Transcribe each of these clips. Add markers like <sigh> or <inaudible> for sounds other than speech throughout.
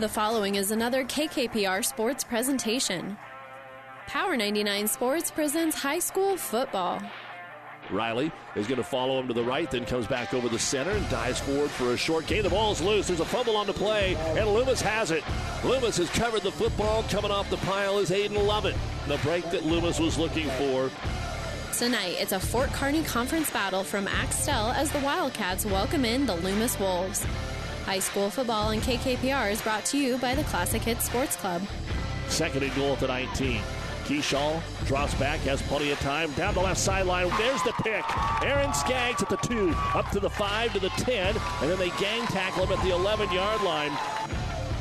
The following is another KKPR sports presentation. Power 99 Sports presents high school football. Riley is going to follow him to the right, then comes back over the center and dives forward for a short gain. The ball's loose. There's a fumble on the play, and Loomis has it. Loomis has covered the football. Coming off the pile is Aiden Lovett. The break that Loomis was looking for. Tonight, it's a Fort Kearney conference battle from Axtell as the Wildcats welcome in the Loomis Wolves. High school football and KKPR is brought to you by the Classic Hits Sports Club. Second and goal at the 19. Keyshaw drops back, has plenty of time. Down the left sideline. There's the pick. Aaron Skaggs at the two, up to the five, to the 10, and then they gang tackle him at the 11 yard line.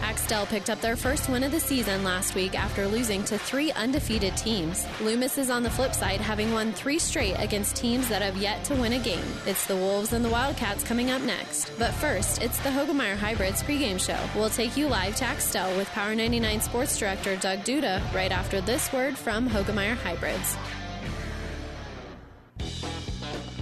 Axtell picked up their first win of the season last week after losing to three undefeated teams. Loomis is on the flip side, having won three straight against teams that have yet to win a game. It's the Wolves and the Wildcats coming up next. But first, it's the Hoegemeyer Hybrids pregame show. We'll take you live to Axtell with Power 99 Sports Director Doug Duda right after this word from Hoegemeyer Hybrids.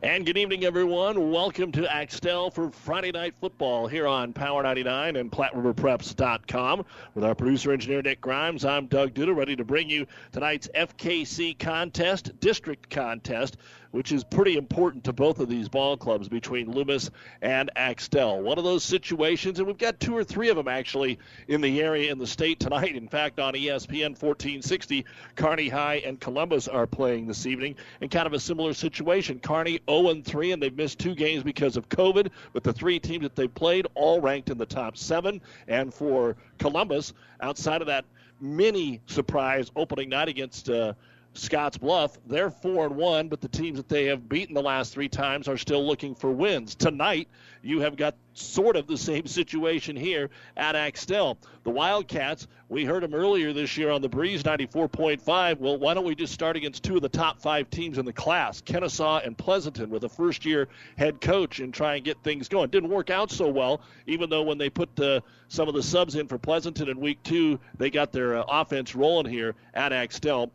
And good evening, everyone. Welcome to Axtell for Friday Night Football here on Power 99 and PlatteRiverPreps.com. With our producer engineer Nick Grimes, I'm Doug Duda, ready to bring you tonight's FKC contest, district contest which is pretty important to both of these ball clubs between Loomis and Axtell. One of those situations, and we've got two or three of them actually in the area in the state tonight. In fact, on ESPN 1460, Kearney High and Columbus are playing this evening in kind of a similar situation. Kearney 0 3, and they've missed two games because of COVID, but the three teams that they've played all ranked in the top seven. And for Columbus, outside of that mini surprise opening night against uh, Scotts Bluff. They're four and one, but the teams that they have beaten the last three times are still looking for wins. Tonight, you have got sort of the same situation here at Axtell. The Wildcats, we heard them earlier this year on the Breeze 94.5. Well, why don't we just start against two of the top five teams in the class, Kenesaw and Pleasanton, with a first year head coach and try and get things going. Didn't work out so well, even though when they put the, some of the subs in for Pleasanton in week two, they got their uh, offense rolling here at Axtell.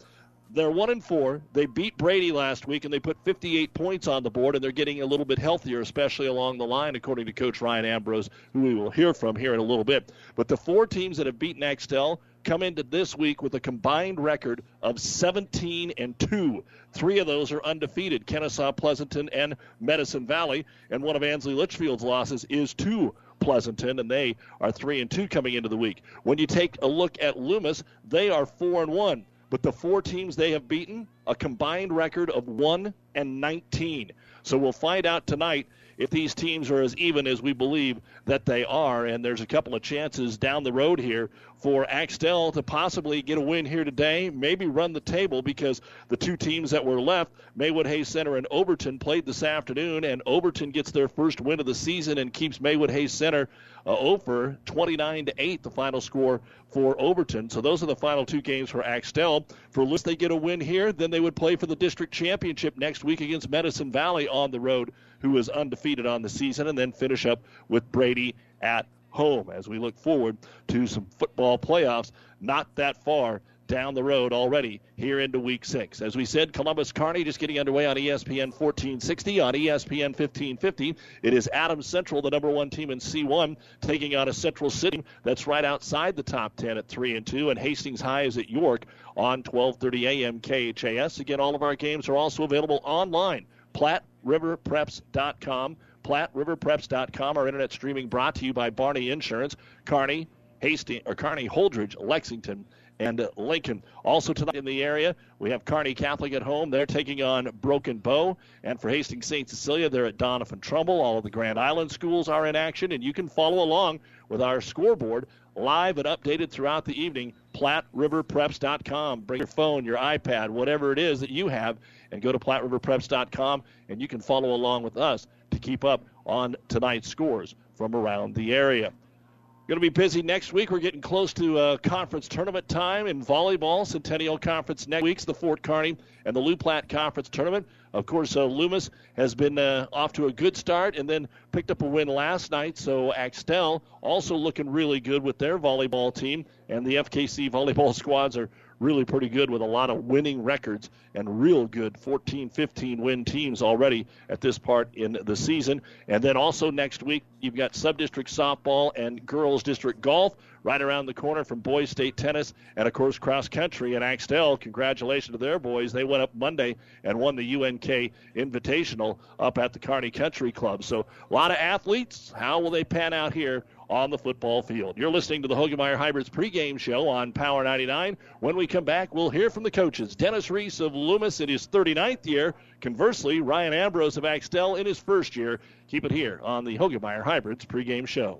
They're one and four. They beat Brady last week, and they put 58 points on the board, and they're getting a little bit healthier, especially along the line, according to Coach Ryan Ambrose, who we will hear from here in a little bit. But the four teams that have beaten Axtell come into this week with a combined record of 17 and 2. Three of those are undefeated Kenesaw, Pleasanton, and Medicine Valley. And one of Ansley Litchfield's losses is to Pleasanton, and they are 3 and 2 coming into the week. When you take a look at Loomis, they are 4 and 1. But the four teams they have beaten, a combined record of 1 and 19. So we'll find out tonight if these teams are as even as we believe that they are. And there's a couple of chances down the road here for Axtell to possibly get a win here today, maybe run the table because the two teams that were left, Maywood Hayes Center and Overton, played this afternoon, and Overton gets their first win of the season and keeps Maywood Hayes Center uh, over 29 to 8, the final score for Overton. So those are the final two games for Axtell. For Loomis, they get a win here, then they would play for the district championship next week against Medicine Valley on the road, who is undefeated on the season, and then finish up with Brady at home as we look forward to some football playoffs not that far down the road already here into week six. As we said, Columbus Kearney just getting underway on ESPN 1460. On ESPN 1550, it is Adams Central, the number one team in C1, taking on a Central City that's right outside the top 10 at 3 and 2, and Hastings High is at York on 1230 AM KHAS. Again, all of our games are also available online. PlatteRiverPreps.com. PlatteRiverPreps.com. Our internet streaming brought to you by Barney Insurance, Kearney, Hastings, or Kearney Holdrege, Lexington, and Lincoln. Also tonight in the area, we have Kearney Catholic at home. They're taking on Broken Bow. And for Hastings St. Cecilia, they're at Doniphan Trumbull. All of the Grand Island schools are in action, and you can follow along with our scoreboard live and updated throughout the evening. PlatteRiverPreps.com. Bring your phone, your iPad, whatever it is that you have, and go to PlatteRiverPreps.com, and you can follow along with us to keep up on tonight's scores from around the area. Going to be busy next week. We're getting close to uh, conference tournament time in volleyball. Centennial Conference next week's the Fort Kearney and the Loup Platte Conference tournament. Of course, uh, Loomis has been uh, off to a good start and then picked up a win last night. So Axtell also looking really good with their volleyball team, and the FKC volleyball <laughs> squads are really pretty good with a lot of winning records and real good 14 15 win teams already at this part in the season. And then also next week, you've got sub district softball and girls district golf right around the corner from Boys State Tennis and, of course, cross country. And Axtell, congratulations to their boys. They went up Monday and won the UNK Invitational up at the Kearney Country Club. So a lot of athletes. How will they pan out here on the football field. You're listening to the Hoegemeyer Hybrids pregame show on Power 99. When we come back, we'll hear from the coaches. Dennis Reese of Loomis in his 39th year. Conversely, Ryan Ambrose of Axtell in his first year. Keep it here on the Hoegemeyer Hybrids pregame show.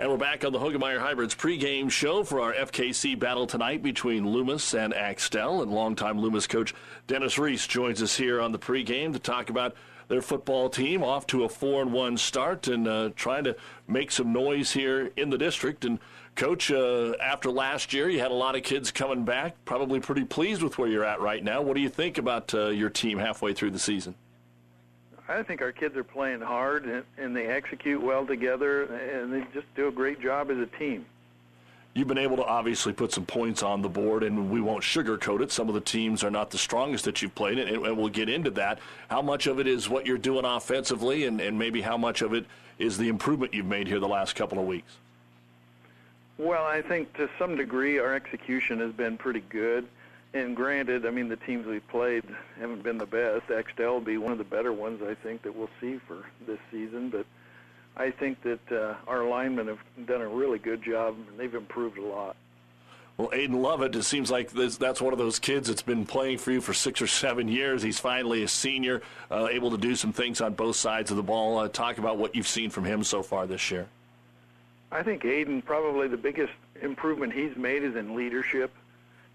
And we're back on the Hoegemeyer Hybrids pregame show for our FKC battle tonight between Loomis and Axtell. And longtime Loomis coach Dennis Reese joins us here on the pregame to talk about their football team off to a 4 and 1 start and uh, trying to make some noise here in the district. And, Coach, uh, after last year, you had a lot of kids coming back, probably pretty pleased with where you're at right now. What do you think about uh, your team halfway through the season? I think our kids are playing hard and, and they execute well together, and they just do a great job as a team. You've been able to obviously put some points on the board, and we won't sugarcoat it. Some of the teams are not the strongest that you've played, and, and we'll get into that. How much of it is what you're doing offensively, and, and maybe how much of it is the improvement you've made here the last couple of weeks? Well, I think to some degree our execution has been pretty good. And granted, I mean, the teams we've played haven't been the best. Axtell will be one of the better ones, I think, that we'll see for this season. But I think that uh, our linemen have done a really good job, and they've improved a lot. Well, Aiden Lovett, it seems like this, that's one of those kids that's been playing for you for six or seven years. He's finally a senior, uh, able to do some things on both sides of the ball. Uh, talk about what you've seen from him so far this year. I think Aiden, probably the biggest improvement he's made is in leadership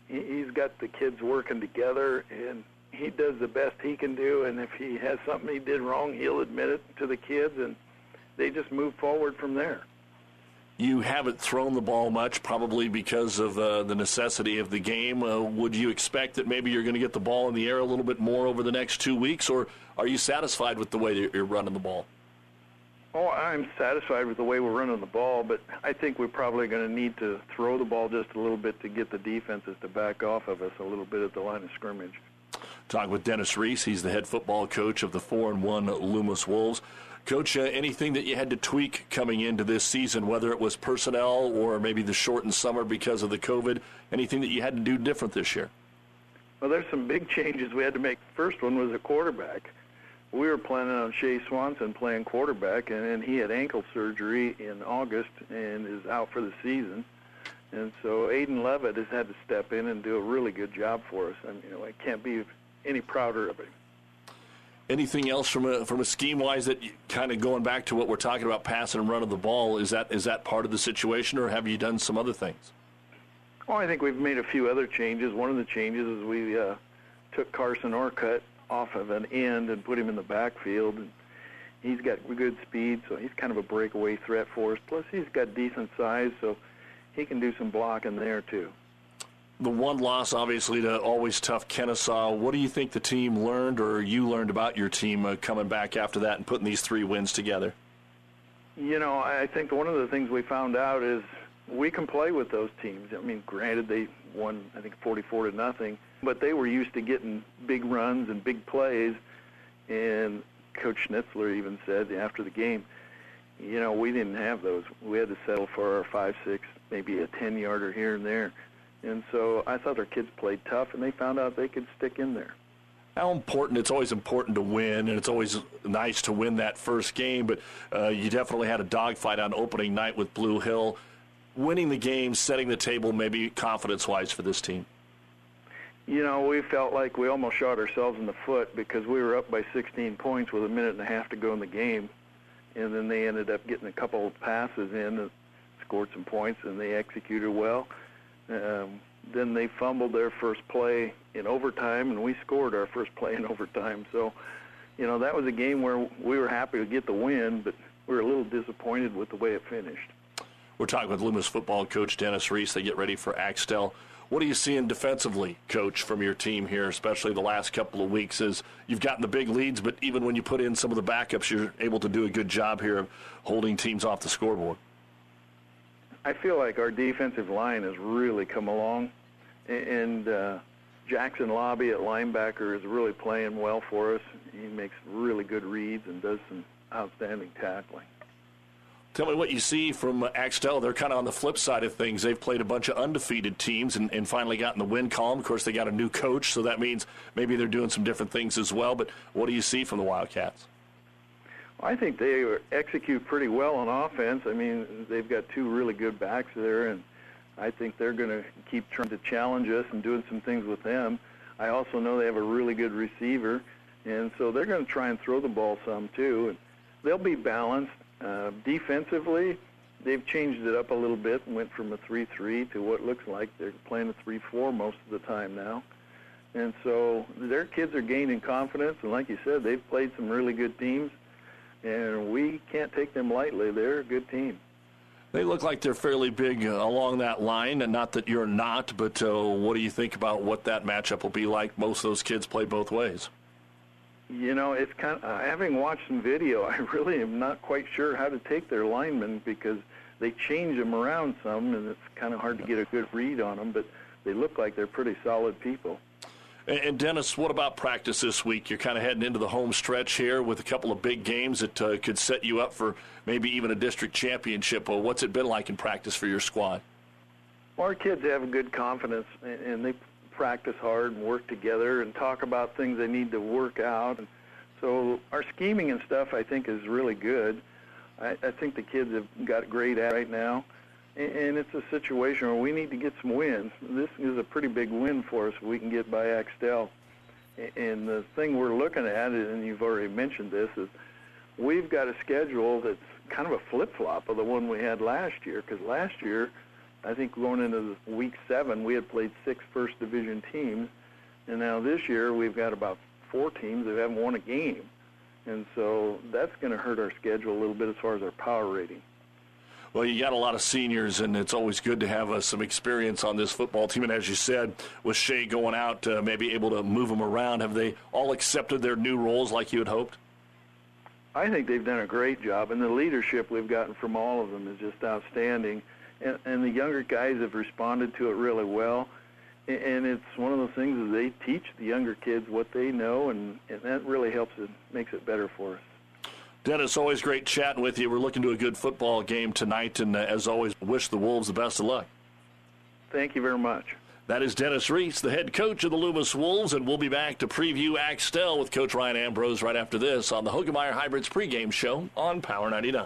he's got the kids working together and he does the best he can do and if he has something he did wrong he'll admit it to the kids and they just move forward from there. You haven't thrown the ball much probably because of uh, the necessity of the game. Uh, would you expect that maybe you're going to get the ball in the air a little bit more over the next two weeks or are you satisfied with the way that you're running the ball Oh, I'm satisfied with the way we're running the ball, but I think we're probably going to need to throw the ball just a little bit to get the defenses to back off of us a little bit at the line of scrimmage. Talk with Dennis Reese. He's the head football coach of the 4 and 1 Loomis Wolves. Coach, uh, anything that you had to tweak coming into this season, whether it was personnel or maybe the shortened summer because of the COVID, anything that you had to do different this year? Well, there's some big changes we had to make. First one was a quarterback we were planning on Shea Swanson playing quarterback, and, and he had ankle surgery in August and is out for the season. And so Aiden Lovett has had to step in and do a really good job for us. And you know, I can't be any prouder of him. Anything else from a from a scheme wise that kind of going back to what we're talking about, passing and running the ball, is that is that part of the situation, or have you done some other things? Oh, I think we've made a few other changes. One of the changes is we uh, took Carson Orcutt off of an end and put him in the backfield. And he's got good speed, so he's kind of a breakaway threat for us. Plus, he's got decent size, so he can do some blocking there too. The one loss, obviously, to always tough Kenesaw. What do you think the team learned, or you learned about your team uh, coming back after that and putting these three wins together? You know, I think one of the things we found out is we can play with those teams. I mean, granted they won I think 44 to nothing, but they were used to getting big runs and big plays. And Coach Schnitzler even said after the game, you know, we didn't have those. We had to settle for our five, six, maybe a 10 yarder here and there. And so I thought our kids played tough, and they found out they could stick in there. How important? It's always important to win, and it's always nice to win that first game. But uh, you definitely had a dogfight on opening night with Blue Hill. Winning the game, setting the table, maybe confidence-wise for this team. You know, we felt like we almost shot ourselves in the foot because we were up by 16 points with a minute and a half to go in the game, and then they ended up getting a couple of passes in and scored some points, and they executed well. Um, then they fumbled their first play in overtime, and we scored our first play in <laughs> overtime. So, you know, that was a game where we were happy to get the win, but we were a little disappointed with the way it finished. We're talking with Loomis football coach Dennis Reese. They get ready for Axtell. What are you seeing defensively, coach, from your team here, especially the last couple of weeks? Is you've gotten the big leads, but even when you put in some of the backups, you're able to do a good job here of holding teams off the scoreboard. I feel like our defensive line has really come along, and uh, Jackson Lobby at linebacker is really playing well for us. He makes really good reads and does some outstanding tackling. Tell me what you see from uh, Axtell. They're kind of on the flip side of things. They've played a bunch of undefeated teams and, and finally gotten the win column. Of course, they got a new coach, so that means maybe they're doing some different things as well. But what do you see from the Wildcats? I think they execute pretty well on offense. I mean, they've got two really good backs there, and I think they're going to keep trying to challenge us and doing some things with them. I also know they have a really good receiver, and so they're going to try and throw the ball some too. And they'll be balanced uh, defensively. They've changed it up a little bit and went from a 3-3 to what looks like they're playing a 3-4 most of the time now. And so their kids are gaining confidence, and like you said, they've played some really good teams and we can't take them lightly. They're a good team. They look like they're fairly big uh, along that line, and not that you're not, but uh, what do you think about what that matchup will be like? Most of those kids play both ways. You know, it's kind of, uh, having watched some video, <laughs> I really am not quite sure how to take their linemen because they change them around some, and it's kind of hard to get a good read on them, but they look like they're pretty solid people. And Dennis, what about practice this week? You're kind of heading into the home stretch here with a couple of big games that uh, could set you up for maybe even a district championship. Well, what's it been like in practice for your squad? Well, our kids have good confidence, and they practice hard and work together and talk about things they need to work out. And so our scheming and stuff, I think, is really good. I, I think the kids have got great at right now and it's a situation where we need to get some wins. This is a pretty big win for us if we can get by Axtell. And the thing we're looking at, and you've already mentioned this, is we've got a schedule that's kind of a flip-flop of the one we had last year. Because last year, I think going into week seven, we had played six first division teams, and now this year we've got about four teams that haven't won a game. And so that's going to hurt our schedule a little bit as far as our power rating. Well, you got a lot of seniors, and it's always good to have uh, some experience on this football team. And as you said, with Shea going out, uh, maybe able to move them around, have they all accepted their new roles like you had hoped? I think they've done a great job, and the leadership we've gotten from all of them is just outstanding. And, and the younger guys have responded to it really well. And it's one of those things that they teach the younger kids what they know, and, and that really helps it, makes it better for us. Dennis, always great chatting with you. We're looking to a good football game tonight, and uh, as always, wish the Wolves the best of luck. Thank you very much. That is Dennis Reese, the head coach of the Loomis Wolves, and we'll be back to preview Axtell with Coach Ryan Ambrose right after this on the Hoegemeyer Hybrids pregame show on Power 99.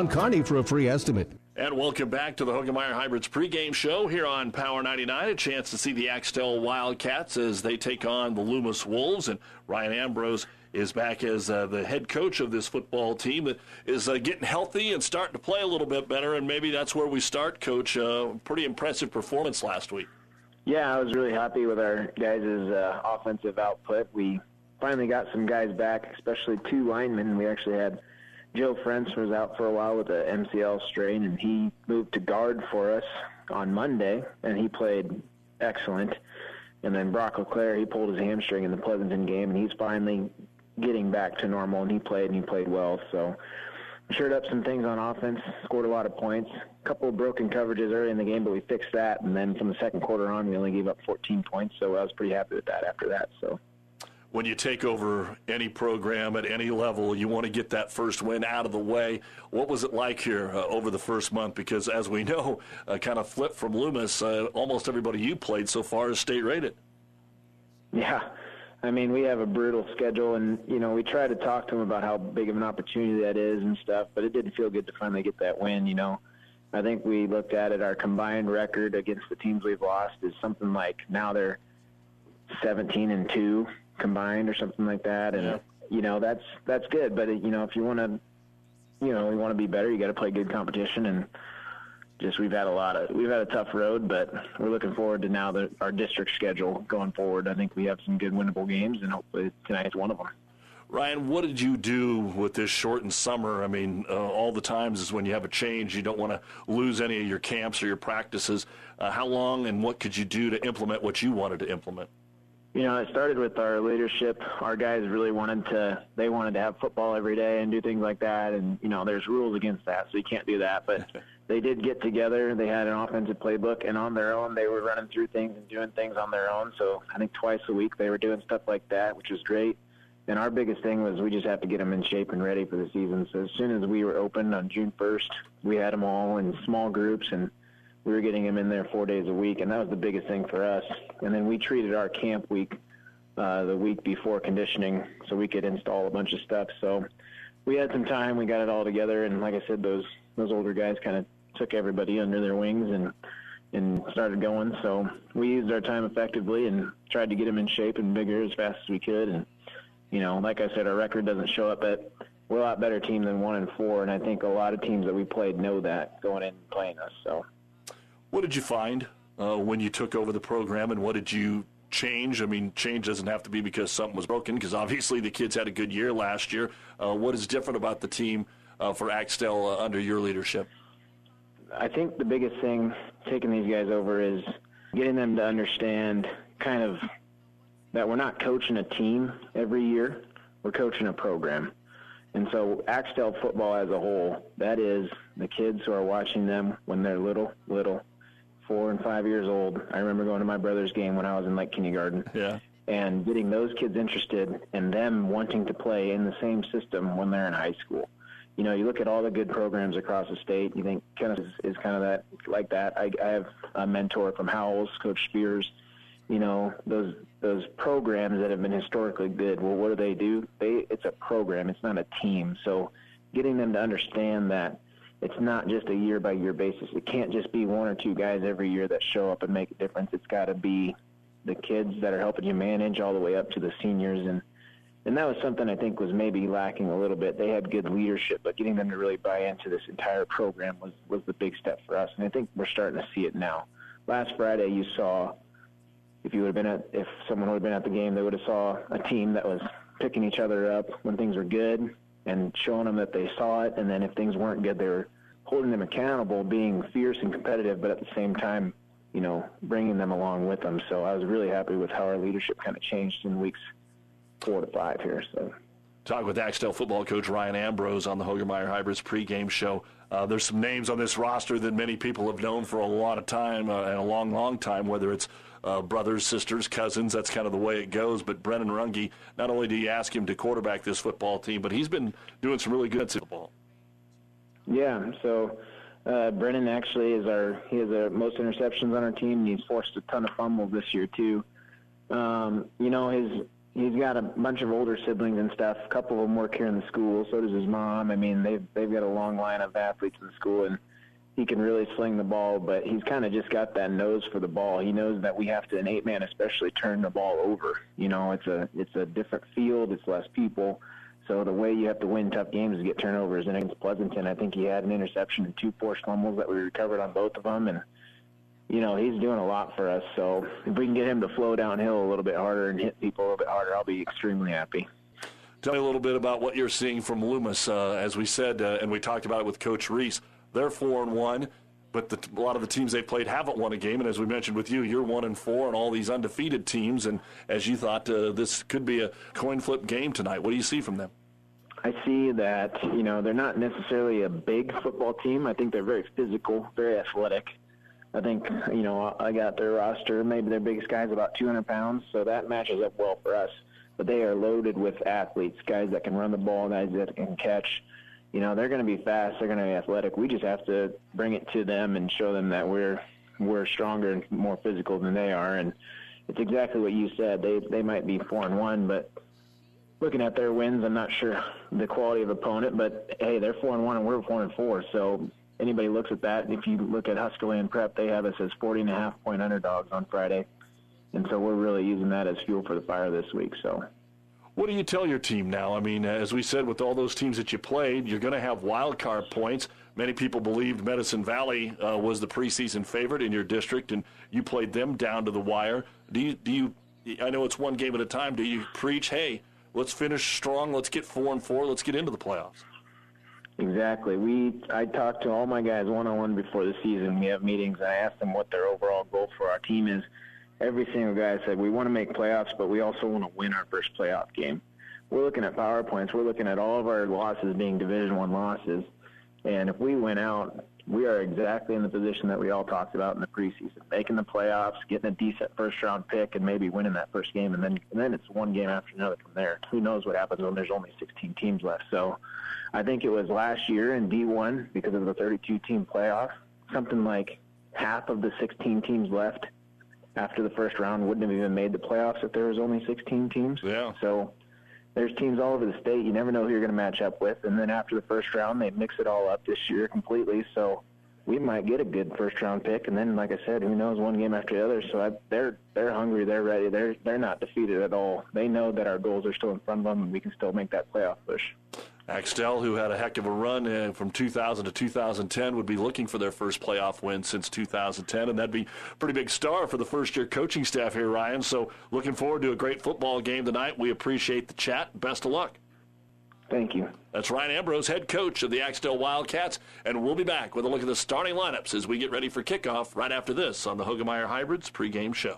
Kearney for a free estimate. And welcome back to the Hoegemeyer Hybrids pregame show here on Power 99. A chance to see the Axtell Wildcats as they take on the Loomis Wolves. And Ryan Ambrose is back as uh, the head coach of this football team that is uh, getting healthy and starting to play a little bit better. And maybe that's where we start, Coach. Uh, pretty impressive performance last week. Yeah, I was really happy with our guys' uh, offensive output. We finally got some guys back, especially two linemen. We actually had Joe French was out for a while with a MCL strain, and he moved to guard for us on Monday, and he played excellent. And then Brock LeClaire, he pulled his hamstring in the Pleasanton game, and he's finally getting back to normal, and he played, and he played well. So shored up some things on offense, scored a lot of points. A couple of broken coverages early in the game, but we fixed that. And then from the second quarter on, we only gave up 14 points, so I was pretty happy with that after that. So when you take over any program at any level, you want to get that first win out of the way. What was it like here uh, over the first month? Because as we know, uh, kind of flip from Loomis, uh, almost everybody you played so far is state rated. Yeah. I mean, we have a brutal schedule, and you know, we try to talk to them about how big of an opportunity that is and stuff. But it didn't feel good to finally get that win. You know, I think we looked at it. Our combined record against the teams we've lost is something like now they're 17 and two, combined or something like that. And Yeah. you know that's that's good. But you know if you want to, you know, you want to be better, you got to play good competition. And just we've had a lot of we've had a tough road, but we're looking forward to now the our district schedule going forward. I think we have some good winnable games, and hopefully tonight's one of them. Ryan, what did you do with this shortened summer? I mean, uh, all the times is when you have a change, you don't want to lose any of your camps or your practices. Uh, how long and what could you do to implement what you wanted to implement? You know, it started with our leadership. Our guys really wanted to, they wanted to have football every day and do things like that. And, you know, there's rules against that, so you can't do that. But <laughs> they did get together. They had an offensive playbook, and on their own, they were running through things and doing things on their own. So I think twice a week they were doing stuff like that, which was great. And our biggest thing was we just have to get them in shape and ready for the season. So as soon as we were open on June 1st, we had them all in small groups and we were getting them in there four days a week, and that was the biggest thing for us. And then we treated our camp week uh, the week before conditioning, so we could install a bunch of stuff. So we had some time, we got it all together, and like I said, those those older guys kind of took everybody under their wings and and started going. So we used our time effectively and tried to get them in shape and bigger as fast as we could. And you know, like I said, our record doesn't show up at we're a lot better team than one and four, and I think a lot of teams that we played know that going in and playing us. So. What did you find uh, when you took over the program, and what did you change? I mean, change doesn't have to be because something was broken, because obviously the kids had a good year last year. Uh, what is different about the team uh, for Axtell uh, under your leadership? I think the biggest thing taking these guys over is getting them to understand kind of that we're not coaching a team every year, we're coaching a program. And so Axtell football as a whole, that is the kids who are watching them when they're little, little, four and five years old. I remember going to my brother's game when I was in like kindergarten. Yeah. And getting those kids interested and them wanting to play in the same system when they're in high school. You know, you look at all the good programs across the state. You think of is, is kind of that like that. I, I have a mentor from Howells, Coach Spears. You know, those those programs that have been historically good. Well, what do they do? They it's a program. It's not a team. So, getting them to understand that it's not just a year by year basis. It can't just be one or two guys every year that show up and make a difference. It's got to be the kids that are helping you manage all the way up to the seniors and and that was something I think was maybe lacking a little bit. They had good leadership, but getting them to really buy into this entire program was was the big step for us. And I think we're starting to see it now. Last Friday, you saw if you would have been at if someone would have been at the game, they would have saw a team that was picking each other up when things were good and showing them that they saw it. And then if things weren't good, they were holding them accountable, being fierce and competitive, but at the same time, you know, bringing them along with them. So I was really happy with how our leadership kind of changed in weeks four to five here. So Talk with Axtell football coach Ryan Ambrose on the Hoegemeyer Hybrids pregame show. Uh, there's some names on this roster that many people have known for a lot of time uh, and a long, long time, whether it's uh, brothers, sisters, cousins. That's kind of the way it goes. But Brennan Runge, not only do you ask him to quarterback this football team, but he's been doing some really good football. Yeah, so uh, Brennan actually is our he has the most interceptions on our team. And he's forced a ton of fumbles this year too. Um, you know his he's got a bunch of older siblings and stuff. A couple of them work here in the school. So does his mom. I mean they've they've got a long line of athletes in the school and he can really sling the ball, but he's kind of just got that nose for the ball. He knows that we have to, an eight man especially, turn the ball over. You know, it's a it's a different field, it's less people. So the way you have to win tough games is get turnovers. And against Pleasanton, I think he had an interception and two forced fumbles that we recovered on both of them. And you know, he's doing a lot for us. So if we can get him to flow downhill a little bit harder and hit people a little bit harder, I'll be extremely happy. Tell me a little bit about what you're seeing from Loomis. Uh, as we said, uh, and we talked about it with Coach Reese, they're four and one, but the, a lot of the teams they played haven't won a game. And as we mentioned with you, you're one and four, and all these undefeated teams. And as you thought, uh, this could be a coin flip game tonight. What do you see from them? I see that you know they're not necessarily a big football team. I think they're very physical, very athletic. I think you know I got their roster. Maybe their biggest guy is about 200 pounds, so that matches up well for us. But they are loaded with athletes, guys that can run the ball, guys that can catch you know they're going to be fast they're going to be athletic. We just have to bring it to them and show them that we're we're stronger and more physical than they are. And it's exactly what you said. They they might be four and one but looking at their wins i'm not sure the quality of opponent but hey they're four and one and we're four and four. So anybody looks at that if you look at Huskerland prep they have us as 40 and a half point underdogs on friday. And so we're really using that as fuel for the fire this week. So what do you tell your team now? I mean, as we said, with all those teams that you played, you're going to have wild card points. Many people believed Medicine Valley uh, was the preseason favorite in your district, and you played them down to the wire. Do you? Do you? I know it's one game at a time. Do you preach, hey, let's finish strong, let's get four and four, let's get into the playoffs? Exactly. We I talked to all my guys one on one before the season. We have meetings. I asked them what their overall goal for our team is every single guy said we want to make playoffs, but we also want to win our first playoff game. We're looking at power points. We're looking at all of our losses being Division One losses, and if we win out, we are exactly in the position that we all talked about in the preseason, making the playoffs, getting a decent first round pick, and maybe winning that first game, and then and then it's one game after another from there. Who knows what happens when there's only 16 teams left? So, I think it was last year in D1 because of the 32 team playoff, something like half of the 16 teams left after the first round wouldn't have even made the playoffs if there was only 16 teams. Yeah. So there's teams all over the state. You never know who you're going to match up with. And then after the first round, they mix it all up this year completely. So we might get a good first round pick. And then, like I said, who knows one game after the other. So I, they're they're hungry. They're ready. They're they're not defeated at all. They know that our goals are still in front of them, and we can still make that playoff push. Axtell, who had a heck of a run uh, from 2000 to 2010, would be looking for their first playoff win since 2010, and that'd be a pretty big star for the first year coaching staff here, Ryan. So, looking forward to a great football game tonight. We appreciate the chat. Best of luck. Thank you. That's Ryan Ambrose, head coach of the Axtell Wildcats, and we'll be back with a look at the starting lineups as we get ready for kickoff right after this on the Hoegemeyer Hybrids pregame show.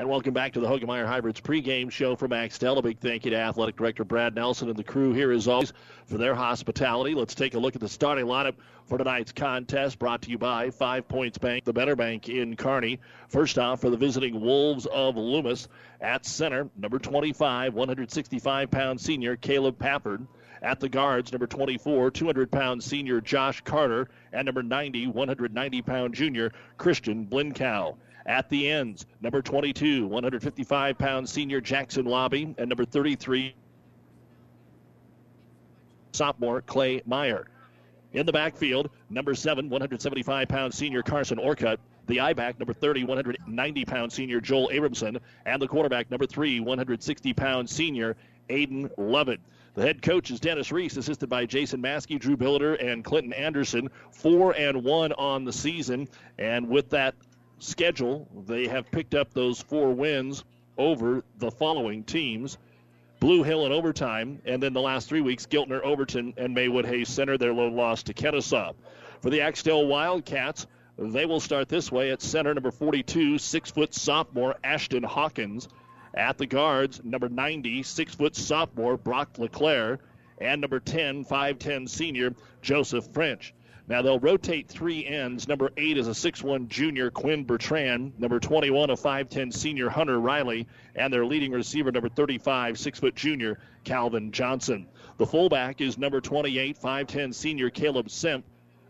And welcome back to the Hoegemeyer Hybrids pregame show from Axtell. A big thank you to Athletic Director Brad Nelson and the crew here, as always, for their hospitality. Let's take a look at the starting lineup for tonight's contest, brought to you by Five Points Bank, the Better Bank in Kearney. First off, for the visiting Wolves of Loomis at center, number 25, 165 pound senior Caleb Pafford. At the guards, number 24, 200 pound senior Josh Carter, and number 90, 190 pound junior Christian Blinkow. At the ends, number 22, 155 pound senior Jackson Lobby, and number 33, sophomore Clay Meyer. In the backfield, number 7, 175 pound senior Carson Orcutt. The I back, number 30, 190 pound senior Joel Abramson. And the quarterback, number 3, 160 pound senior Aiden Lovett. The head coach is Dennis Reese, assisted by Jason Maskey, Drew Billiter, and Clinton Anderson. Four and one on the season, and with that schedule, they have picked up those four wins over the following teams. Blue Hill in overtime, and then the last three weeks, Giltner, Overton, and Maywood Hayes Center, their lone loss to Kenesaw. For the Axtell Wildcats, they will start this way at center, number 42, six foot sophomore Ashton Hawkins. At the guards, number 90, six foot sophomore Brock LeClaire, and number 10, 5'10 senior Joseph French. Now they'll rotate three ends. Number eight is a 6'1 junior Quinn Bertrand. Number 21, a 5'10 senior Hunter Riley. And their leading receiver, number 35, 6 foot junior Calvin Johnson. The fullback is number 28, 5'10 senior Caleb Semp.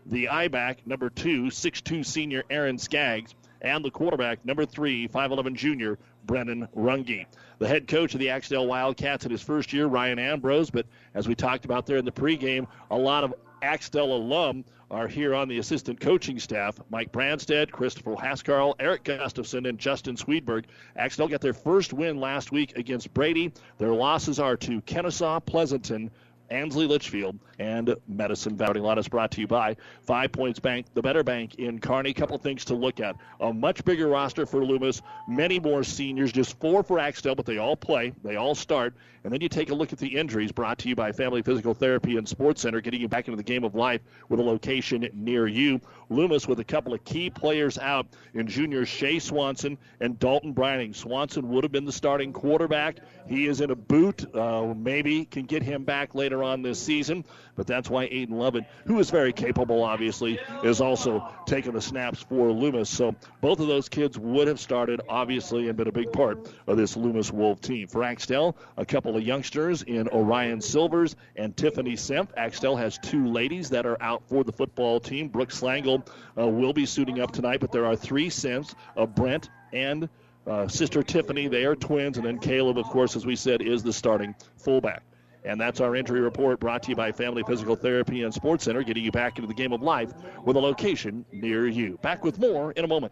The I back, number two, 6'2 senior Aaron Skaggs. And the quarterback, number three, 5'11 junior Brennan Runge. The head coach of the Axtell Wildcats in his first year, Ryan Ambrose. But as we talked about there in the pregame, a lot of Axtell alum are here on the assistant coaching staff. Mike Branstead, Christopher Hascarl, Eric Gustafson, and Justin Swedberg. Axtell got their first win last week against Brady. Their losses are to Kenesaw, Pleasanton, Ansley Litchfield, and Medicine Valley. A lot is brought to you by Five Points Bank, the better bank in Kearney. Couple things to look at. A much bigger roster for Loomis, many more seniors, just four for Axtell, but they all play, they all start. And then you take a look at the injuries brought to you by Family Physical Therapy and Sports Center, getting you back into the game of life with a location near you. Loomis with a couple of key players out in junior Shea Swanson and Dalton Brining. Swanson would have been the starting quarterback. He is in a boot. Uh, maybe can get him back later on this season, but that's why Aiden Lovett, who is very capable, obviously, is also taking the snaps for Loomis. So both of those kids would have started, obviously, and been a big part of this Loomis Wolf team. For Axtell, a couple of youngsters in Orion Silvers and Tiffany Semp. Axtell has two ladies that are out for the football team. Brooke Slangle uh, will be suiting up tonight, but there are three Semps, uh, Brent and uh, sister Tiffany. They are twins, and then Caleb, of course, as we said, is the starting fullback. And that's our injury report brought to you by Family Physical Therapy and Sports Center, getting you back into the game of life with a location near you. Back with more in a moment.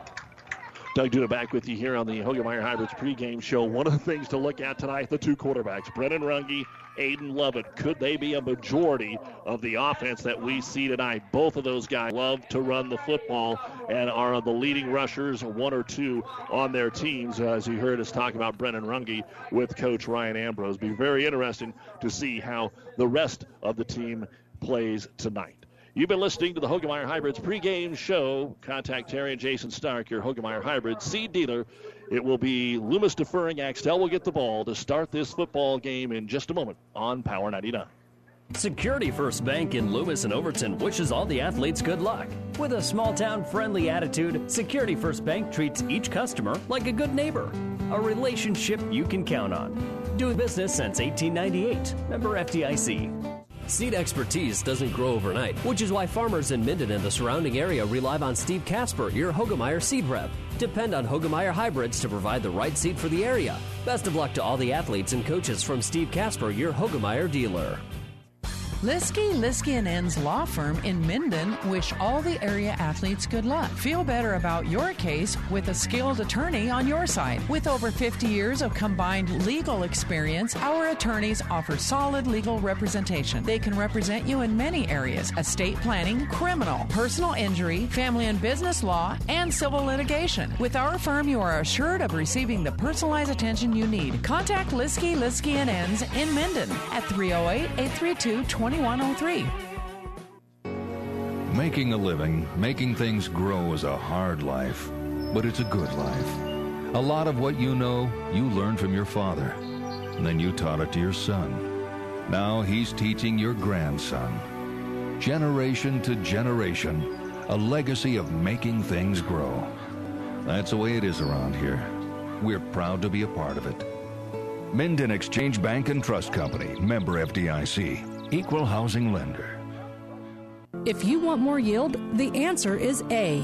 Doug Duda back with you here on the Hoegemeyer Hybrids pregame show. One of the things to look at tonight, the two quarterbacks, Brennan Runge, Aiden Lovett. Could they be a majority of the offense that we see tonight? Both of those guys love to run the football and are the leading rushers, one or two on their teams. Uh, as you heard us talk about Brennan Runge with Coach Ryan Ambrose. Be very interesting to see how the rest of the team plays tonight. You've been listening to the Hoegemeyer Hybrids pregame show. Contact Terry and Jason Stark, your Hoegemeyer Hybrids seed dealer. It will be Loomis deferring. Axtell will get the ball to start this football game in just a moment on Power 99. Security First Bank in Loomis and Overton wishes all the athletes good luck. With a small town friendly attitude, Security First Bank treats each customer like a good neighbor. a relationship you can count on. Doing business since 1898. Member FDIC. Seed expertise doesn't grow overnight, which is why farmers in Minden and the surrounding area rely on Steve Casper, your Hoegemeyer seed rep. Depend on Hoegemeyer hybrids to provide the right seed for the area. Best of luck to all the athletes and coaches from Steve Casper, your Hoegemeyer dealer. Liskey, Liskey and Ends Law Firm in Minden wish all the area athletes good luck. Feel better about your case with a skilled attorney on your side. With over 50 years of combined legal experience, our attorneys offer solid legal representation. They can represent you in many areas estate planning, criminal, personal injury, family and business law, and civil litigation. With our firm, you are assured of receiving the personalized attention you need. Contact Liskey, Liskey and Ends in Minden at 308 832 2103. Making a living, making things grow is a hard life, but it's a good life. A lot of what you know, you learned from your father. And then you taught it to your son. Now he's teaching your grandson. Generation to generation, a legacy of making things grow. That's the way it is around here. We're proud to be a part of it. Minden Exchange Bank and Trust Company, member FDIC, equal housing lender. If you want more yield, the answer is A.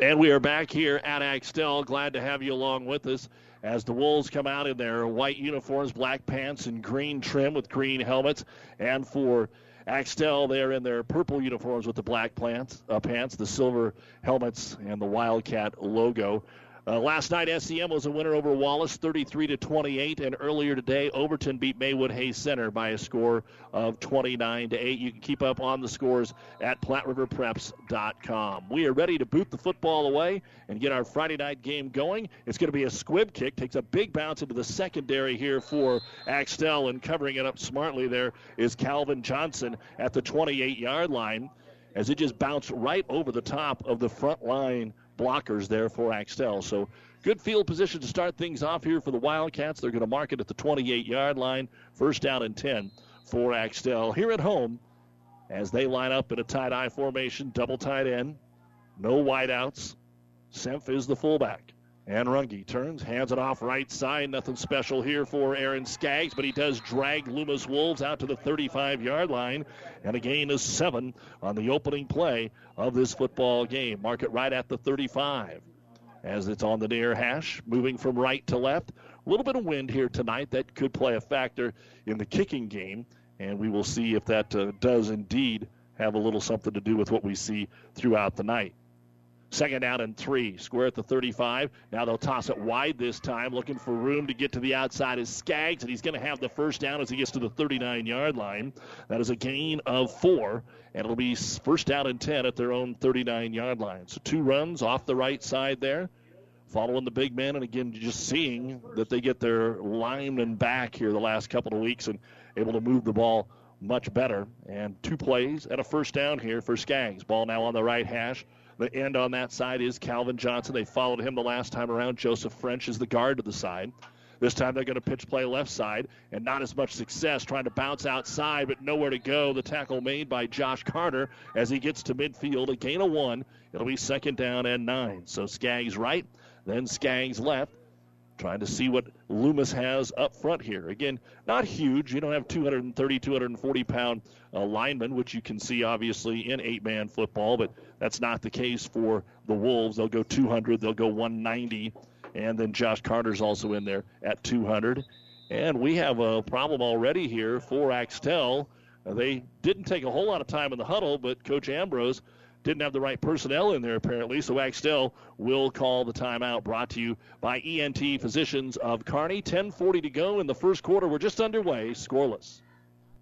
And we are back here at Axtell. Glad to have you along with us as the Wolves come out in their white uniforms, black pants, and green trim with green helmets. And for Axtell, they're in their purple uniforms with the black plants, uh, pants, the silver helmets, and the Wildcat logo. Uh, last night, SEM was a winner over Wallace, 33 to 28, and earlier today, Overton beat Maywood Hayes Center by a score of 29 to 8. You can keep up on the scores at PlatteRiverPreps.com. We are ready to boot the football away and get our Friday night game going. It's going to be a squib kick, takes a big bounce into the secondary here for Axtell, and covering it up smartly there is Calvin Johnson at the 28-yard line as it just bounced right over the top of the front line blockers there for Axtell. So good field position to start things off here for the Wildcats. They're going to mark it at the 28 yard line, first down and 10 for Axtell. Here at home, as they line up in a tight I formation, double tight end, no wideouts. Semp is the fullback. And Runge turns, hands it off right side. Nothing special here for Aaron Skaggs, but he does drag Loomis Wolves out to the 35 yard line. And a gain of seven on the opening play of this football game. Mark it right at the 35 as it's on the near hash, moving from right to left. A little bit of wind here tonight that could play a factor in the kicking game, and we will see if that uh, does indeed have a little something to do with what we see throughout the night. Second down and three. Square at the 35. Now they'll toss it wide this time, looking for room to get to the outside is Skaggs, and he's going to have the first down as he gets to the 39 yard line. That is a gain of four, and it'll be first down and 10 at their own 39 yard line. So two runs off the right side there. Following the big man, and again, just seeing that they get their linemen back here the last couple of weeks and able to move the ball much better. And two plays and a first down here for Skaggs. Ball now on the right hash. The end on that side is Calvin Johnson. They followed him the last time around. Joseph French is the guard to the side. This time they're going to pitch play left side, and not as much success trying to bounce outside, but nowhere to go. The tackle made by Josh Carter as he gets to midfield. A gain of one. It'll be second down and nine. So Skaggs right, then Skaggs left trying to see what Loomis has up front here. Again, not huge. You don't have 230, 240 pound uh, linemen, which you can see obviously in eight man football, but that's not the case for the Wolves. They'll go 200, they'll go 190, and then Josh Carter's also in there at 200. And we have a problem already here for Axtell. Uh, they didn't take a whole lot of time in the huddle, but Coach Ambrose didn't have the right personnel in there apparently. So Axtell will call the timeout. Brought to you by ENT Physicians of Kearney. 10:40 to go in the first quarter. We're just underway, scoreless.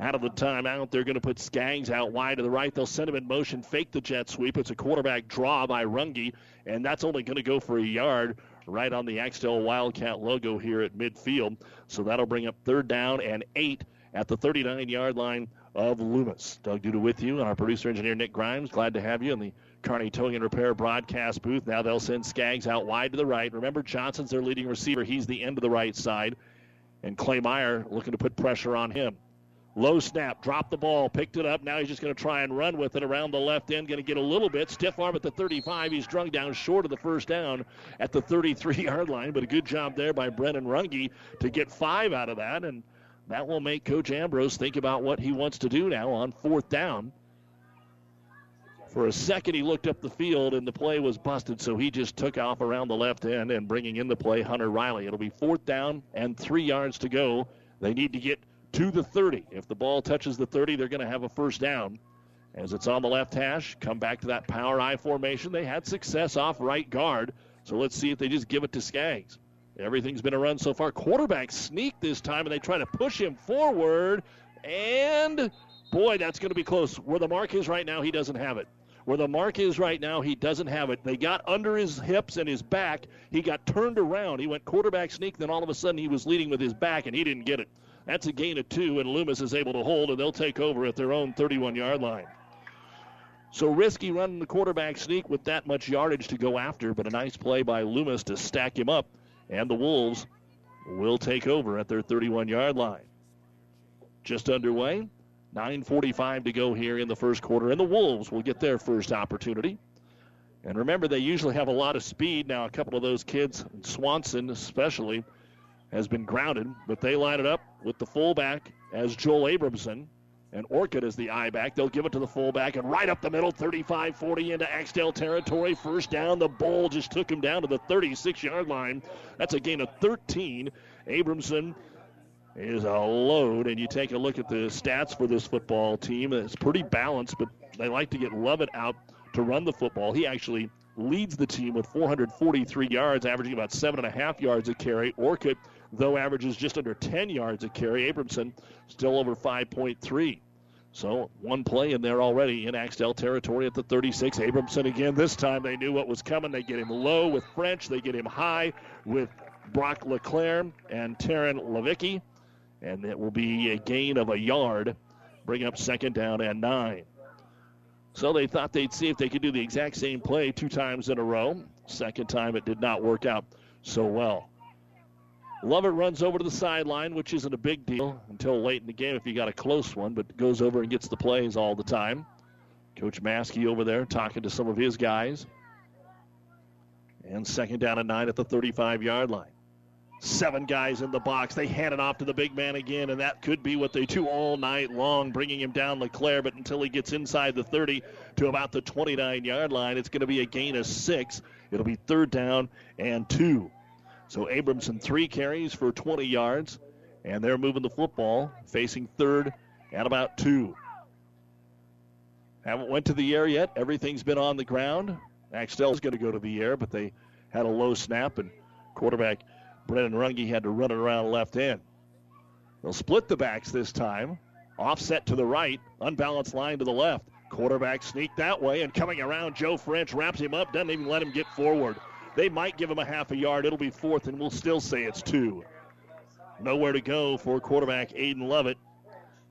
Out of the timeout, they're going to put Skaggs out wide to the right. They'll send him in motion, fake the jet sweep. It's a quarterback draw by Runge, and that's only going to go for a yard right on the Axtell Wildcat logo here at midfield. So that'll bring up third down and eight at the 39 yard line of Loomis. Doug Duda with you, and our producer engineer Nick Grimes. Glad to have you in the Kearney Towing and Repair broadcast booth. Now they'll send Skaggs out wide to the right. Remember, Johnson's their leading receiver. He's the end of the right side. And Clay Meyer looking to put pressure on him. Low snap, dropped the ball, picked it up. Now he's just going to try and run with it around the left end. Going to get a little bit. Stiff arm at the 35. He's drung down short of the first down at the 33 yard line. But a good job there by Brennan Runge to get five out of that. And that will make Coach Ambrose think about what he wants to do now on fourth down. For a second, he looked up the field and the play was busted, so he just took off around the left end and bringing in the play Hunter Riley. It'll be fourth down and three yards to go. They need to get to the 30. If the ball touches the 30, they're going to have a first down. As it's on the left hash, come back to that power I formation. They had success off right guard, so let's see if they just give it to Skaggs. Everything's been a run so far. Quarterback sneak this time, and they try to push him forward. And boy, that's going to be close. Where the mark is right now, he doesn't have it. Where the mark is right now, he doesn't have it. They got under his hips and his back. He got turned around. He went quarterback sneak, then all of a sudden he was leading with his back, and he didn't get it. That's a gain of two, and Loomis is able to hold, and they'll take over at their own 31 yard line. So risky running the quarterback sneak with that much yardage to go after, but a nice play by Loomis to stack him up, and the Wolves will take over at their 31 yard line. Just underway. 9.45 to go here in the first quarter, and the Wolves will get their first opportunity. And remember, they usually have a lot of speed. Now, a couple of those kids, Swanson especially, has been grounded, but they line it up with the fullback as Joel Abramson and Orcutt as the I back. They'll give it to the fullback and right up the middle, 35 40 into Axtell territory. First down. The ball just took him down to the 36 yard line. That's a gain of 13. Abramson is a load, and you take a look at the stats for this football team. It's pretty balanced, but they like to get Lovett out to run the football. He actually leads the team with 443 yards, averaging about seven and a half yards a carry. Orcutt, though, averages just under 10 yards a carry. Abramson still over 5.3. So one play in there already in Axtell territory at the 36. Abramson again. This time they knew what was coming. They get him low with French. They get him high with Brock LeClaire and Taryn Levicki. And it will be a gain of a yard. Bring up second down and nine. So they thought they'd see if they could do the exact same play two times in a row. Second time it did not work out so well. Lovett runs over to the sideline, which isn't a big deal until late in the game if you got a close one, but goes over and gets the plays all the time. Coach Maskey over there talking to some of his guys. And second down and nine at the 35 yard line. Seven guys in the box. They hand it off to the big man again, and that could be what they do all night long, bringing him down LeClaire. But until he gets inside the 30 to about the 29 yard line, it's going to be a gain of six. It'll be third down and two. So Abramson, three carries for 20 yards, and they're moving the football, facing third at about two. Haven't went to the air yet. Everything's been on the ground. Axtell's going to go to the air, but they had a low snap, and quarterback Brennan Runge had to run it around left end. They'll split the backs this time. Offset to the right, unbalanced line to the left. Quarterback sneak that way, and coming around, Joe French wraps him up, doesn't even let him get forward. They might give him a half a yard. It'll be fourth, and we'll still say it's two. Nowhere to go for quarterback Aiden Lovett.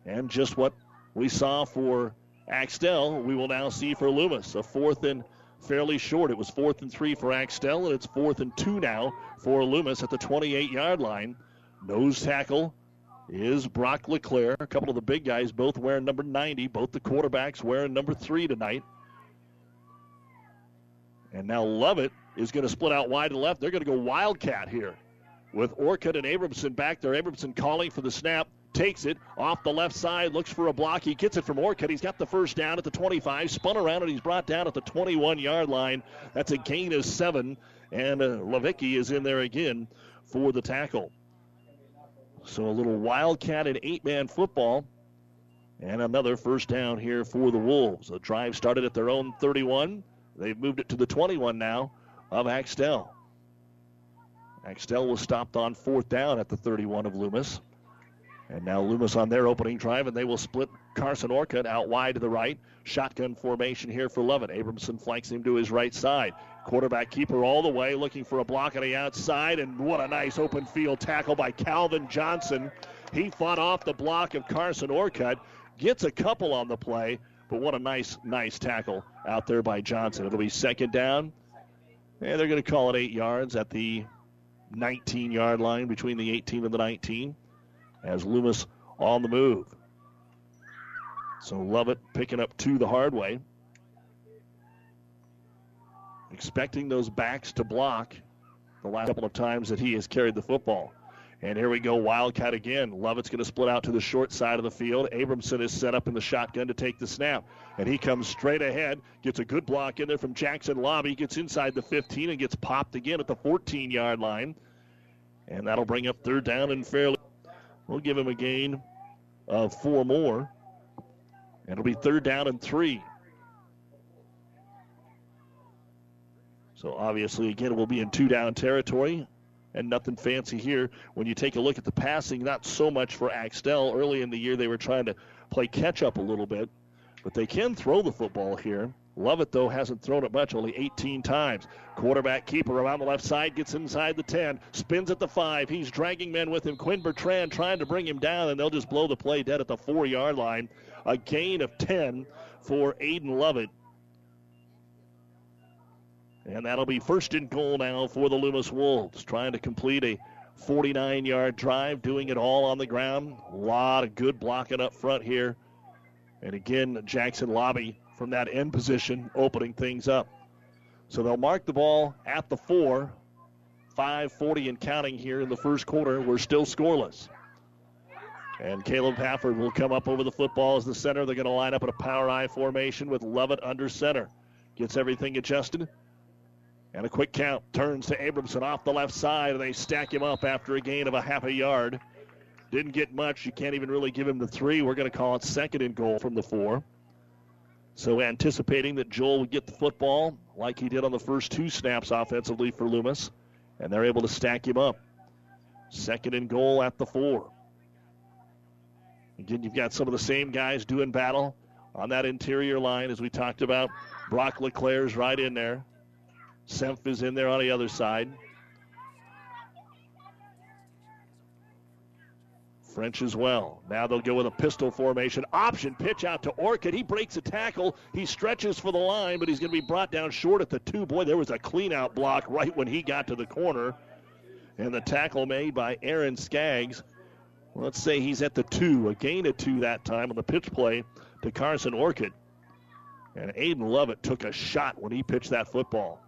And just what we saw for Axtell, we will now see for Loomis. A fourth and fairly short. It was fourth and three for Axtell, and it's fourth and two now for Loomis at the 28 yard line. Nose tackle is Brock LeClaire. A couple of the big guys both wearing number 90, both the quarterbacks wearing number three tonight. And now Lovett is going to split out wide to left. They're going to go Wildcat here with Orcutt and Abramson back there. Abramson calling for the snap takes it off the left side, looks for a block. He gets it from Orcutt. He's got the first down at the 25, spun around, and he's brought down at the 21 yard line. That's a gain of seven, and uh, Levicki is in there again for the tackle. So a little wildcat and eight man football. And another first down here for the Wolves. The drive started at their own 31. They've moved it to the 21 now of Axtell. Axtell was stopped on fourth down at the 31 of Loomis. And now Loomis on their opening drive, and they will split Carson Orcutt out wide to the right. Shotgun formation here for Lovett. Abramson flanks him to his right side. Quarterback keeper all the way, looking for a block on the outside, and what a nice open field tackle by Calvin Johnson. He fought off the block of Carson Orcutt, gets a couple on the play, but what a nice, nice tackle out there by Johnson. It'll be second down, and they're going to call it eight yards at the 19 yard line between the 18 and the 19 as Loomis on the move. So Lovett picking up two the hard way. Expecting those backs to block the last couple of times that he has carried the football. And here we go, Wildcat again. Lovett's going to split out to the short side of the field. Abramson is set up in the shotgun to take the snap. And he comes straight ahead, gets a good block in there from Jackson Lobby, gets inside the 15 and gets popped again at the 14 yard line. And that'll bring up third down and fairly. We'll give him a gain of four more. It'll be third down and three. So obviously, again, we'll be in two down territory and nothing fancy here. When you take a look at the passing, not so much for Axtell. Early in the year, they were trying to play catch up a little bit, but they can throw the football here. Lovett, though, hasn't thrown it much, only 18 times. Quarterback keeper around the left side gets inside the 10, spins at the 5. He's dragging men with him. Quinn Bertrand trying to bring him down, and they'll just blow the play dead at the four yard line. A gain of 10 for Aiden Lovett. And that'll be first and goal now for the Loomis Wolves, trying to complete a 49 yard drive, doing it all on the ground. A lot of good blocking up front here. And again, Jackson Lobby from that end position, opening things up. So they'll mark the ball at the four. 5:40 and counting here in the first quarter. We're still scoreless. And Caleb Pafford will come up over the football as the center. They're going to line up in a power I formation with Lovett under center. Gets everything adjusted. And a quick count turns to Abramson off the left side, and they stack him up after a gain of a half a yard. Didn't get much. You can't even really give him the three. We're going to call it second and goal from the four. So anticipating that Joel would get the football like he did on the first two snaps offensively for Loomis, and they're able to stack him up. Second and goal at the four. Again, you've got some of the same guys doing battle on that interior line as we talked about. Brock LeClaire's right in there. Semp is in there on the other side. French as well. Now they'll go with a pistol formation. Option pitch out to Orcutt. He breaks a tackle. He stretches for the line, but he's going to be brought down short at the two. Boy, there was a clean out block right when he got to the corner. And the tackle made by Aaron Skaggs. Let's say he's at the two. A gain of two that time on the pitch play to Carson Orcutt. And Aiden Lovett took a shot when he pitched that football.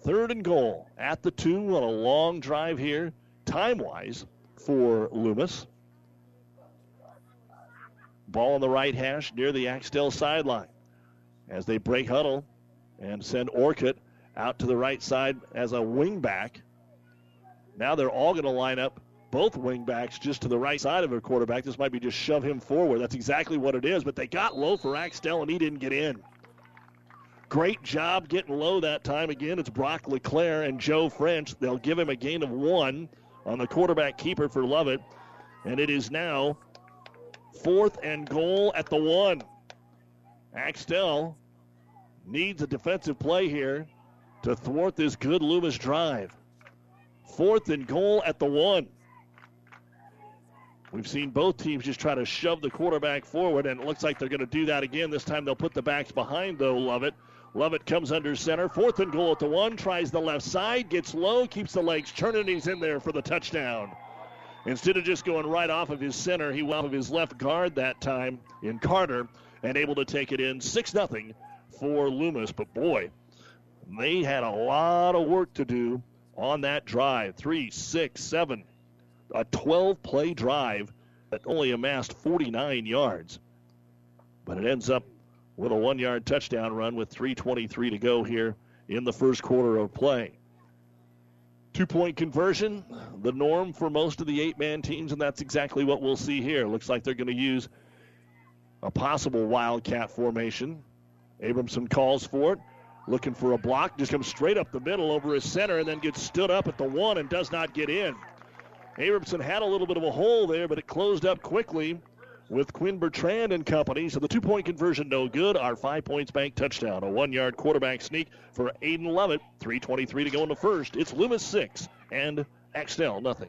Third and goal at the two on a long drive here, time wise, for Loomis. Ball on the right hash near the Axtell sideline as they break huddle and send Orcutt out to the right side as a wingback. Now they're all going to line up both wingbacks just to the right side of their quarterback. This might be just shove him forward. That's exactly what it is, but they got low for Axtell and he didn't get in. Great job getting low that time. Again, it's Brock LeClaire and Joe French. They'll give him a gain of one on the quarterback keeper for Lovett. And it is now fourth and goal at the one. Axtell needs a defensive play here to thwart this good Loomis drive. Fourth and goal at the one. We've seen both teams just try to shove the quarterback forward, and it looks like they're going to do that again. This time they'll put the backs behind, though, Lovett. Lovett comes under center. Fourth and goal at the one. Tries the left side. Gets low. Keeps the legs turning. He's in there for the touchdown. Instead of just going right off of his center, he went off of his left guard that time in Carter and able to take it in 6 0 for Loomis. But boy, they had a lot of work to do on that drive. Three, six, seven, a 12 play drive that only amassed 49 yards. But it ends up with a one yard touchdown run with 3.23 to go here in the first quarter of play. Two point conversion, the norm for most of the eight man teams, and that's exactly what we'll see here. Looks like they're going to use a possible Wildcat formation. Abramson calls for it, looking for a block, just comes straight up the middle over his center, and then gets stood up at the one and does not get in. Abramson had a little bit of a hole there, but it closed up quickly with Quinn Bertrand and company. So the two point conversion, no good. Our five points bank touchdown. A one yard quarterback sneak for Aiden Lovett. 3.23 to go in the first. It's Loomis 6 and Axtell nothing.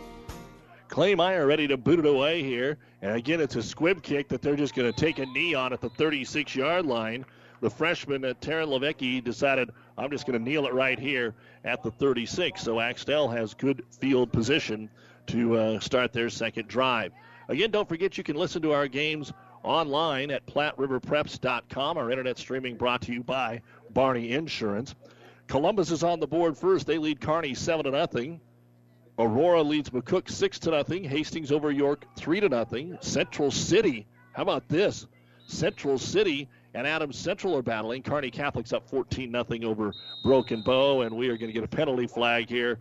Clay Meyer ready to boot it away here. And again, it's a squib kick that they're just going to take a knee on at the 36 yard line. The freshman, uh, Taryn Levecki, decided, I'm just going to kneel it right here at the 36. So Axtell has good field position to uh, start their second drive. Again, don't forget you can listen to our games online at PlatteRiverPreps.com. Our internet streaming brought to you by Barney Insurance. Columbus is on the board first. They lead Kearney 7 to nothing. Aurora leads McCook six to nothing. Hastings over York three to nothing. Central City, how about this? Central City and Adams Central are battling. Kearney Catholic's up 14 nothing over Broken Bow, and we are going to get a penalty flag here.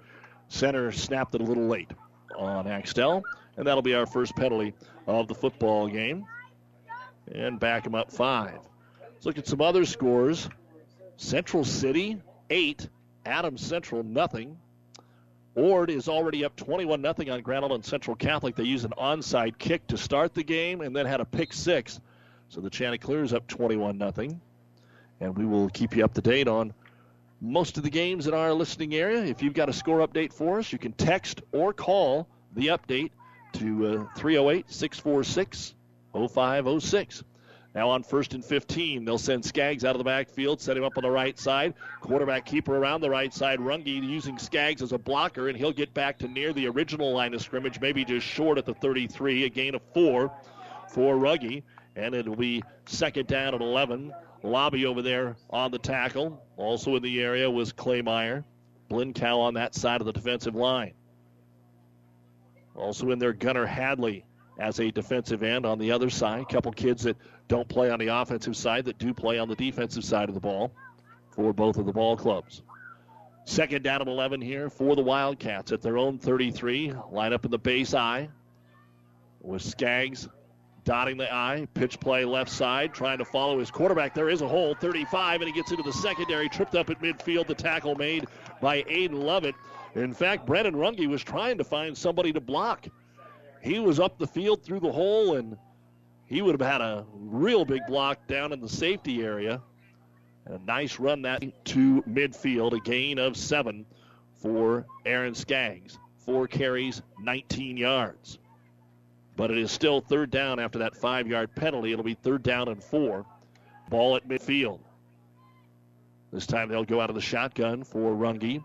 Center snapped it a little late on Axtell, and that'll be our first penalty of the football game. And back him up five. Let's look at some other scores. Central City eight, Adams Central nothing. Ord is already up 21 0 on Grand Island Central Catholic. They used an onside kick to start the game and then had a pick six. So the Chanticleers up 21 0. And we will keep you up to date on most of the games in our listening area. If you've got a score update for us, you can text or call the update to uh, 308 646 0506. Now on first and 15, they'll send Skaggs out of the backfield, set him up on the right side. Quarterback keeper around the right side. Runge using Skaggs as a blocker, and he'll get back to near the original line of scrimmage, maybe just short at the 33. A gain of four for Runge, and it'll be second down at 11. Lobby over there on the tackle. Also in the area was Clay Meyer. Blinkow on that side of the defensive line. Also in there, Gunnar Hadley as a defensive end on the other side. A couple kids that don't play on the offensive side that do play on the defensive side of the ball for both of the ball clubs. Second down and 11 here for the Wildcats at their own 33. Line up in the base I with Skaggs dotting the I. Pitch play left side, trying to follow his quarterback. There is a hole, 35, and he gets into the secondary, tripped up at midfield. The tackle made by Aiden Lovett. In fact, Brennan Runge was trying to find somebody to block he was up the field through the hole, and he would have had a real big block down in the safety area. And a nice run that to midfield, a gain of seven for Aaron Skaggs. Four carries, 19 yards. But it is still third down after that five yard penalty. It'll be third down and four. Ball at midfield. This time they'll go out of the shotgun for Runge.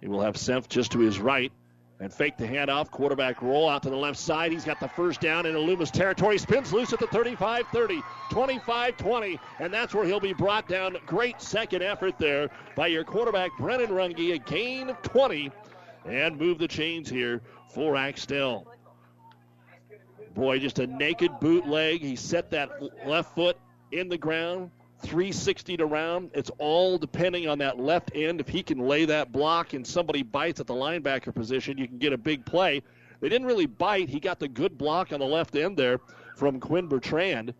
He will have Semp just to his right and fake the handoff. Quarterback roll out to the left side. He's got the first down in Loomis territory. Spins loose at the 35 30, 25 20, and that's where he'll be brought down. Great second effort there by your quarterback, Brennan Runge. A gain of 20 and move the chains here for Axtell. Boy, just a naked bootleg. He set that left foot in the ground, 360 to round. It's all depending on that left end. If he can lay that block and somebody bites at the linebacker position, you can get a big play. They didn't really bite. He got the good block on the left end there from Quinn Bertrand.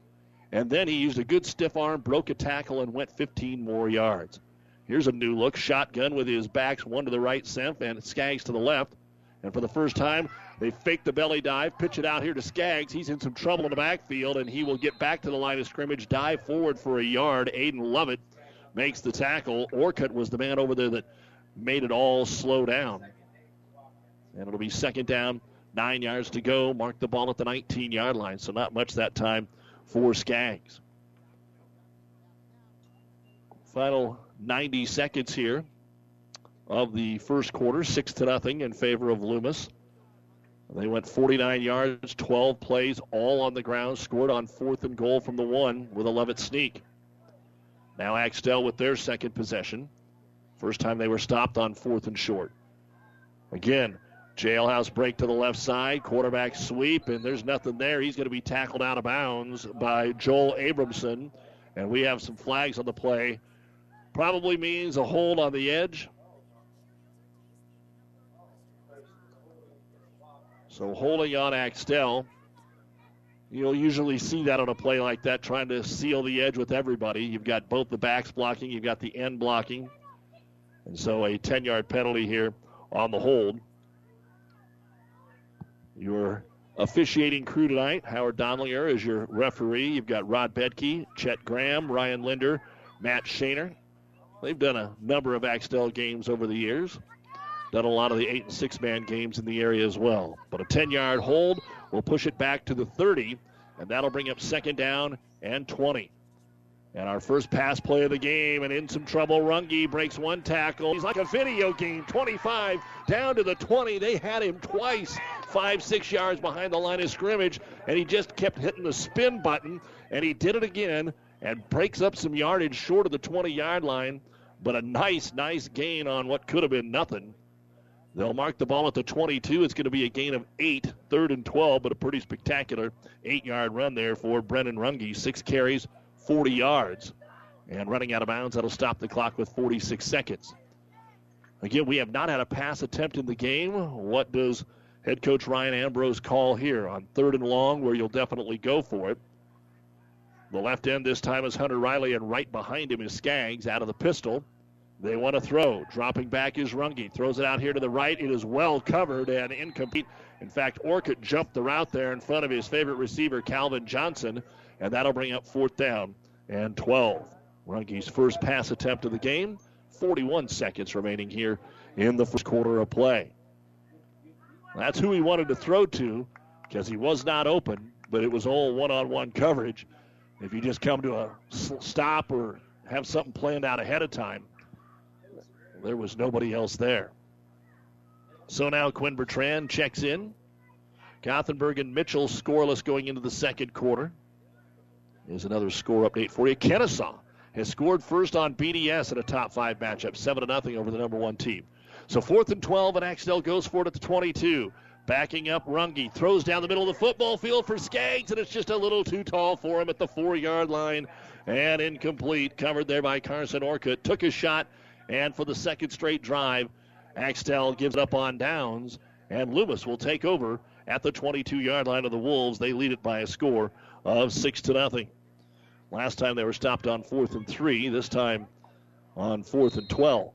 And then he used a good stiff arm, broke a tackle, and went 15 more yards. Here's a new look. Shotgun with his backs, one to the right, Semp, and Skaggs to the left. And for the first time, they fake the belly dive, pitch it out here to Skaggs. He's in some trouble in the backfield, and he will get back to the line of scrimmage, dive forward for a yard. Aiden Lovett makes the tackle. Orcutt was the man over there that made it all slow down. And it'll be second down, nine yards to go. Mark the ball at the 19 yard line, so not much that time for Skaggs. Final 90 seconds here of the first quarter, six to nothing in favor of Loomis. They went 49 yards, 12 plays, all on the ground, scored on fourth and goal from the one with a Lovett sneak. Now Axtell with their second possession. First time they were stopped on fourth and short. Again, jailhouse break to the left side, quarterback sweep, and there's nothing there. He's going to be tackled out of bounds by Joel Abramson. And we have some flags on the play. Probably means a hold on the edge. So holding on Axtell. You'll usually see that on a play like that, trying to seal the edge with everybody. You've got both the backs blocking, you've got the end blocking. And so a 10 yard penalty here on the hold. Your officiating crew tonight, Howard Donlinger is your referee. You've got Rod Bedke, Chet Graham, Ryan Linder, Matt Shaner. They've done a number of Axtell games over the years done a lot of the eight and six man games in the area as well. But a 10 yard hold will push it back to the 30, and that'll bring up second down and 20. And our first pass play of the game, and in some trouble, Runge breaks one tackle. He's like a video game, 25 down to the 20. They had him twice, five, six yards behind the line of scrimmage, and he just kept hitting the spin button, and he did it again and breaks up some yardage short of the 20 yard line. But a nice, nice gain on what could have been nothing. They'll mark the ball at the 22. It's going to be a gain of eight, third and 12, but a pretty spectacular eight yard run there for Brennan Runge. Six carries, 40 yards. And running out of bounds, that'll stop the clock with 46 seconds. Again, we have not had a pass attempt in the game. What does head coach Ryan Ambrose call here on third and long, where you'll definitely go for it? The left end this time is Hunter Riley, and right behind him is Skaggs out of the pistol. They want to throw. Dropping back is Runge. Throws it out here to the right. It is well covered and incomplete. In fact, Orcutt jumped the route there in front of his favorite receiver, Calvin Johnson, and that'll bring up fourth down and 12. Runge's first pass attempt of the game. 41 seconds remaining here in the first quarter of play. That's who he wanted to throw to because he was not open, but it was all one on one coverage. If you just come to a stop or have something planned out ahead of time, there was nobody else there. So now Quinn Bertrand checks in. Gothenburg and Mitchell scoreless going into the second quarter. Here's another score update for you. Kenesaw has scored first on BDS in a top five matchup, 7 to nothing over the number one team. So fourth and 12, and Axtell goes for it at the 22. Backing up, Runge throws down the middle of the football field for Skaggs, and it's just a little too tall for him at the four yard line. And incomplete, covered there by Carson Orcutt. Took a shot, and for the second straight drive, Axtell gives up on downs, and Loomis will take over at the 22 yard line of the Wolves. They lead it by a score of 6 to nothing. Last time they were stopped on fourth and three, this time on fourth and 12.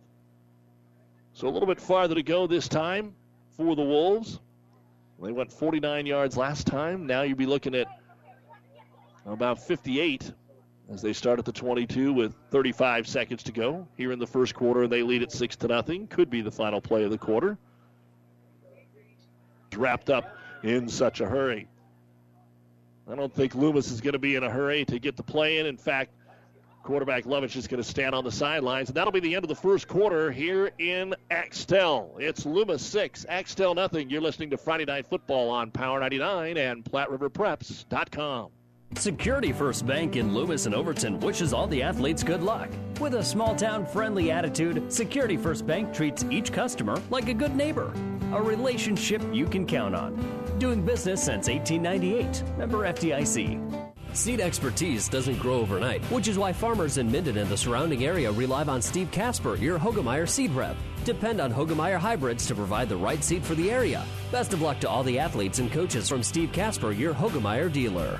So a little bit farther to go this time for the Wolves. They went 49 yards last time. Now you'd be looking at about 58 as they start at the 22 with 35 seconds to go here in the first quarter. and They lead at six to nothing. Could be the final play of the quarter. Wrapped up in such a hurry. I don't think Loomis is going to be in a hurry to get the play in. In fact, Quarterback Lovett is going to stand on the sidelines, and that'll be the end of the first quarter here in Axtell. It's Loomis 6, Axtell nothing. You're listening to Friday Night Football on Power 99 and PlatteRiverPreps.com. Security First Bank in Loomis and Overton wishes all the athletes good luck. With a small town friendly attitude, Security First Bank treats each customer like a good neighbor, a relationship you can count on. Doing business since 1898. Member FDIC. Seed expertise doesn't grow overnight, which is why farmers in Minden and the surrounding area rely on Steve Casper, your Hoegemeyer seed rep. Depend on Hoegemeyer hybrids to provide the right seed for the area. Best of luck to all the athletes and coaches from Steve Casper, your Hoegemeyer dealer.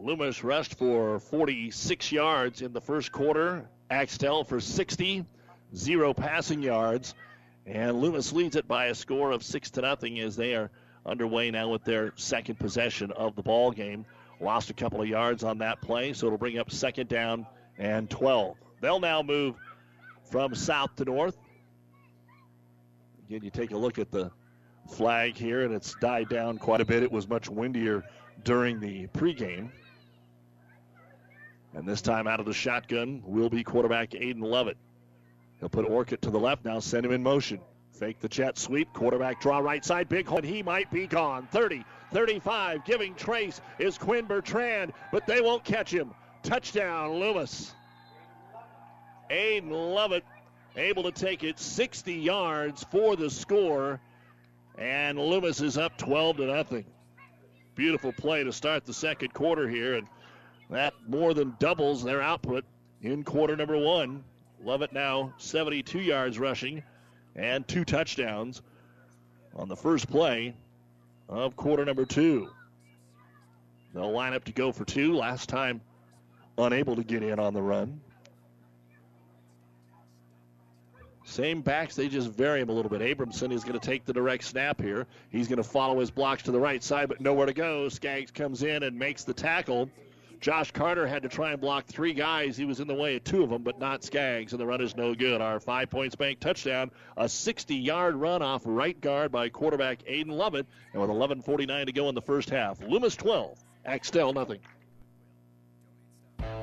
Loomis rushed for 46 yards in the first quarter. Axtell for 60, zero passing yards. And Loomis leads it by a score of six to nothing as they are underway now with their second possession of the ball game. Lost a couple of yards on that play, so it'll bring up second down and 12. They'll now move from south to north. Again, you take a look at the flag here, and it's died down quite a bit. It was much windier during the pregame. And this time out of the shotgun will be quarterback Aiden Lovett. He'll put Orcutt to the left now, send him in motion. Fake the jet sweep, quarterback draw right side, big hole. He might be gone. 30, 35, giving trace is Quinn Bertrand, but they won't catch him. Touchdown, Loomis. Aiden Lovett able to take it 60 yards for the score, and Loomis is up 12 to nothing. Beautiful play to start the second quarter here, and more than doubles their output in quarter number one. Lovett now 72 yards rushing and two touchdowns on the first play of quarter number two. They'll line up to go for two. Last time unable to get in on the run. Same backs, they just vary him a little bit. Abramson is going to take the direct snap here. He's going to follow his blocks to the right side, but nowhere to go. Skaggs comes in and makes the tackle. Josh Carter had to try and block three guys. He was in the way of two of them, but not Skaggs, and the run is no good. Our five points bank touchdown, a 60 yard run off right guard by quarterback Aiden Lovett, and with 11.49 to go in the first half. Loomis 12, Axtell nothing.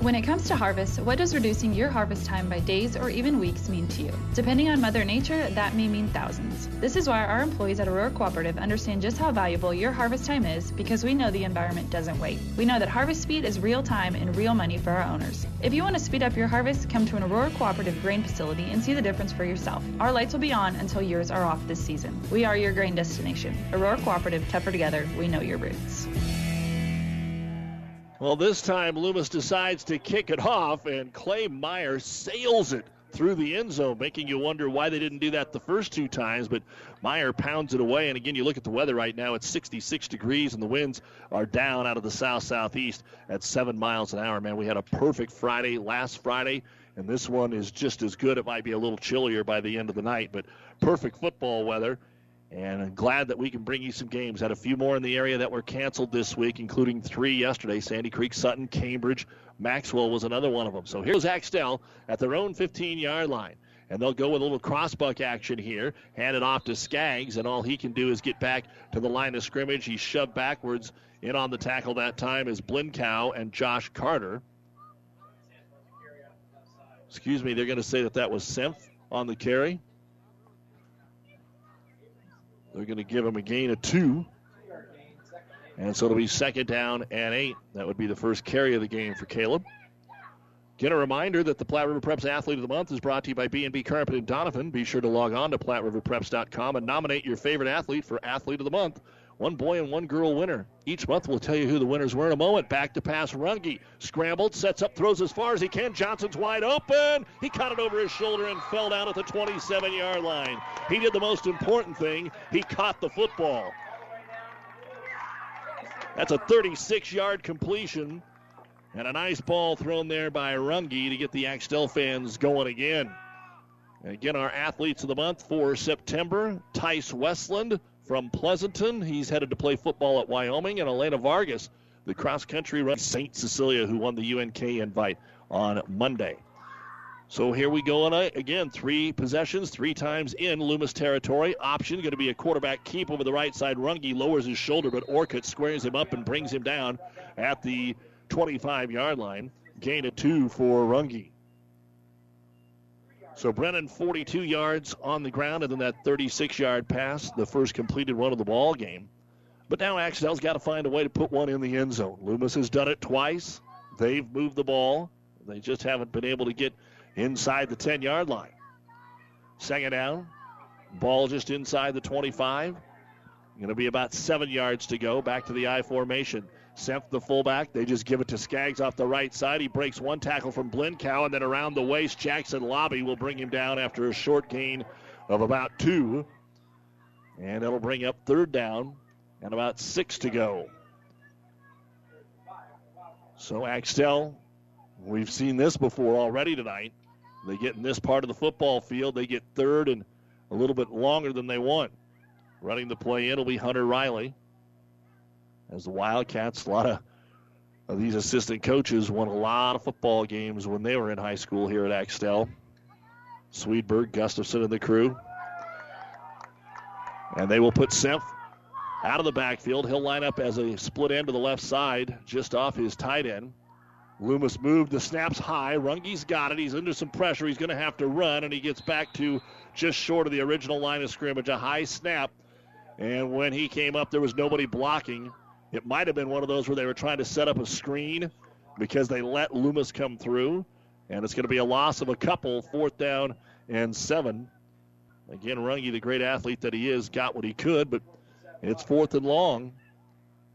When it comes to harvest, what does reducing your harvest time by days or even weeks mean to you? Depending on Mother Nature, that may mean thousands. This is why our employees at Aurora Cooperative understand just how valuable your harvest time is because we know the environment doesn't wait. We know that harvest speed is real time and real money for our owners. If you want to speed up your harvest, come to an Aurora Cooperative grain facility and see the difference for yourself. Our lights will be on until yours are off this season. We are your grain destination. Aurora Cooperative, tougher together, we know your roots. Well, this time Loomis decides to kick it off, and Clay Meyer sails it through the end zone, making you wonder why they didn't do that the first two times. But Meyer pounds it away. And again, you look at the weather right now, it's 66 degrees, and the winds are down out of the south southeast at 7 miles an hour. Man, we had a perfect Friday last Friday, and this one is just as good. It might be a little chillier by the end of the night, but perfect football weather. And I'm glad that we can bring you some games. Had a few more in the area that were canceled this week, including three yesterday Sandy Creek, Sutton, Cambridge. Maxwell was another one of them. So here's Axtell at their own 15 yard line. And they'll go with a little crossbuck action here. Hand it off to Skaggs, and all he can do is get back to the line of scrimmage. He's shoved backwards. In on the tackle that time is Blinkow and Josh Carter. Excuse me, they're going to say that that was Semp on the carry. They're going to give him a gain of two. And so it'll be second down and eight. That would be the first carry of the game for Caleb. Again, a reminder that the Platte River Preps Athlete of the Month is brought to you by B&B Carpet and Doniphan. Be sure to log on to PlatteRiverPreps.com and nominate your favorite athlete for Athlete of the Month. One boy and one girl winner. Each month we'll tell you who the winners were in a moment. Back to pass Runge. Scrambled, sets up, throws as far as he can. Johnson's wide open. He caught it over his shoulder and fell down at the 27 yard line. He did the most important thing. He caught the football. That's a 36 yard completion. And a nice ball thrown there by Runge to get the Axtell fans going again. And again, our athletes of the month for September Tice Westland from Pleasanton. He's headed to play football at Wyoming. And Elena Vargas, the cross country run St. Cecilia, who won the UNK invite on Monday. So here we go uh, again. Three possessions, three times in Loomis territory. Option going to be a quarterback keep over the right side. Runge lowers his shoulder, but Orcutt squares him up and brings him down at the 25 yard line. Gain of two for Runge. So Brennan 42 yards on the ground, and then that 36 yard pass, the first completed one of the ball game. But now Axtell's got to find a way to put one in the end zone. Loomis has done it twice. They've moved the ball. They just haven't been able to get inside the 10 yard line. Second down. Ball just inside the 25. Going to be about seven yards to go. Back to the I formation. Semp, the fullback, they just give it to Skaggs off the right side. He breaks one tackle from Blinkow, and then around the waist, Jackson Lobby will bring him down after a short gain of about two. And it'll bring up third down and about six to go. So Axtell, we've seen this before already tonight. They get in this part of the football field, they get third and a little bit longer than they want. Running the play in will be Hunter Riley. As the Wildcats, a lot of, of these assistant coaches won a lot of football games when they were in high school here at Axtell. Swedberg, Gustafson, and the crew. And they will put Semp out of the backfield. He'll line up as a split end to the left side, just off his tight end. Loomis moved the snaps high. Runge's got it. He's under some pressure. He's going to have to run, and he gets back to just short of the original line of scrimmage. A high snap. And when he came up, there was nobody blocking. It might have been one of those where they were trying to set up a screen because they let Loomis come through. And it's going to be a loss of a couple, fourth down and seven. Again, Runge, the great athlete that he is, got what he could, but it's fourth and long.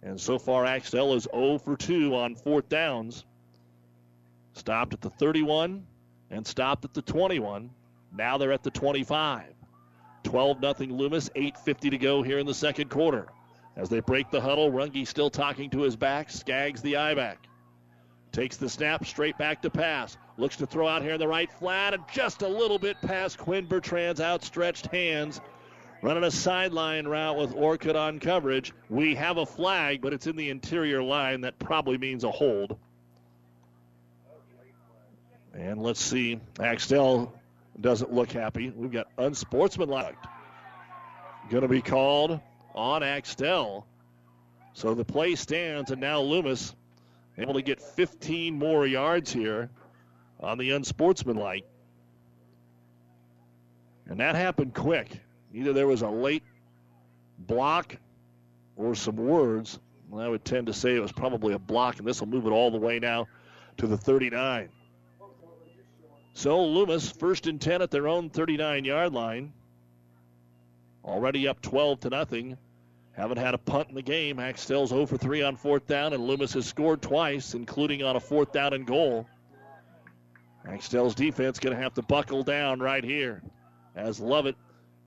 And so far, Axtell is 0 for 2 on fourth downs. Stopped at the 31 and stopped at the 21. Now they're at the 25. 12 0 Loomis, 8.50 to go here in the second quarter. As they break the huddle, Runge still talking to his back. Skaggs the eye back. Takes the snap straight back to pass. Looks to throw out here in the right flat and just a little bit past Quinn Bertrand's outstretched hands. Running a sideline route with Orcutt on coverage. We have a flag, but it's in the interior line. That probably means a hold. And let's see. Axtell doesn't look happy. We've got unsportsmanlike. Going to be called on Axtell. So the play stands, and now Loomis able to get 15 more yards here on the unsportsmanlike. And that happened quick. Either there was a late block or some words. Well, I would tend to say it was probably a block, and this will move it all the way now to the 39. So Loomis, first and 10 at their own 39 yard line. Already up 12 to nothing. Haven't had a punt in the game. Axtell's 0 for 3 on fourth down, and Loomis has scored twice, including on a fourth down and goal. Axtell's defense going to have to buckle down right here as Lovett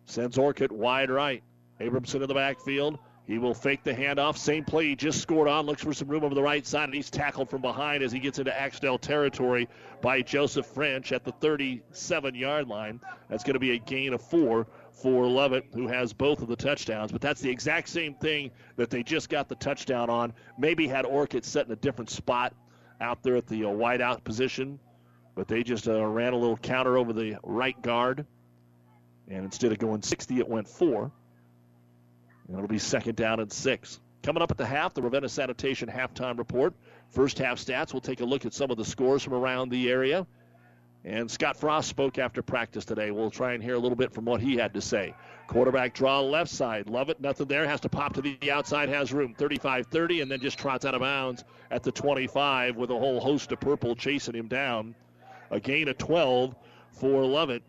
sends Orcutt wide right. Abramson in the backfield. He will fake the handoff. Same play he just scored on. Looks for some room over the right side, and he's tackled from behind as he gets into Axtell territory by Joseph French at the 37 yard line. That's going to be a gain of four for Lovett, who has both of the touchdowns. But that's the exact same thing that they just got the touchdown on. Maybe had Orcutt set in a different spot out there at the uh, wide out position, but they just uh, ran a little counter over the right guard. And instead of going 60, it went four. And it'll be second down and six. Coming up at the half, the Ravenna Sanitation halftime report. First half stats. We'll take a look at some of the scores from around the area. And Scott Frost spoke after practice today. We'll try and hear a little bit from what he had to say. Quarterback draw left side. Lovett. Nothing there. Has to pop to the outside. Has room. 35 30, and then just trots out of bounds at the 25 with a whole host of purple chasing him down. A gain of 12 for Lovett.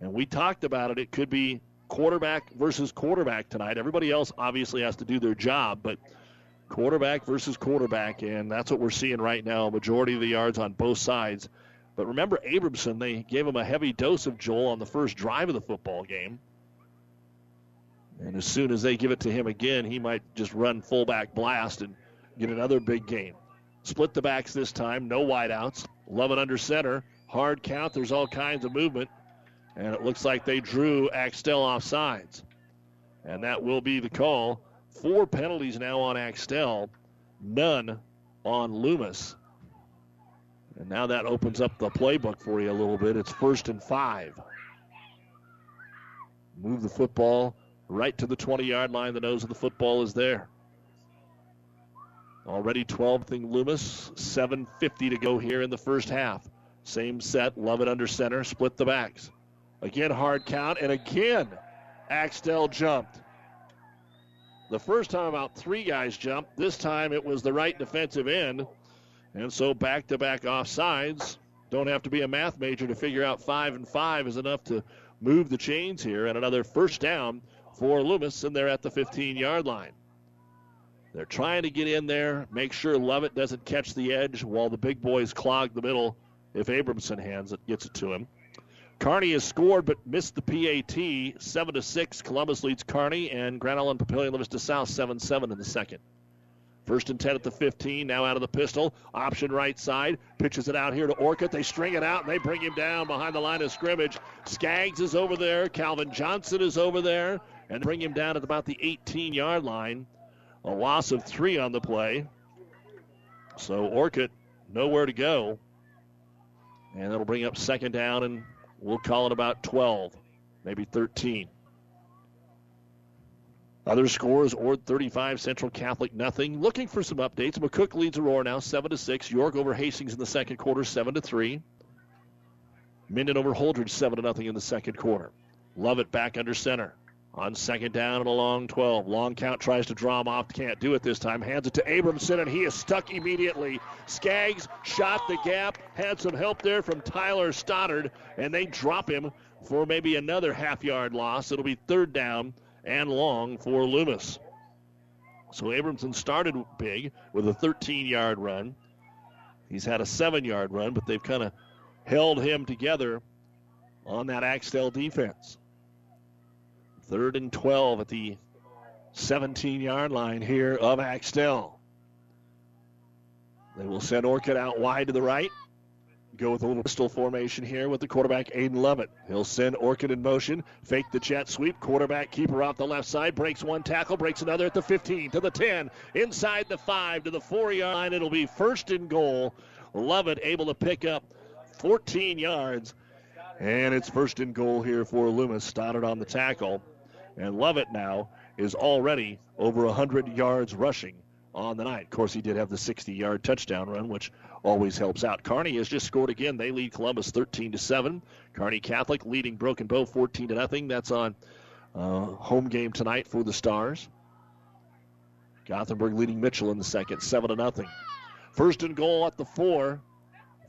And we talked about it. It could be quarterback versus quarterback tonight. Everybody else obviously has to do their job, but quarterback versus quarterback, and that's what we're seeing right now. Majority of the yards on both sides. But remember, Abramson, they gave him a heavy dose of Joel on the first drive of the football game. And as soon as they give it to him again, he might just run fullback blast and get another big game. Split the backs this time, no wideouts. Lovett under center. Hard count. There's all kinds of movement. And it looks like they drew Axtell off sides. And that will be the call. Four penalties now on Axtell, none on Loomis. And now that opens up the playbook for you a little bit. It's first and five. Move the football right to the 20 yard line. The nose of the football is there. Already 12 thing Loomis, 7.50 to go here in the first half. Same set, Lovett under center, split the backs. Again, hard count, and again, Axtell jumped. The first time about three guys jumped. This time it was the right defensive end. And so back to back offsides. Don't have to be a math major to figure out five and five is enough to move the chains here. And another first down for Loomis, and they're at the 15 yard line. They're trying to get in there, make sure Lovett doesn't catch the edge while the big boys clog the middle if Abramson hands it, gets it to him. Kearney has scored but missed the PAT. 7 to 6. Columbus leads Kearney, and Grand Island Papillion La Vista South 7 7 in the second. First and 10 at the 15, now out of the pistol. Option right side. Pitches it out here to Orcutt. They string it out and they bring him down behind the line of scrimmage. Skaggs is over there. Calvin Johnson is over there. And bring him down at about the 18 yard line. A loss of three on the play. So Orcutt nowhere to go. And that'll bring up second down and We'll call it about 12, maybe 13. Other scores: Ord 35, Central Catholic nothing. Looking for some updates. McCook leads Aurora now 7 to 6. York over Hastings in the second quarter 7 to 3. Minden over Holdrege 7 to nothing in the second quarter. Lovett back under center. On second down and a long 12. Long count tries to draw him off. Can't do it this time. Hands it to Abramson, and he is stuck immediately. Skaggs shot the gap. Had some help there from Tyler Stoddard, and they drop him for maybe another half yard loss. It'll be third down and long for Loomis. So Abramson started big with a 13 yard run. He's had a seven yard run, but they've kind of held him together on that Axtell defense. Third and 12 at the 17 yard line here of Axtell. They will send Orcutt out wide to the right. Go with a little pistol formation here with the quarterback, Aiden Lovett. He'll send Orcutt in motion, fake the jet sweep. Quarterback keeper off the left side, breaks one tackle, breaks another at the 15, to the 10, inside the 5, to the 4 yard line. It'll be first and goal. Lovett able to pick up 14 yards. And it's first and goal here for Loomis. Stoddard on the tackle. And Lovett now is already over 100 yards rushing on the night. Of course, he did have the 60 yard touchdown run, which always helps out. Kearney has just scored again. They lead Columbus 13 to 7. Kearney Catholic leading Broken Bow 14 to nothing. That's on uh, home game tonight for the Stars. Gothenburg leading Mitchell in the second, 7 to nothing. First and goal at the 4.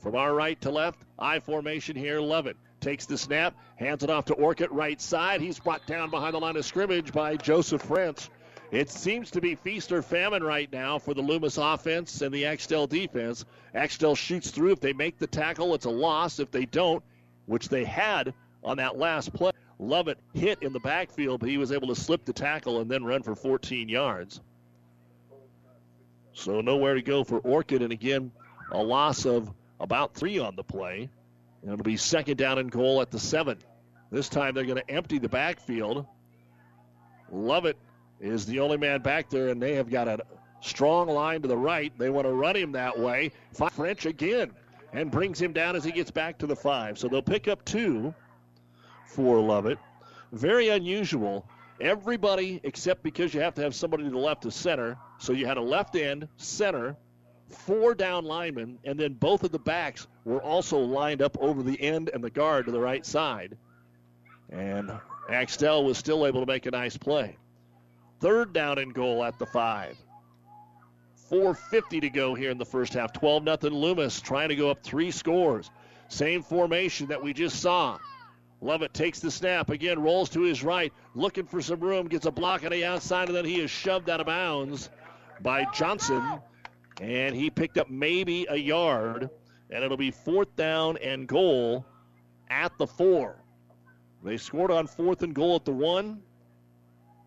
From our right to left, I formation here, Lovett takes the snap, hands it off to Orcutt, right side. He's brought down behind the line of scrimmage by Joseph French. It seems to be feast or famine right now for the Loomis offense and the Axtell defense. Axtell shoots through. If they make the tackle, it's a loss. If they don't, which they had on that last play, Lovett hit in the backfield, but he was able to slip the tackle and then run for 14 yards. So nowhere to go for Orcutt, and again, a loss of about three on the play. And it'll be second down and goal at the seven. This time they're going to empty the backfield. Lovett is the only man back there, and they have got a strong line to the right. They want to run him that way. French again and brings him down as he gets back to the five. So they'll pick up two for Lovett. Very unusual. Everybody, except because you have to have somebody to the left of center. So you had a left end, center, four down linemen, and then both of the backs were also lined up over the end and the guard to the right side. And Axtell was still able to make a nice play. Third down and goal at the five. 4.50 to go here in the first half. 12 0 Loomis trying to go up three scores. Same formation that we just saw. Lovett takes the snap again, rolls to his right, looking for some room, gets a block on the outside, and then he is shoved out of bounds by Johnson. And he picked up maybe a yard, and it'll be fourth down and goal at the four. They scored on fourth and goal at the one.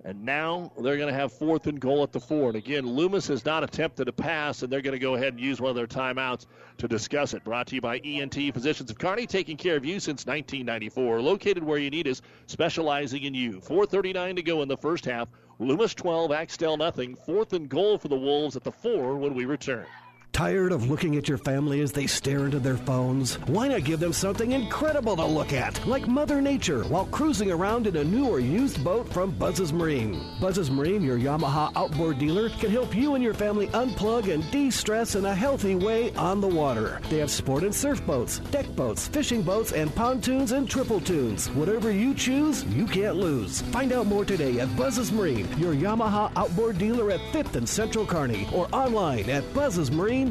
And now they're going to have fourth and goal at the four. And again, Loomis has not attempted a pass, and they're going to go ahead and use one of their timeouts to discuss it. Brought to you by ENT Physicians of Kearney, taking care of you since 1994. Located where you need us, specializing in you. 4.39 to go in the first half. Loomis 12, Axtell nothing. Fourth and goal for the Wolves at the four when we return. Tired of looking at your family as they stare into their phones? Why not give them something incredible to look at, like Mother Nature, while cruising around in a new or used boat from Buzz's Marine? Buzz's Marine, your Yamaha outboard dealer, can help you and your family unplug and de stress in a healthy way on the water. They have sport and surf boats, deck boats, fishing boats, and pontoons and triple tunes. Whatever you choose, you can't lose. Find out more today at Buzz's Marine, your Yamaha outboard dealer at 5th and Central Kearney, or online at Buzz's Marine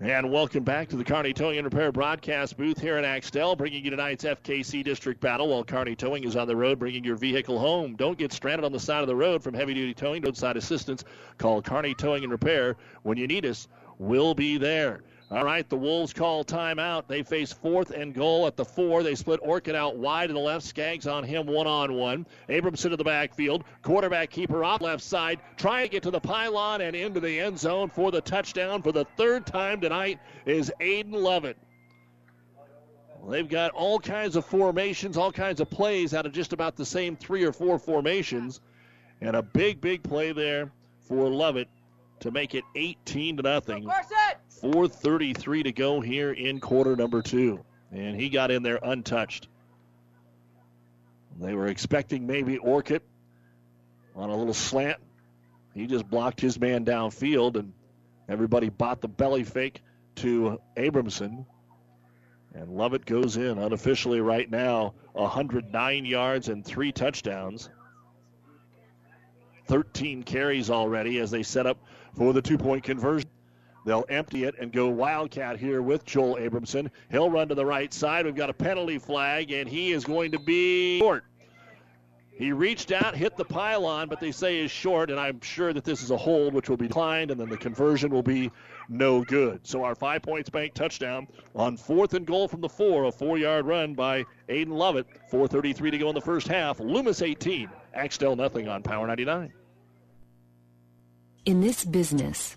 And welcome back to the Kearney Towing and Repair broadcast booth here in Axtell, bringing you tonight's FKC District Battle while Kearney Towing is on the road bringing your vehicle home. Don't get stranded on the side of the road from heavy duty towing, roadside assistance. Call Kearney Towing and Repair. When you need us, we'll be there. All right, the Wolves call timeout. They face fourth and goal at the four. They split Orcutt out wide to the left. Skaggs on him one on one. Abramson to the backfield. Quarterback keeper off left side. Trying to get to the pylon and into the end zone for the touchdown for the third time tonight is Aiden Lovett. They've got all kinds of formations, all kinds of plays out of just about the same three or four formations. And a big, big play there for Lovett to make it 18 to nothing. 4.33 to go here in quarter number two. And he got in there untouched. They were expecting maybe Orcutt on a little slant. He just blocked his man downfield, and everybody bought the belly fake to Abramson. And Lovett goes in unofficially right now, 109 yards and three touchdowns. 13 carries already as they set up for the two point conversion. They'll empty it and go Wildcat here with Joel Abramson. He'll run to the right side. We've got a penalty flag, and he is going to be short. He reached out, hit the pylon, but they say is short, and I'm sure that this is a hold, which will be declined, and then the conversion will be no good. So our five points bank touchdown on fourth and goal from the four, a four yard run by Aiden Lovett. 4.33 to go in the first half. Loomis 18, Axtell nothing on Power 99. In this business,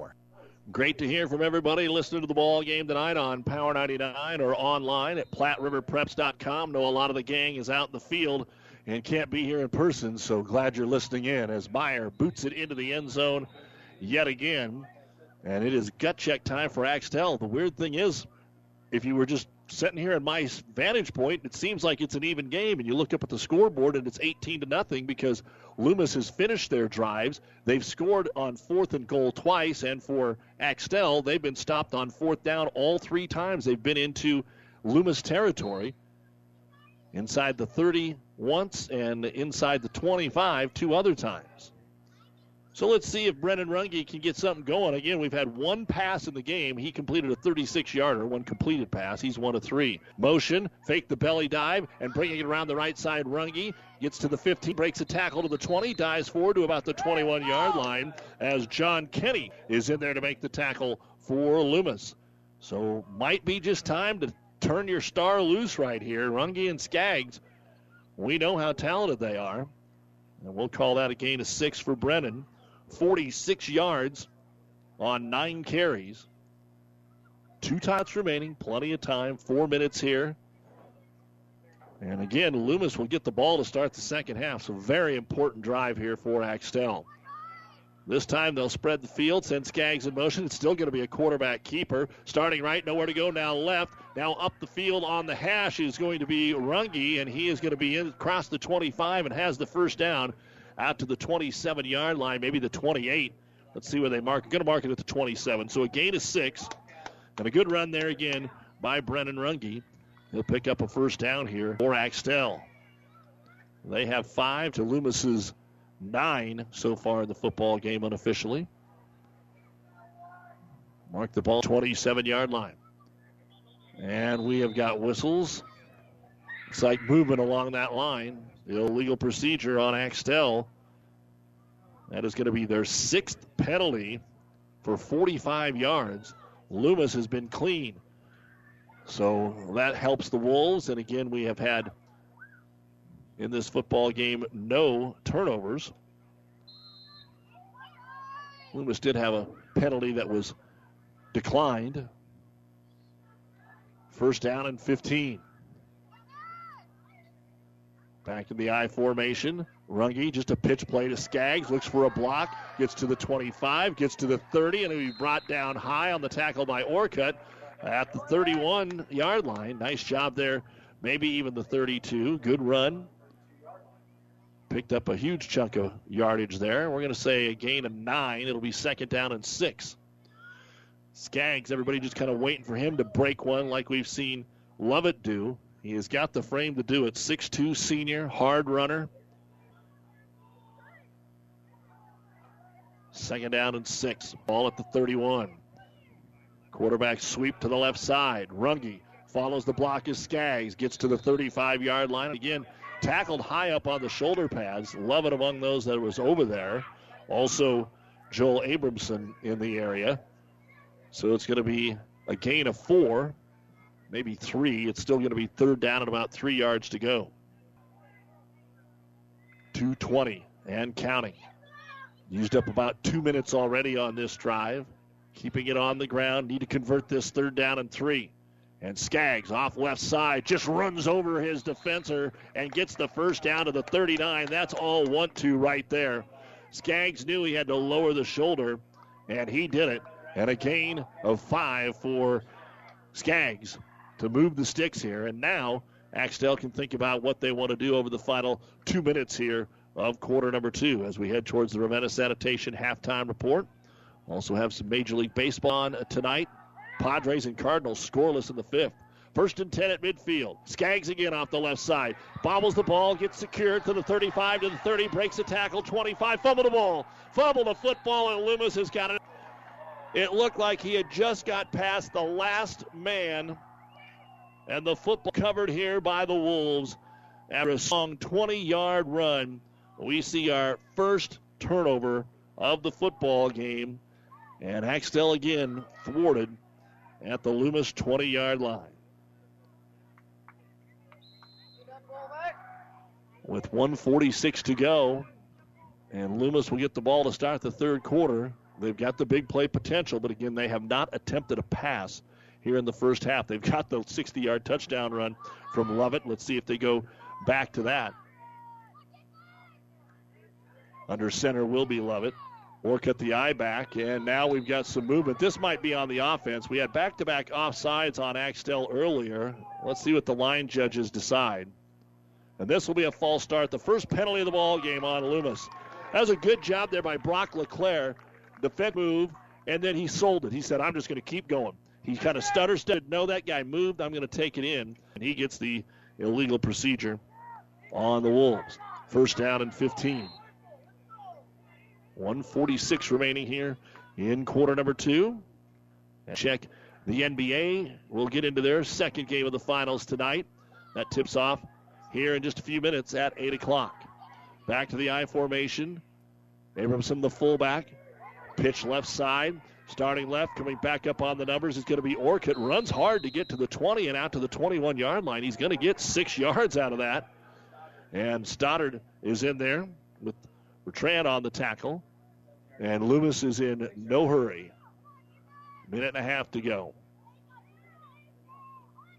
Great to hear from everybody listening to the ball game tonight on Power 99 or online at PlatteRiverPreps.com. Know a lot of the gang is out in the field and can't be here in person, so glad you're listening in as Meyer boots it into the end zone yet again. And it is gut check time for Axtell. The weird thing is, if you were just sitting here at my vantage point, it seems like it's an even game, and you look up at the scoreboard and it's 18 to nothing because Loomis has finished their drives. They've scored on fourth and goal twice, and for Axtell, they've been stopped on fourth down all three times they've been into Loomis territory. Inside the 30 once and inside the 25 two other times. So let's see if Brennan Runge can get something going. Again, we've had one pass in the game. He completed a 36 yarder, one completed pass. He's one of three. Motion, fake the belly dive, and bringing it around the right side. Runge gets to the 15, breaks a tackle to the 20, dives forward to about the 21 yard line as John Kenny is in there to make the tackle for Loomis. So might be just time to turn your star loose right here. Runge and Skaggs, we know how talented they are. And we'll call that a gain of six for Brennan. 46 yards on nine carries. Two tots remaining, plenty of time, four minutes here. And again, Loomis will get the ball to start the second half. So, very important drive here for Axtell. This time they'll spread the field, send Skaggs in motion. It's still going to be a quarterback keeper. Starting right, nowhere to go, now left. Now up the field on the hash is going to be Runge, and he is going to be in, across the 25 and has the first down out to the 27 yard line, maybe the 28. Let's see where they mark. Going to mark it at the 27. So a gain of six, and a good run there again by Brennan Runge. He'll pick up a first down here for Axtell. They have five to Loomis's nine so far in the football game unofficially. Mark the ball 27 yard line. And we have got whistles. It's like movement along that line. Illegal procedure on Axtell. That is going to be their sixth penalty for 45 yards. Loomis has been clean. So that helps the Wolves. And again, we have had in this football game no turnovers. Loomis did have a penalty that was declined. First down and 15. Back to the I formation. Runge, just a pitch play to Skaggs, looks for a block, gets to the 25, gets to the 30, and he brought down high on the tackle by Orcutt at the 31 yard line. Nice job there, maybe even the 32. Good run. Picked up a huge chunk of yardage there. We're going to say a gain of nine. It'll be second down and six. Skaggs, everybody just kind of waiting for him to break one like we've seen Lovett do. He has got the frame to do it. 6'2 senior, hard runner. Second down and six. Ball at the 31. Quarterback sweep to the left side. Runge follows the block as Skaggs gets to the 35 yard line. Again, tackled high up on the shoulder pads. Lovett among those that was over there. Also, Joel Abramson in the area. So it's going to be a gain of four maybe three. It's still going to be third down and about three yards to go. 220 and counting. Used up about two minutes already on this drive. Keeping it on the ground. Need to convert this third down and three. And Skaggs off left side just runs over his defender and gets the first down to the 39. That's all one two right there. Skaggs knew he had to lower the shoulder, and he did it. And a gain of five for Skaggs to move the sticks here. And now Axtell can think about what they want to do over the final two minutes here of quarter number two as we head towards the Ravenna Sanitation halftime report. Also have some Major League Baseball on tonight. Padres and Cardinals scoreless in the fifth. First and 10 at midfield. Skaggs again off the left side. Bobbles the ball, gets secured to the 35 to the 30, breaks a tackle, 25, fumble the ball. Fumble the football, and Loomis has got it. It looked like he had just got past the last man and the football covered here by the Wolves. After a strong 20 yard run, we see our first turnover of the football game. And Axtell again thwarted at the Loomis 20 yard line. With 146 to go, and Loomis will get the ball to start the third quarter. They've got the big play potential, but again, they have not attempted a pass here in the first half. They've got the 60 yard touchdown run from Lovett. Let's see if they go back to that. Under center will be Lovett. Orcutt the eye back, and now we've got some movement. This might be on the offense. We had back to back offsides on Axtell earlier. Let's see what the line judges decide. And this will be a false start. The first penalty of the ball game on Loomis. That was a good job there by Brock LeClaire. The Fed move, and then he sold it. He said, I'm just going to keep going. He kind of stutter stuttered. No, that guy moved. I'm going to take it in. And he gets the illegal procedure on the Wolves. First down and 15. 146 remaining here in quarter number two. Check the NBA. We'll get into their second game of the finals tonight. That tips off here in just a few minutes at 8 o'clock. Back to the I formation. Abramson, the fullback. Pitch left side. Starting left, coming back up on the numbers is going to be Orcutt. Runs hard to get to the 20 and out to the 21 yard line. He's going to get six yards out of that. And Stoddard is in there with Bertrand on the tackle. And Loomis is in no hurry. Minute and a half to go.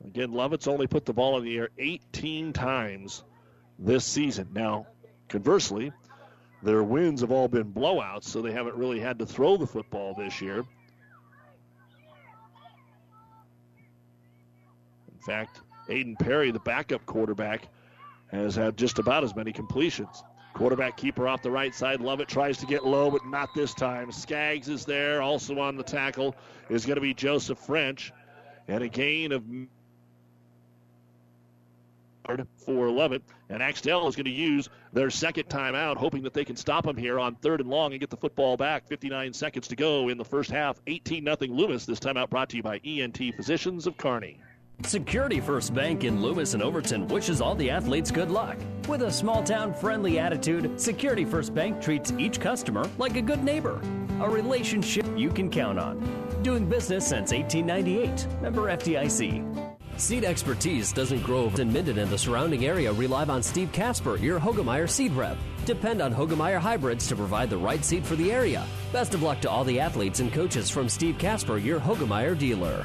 Again, Lovett's only put the ball in the air 18 times this season. Now, conversely, their wins have all been blowouts, so they haven't really had to throw the football this year. In fact, Aiden Perry, the backup quarterback, has had just about as many completions. Quarterback keeper off the right side. Lovett tries to get low, but not this time. Skaggs is there. Also on the tackle is going to be Joseph French. And a gain of for Lovett. And Axtell is going to use their second timeout, hoping that they can stop them here on third and long and get the football back. 59 seconds to go in the first half. 18 0 Loomis. This timeout brought to you by ENT Physicians of Kearney. Security First Bank in Loomis and Overton wishes all the athletes good luck. With a small town friendly attitude, Security First Bank treats each customer like a good neighbor, a relationship you can count on. Doing business since 1898. Member FDIC. Seed expertise doesn't grow in Minden and the surrounding area. Rely on Steve Casper, your Hoegemeyer seed rep. Depend on Hoegemeyer hybrids to provide the right seed for the area. Best of luck to all the athletes and coaches from Steve Casper, your Hoegemeyer dealer.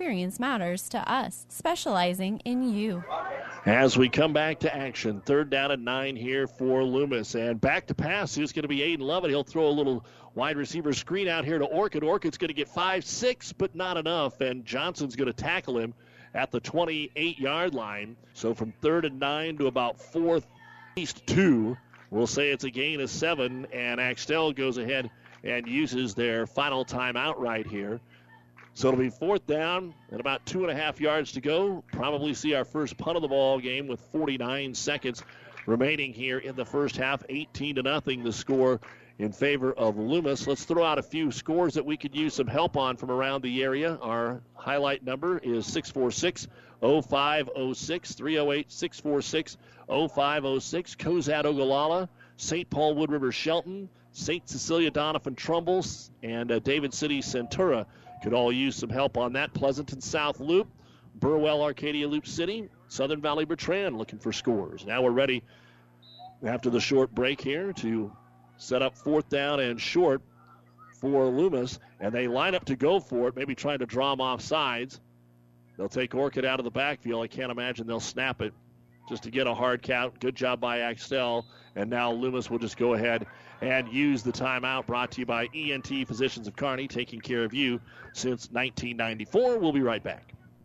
experience matters to us, specializing in you. As we come back to action, third down and nine here for Loomis. And back to pass is going to be Aiden Lovett. He'll throw a little wide receiver screen out here to Orcutt. Orcutt's going to get five, six, but not enough. And Johnson's going to tackle him at the 28 yard line. So from third and nine to about fourth, east two, we'll say it's a gain of seven. And Axtell goes ahead and uses their final timeout right here. So it'll be fourth down and about two and a half yards to go. Probably see our first punt of the ball game with 49 seconds remaining here in the first half. 18 to nothing the score in favor of Loomis. Let's throw out a few scores that we could use some help on from around the area. Our highlight number is 646 0506 308 646 0506. Cozad Ogallala, St. Paul Wood River Shelton, St. Cecilia Donovan Trumbull, and uh, David City Centura could all use some help on that. Pleasanton South Loop, Burwell Arcadia Loop City, Southern Valley Bertrand looking for scores. Now we're ready after the short break here to set up fourth down and short for Loomis, and they line up to go for it, maybe trying to draw them off sides. They'll take Orcutt out of the backfield. I can't imagine they'll snap it just to get a hard count. Good job by Axtell. And now Loomis will just go ahead and use the timeout brought to you by ENT Physicians of Kearney, taking care of you since 1994. We'll be right back.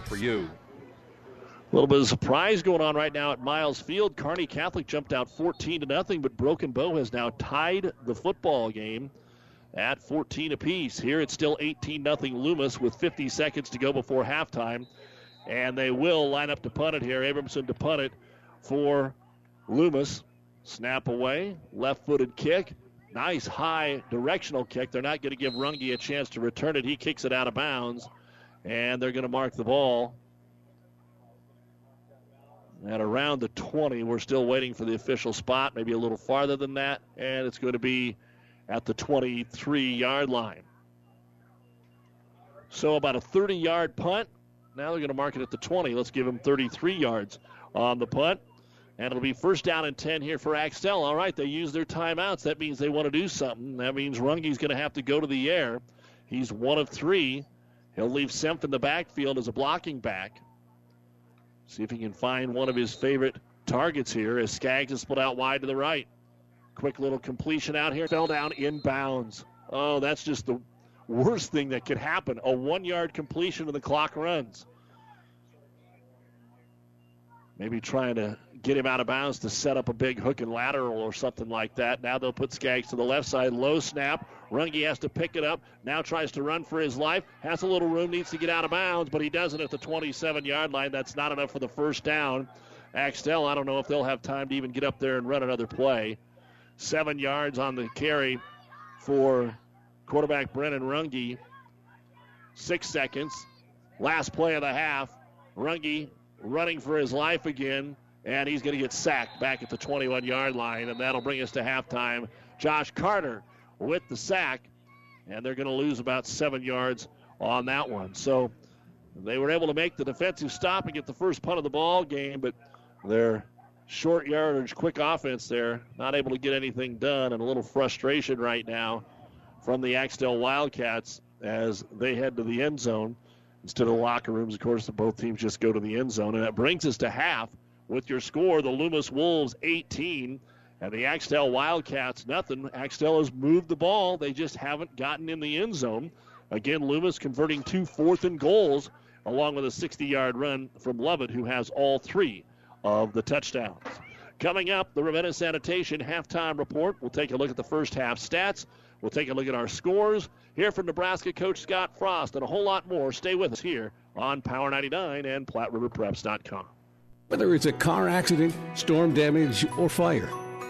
for you. A little bit of surprise going on right now at Miles Field. Kearney Catholic jumped out 14 to nothing, but Broken Bow has now tied the football game at 14 apiece. Here it's still 18 nothing Loomis with 50 seconds to go before halftime, and they will line up to punt it here. Abramson to punt it for Loomis. Snap away, left-footed kick. Nice high directional kick. They're not going to give Runge a chance to return it. He kicks it out of bounds and they're going to mark the ball at around the 20. We're still waiting for the official spot, maybe a little farther than that, and it's going to be at the 23 yard line. So about a 30 yard punt. Now they're going to mark it at the 20. Let's give them 33 yards on the punt. And it'll be first down and 10 here for Axtell. All right, they use their timeouts. That means they want to do something. That means Runge's going to have to go to the air. He's one of three. He'll leave Semp in the backfield as a blocking back. See if he can find one of his favorite targets here as Skaggs is split out wide to the right. Quick little completion out here. Fell down in bounds. Oh, that's just the worst thing that could happen. A one yard completion and the clock runs. Maybe trying to get him out of bounds to set up a big hook and lateral or something like that. Now they'll put Skaggs to the left side. Low snap. Runge has to pick it up. Now tries to run for his life. Has a little room, needs to get out of bounds, but he doesn't at the 27 yard line. That's not enough for the first down. Axtell, I don't know if they'll have time to even get up there and run another play. Seven yards on the carry for quarterback Brennan Runge. Six seconds. Last play of the half. Runge running for his life again, and he's going to get sacked back at the 21 yard line, and that'll bring us to halftime. Josh Carter with the sack, and they're going to lose about seven yards on that one. So they were able to make the defensive stop and get the first punt of the ball game, but their short yardage, quick offense there, not able to get anything done, and a little frustration right now from the Axtell Wildcats as they head to the end zone instead of locker rooms. Of course, both teams just go to the end zone, and that brings us to half with your score: the Loomis Wolves 18 and the Axtell Wildcats nothing. Axtell has moved the ball; they just haven't gotten in the end zone. Again, Loomis converting two fourth and goals, along with a 60-yard run from Lovett, who has all three of the touchdowns. Coming up, the Ravenna Sanitation halftime report. We'll take a look at the first half stats. We'll take a look at our scores. Here from Nebraska coach Scott Frost and a whole lot more. Stay with us here on Power 99 and PlatteRiverPreps.com. Whether it's a car accident, storm damage, or fire,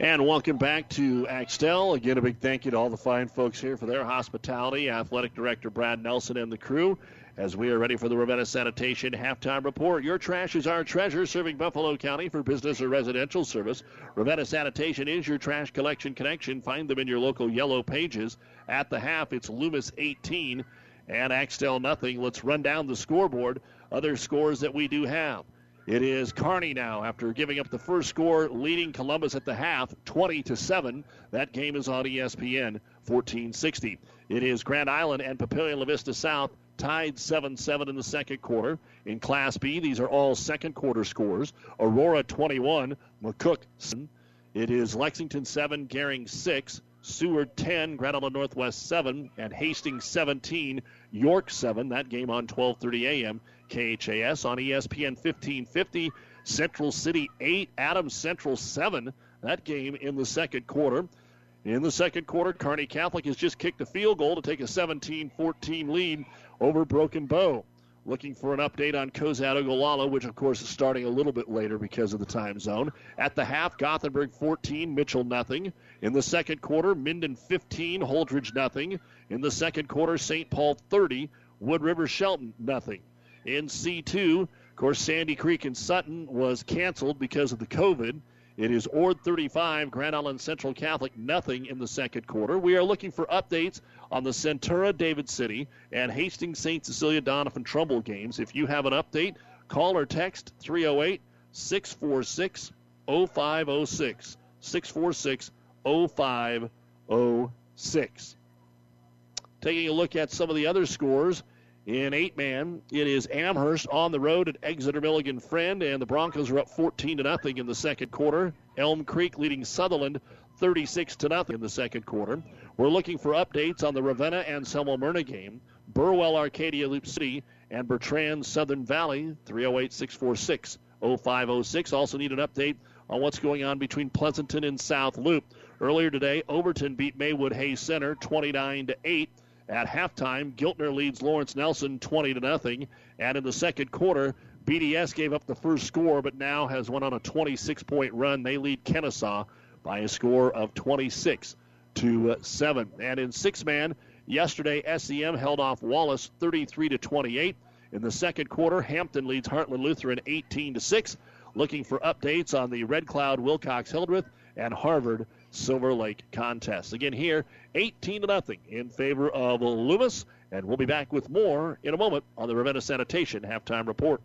And welcome back to Axtell. Again, a big thank you to all the fine folks here for their hospitality. Athletic Director Brad Nelson and the crew as we are ready for the Ravenna Sanitation halftime report. Your trash is our treasure, serving Buffalo County for business or residential service. Ravenna Sanitation is your trash collection connection. Find them in your local yellow pages. At the half, it's Loomis 18 and Axtell nothing. Let's run down the scoreboard. Other scores that we do have. It is Kearney now after giving up the first score, leading Columbus at the half, 20 to 7. That game is on ESPN, 1460. It is Grand Island and Papillion La Vista South tied 7 7 in the second quarter. In Class B, these are all second quarter scores. Aurora 21, McCook. It is Lexington 7, Gering 6. Seward 10, Grand Island Northwest 7, and Hastings 17, York 7. That game on 12:30 a.m. KHAS on ESPN 1550. Central City 8, Adams Central 7. That game in the second quarter. In the second quarter, Kearney Catholic has just kicked a field goal to take a 17 14 lead over Broken Bow. Looking for an update on Cozad Ogallala, which of course is starting a little bit later because of the time zone. At the half, Gothenburg 14, Mitchell nothing. In the second quarter, Minden 15, Holdrege nothing. In the second quarter, St. Paul 30, Wood River Shelton, nothing. In C2, of course, Sandy Creek and Sutton was canceled because of the COVID. It is Ord 35, Grand Island Central Catholic, nothing in the second quarter. We are looking for updates on the Centura David City and Hastings St. Cecilia Donovan, Trumbull games. If you have an update, call or text 308 646 0506. 646 0506. Taking a look at some of the other scores. In eight man, it is Amherst on the road at Exeter Milligan Friend, and the Broncos are up 14 to nothing in the second quarter. Elm Creek leading Sutherland 36 to nothing in the second quarter. We're looking for updates on the Ravenna and Selma Myrna game. Burwell Arcadia Loop City and Bertrand Southern Valley 308 646 0506. Also need an update on what's going on between Pleasanton and South Loop. Earlier today, Overton beat Maywood Hayes Center 29 to 8. At halftime, Giltner leads Lawrence Nelson 20 to nothing, and in the second quarter, BDS gave up the first score, but now has won on a 26-point run. They lead Kenesaw by a score of 26 to uh, seven. And in six-man, yesterday SEM held off Wallace 33 to 28. In the second quarter, Hampton leads Heartland Lutheran 18 to six. Looking for updates on the Red Cloud Wilcox Hildreth and Harvard Silver Lake contest. Again, here, 18 to nothing in favor of Loomis, and we'll be back with more in a moment on the Ravenna Sanitation halftime report.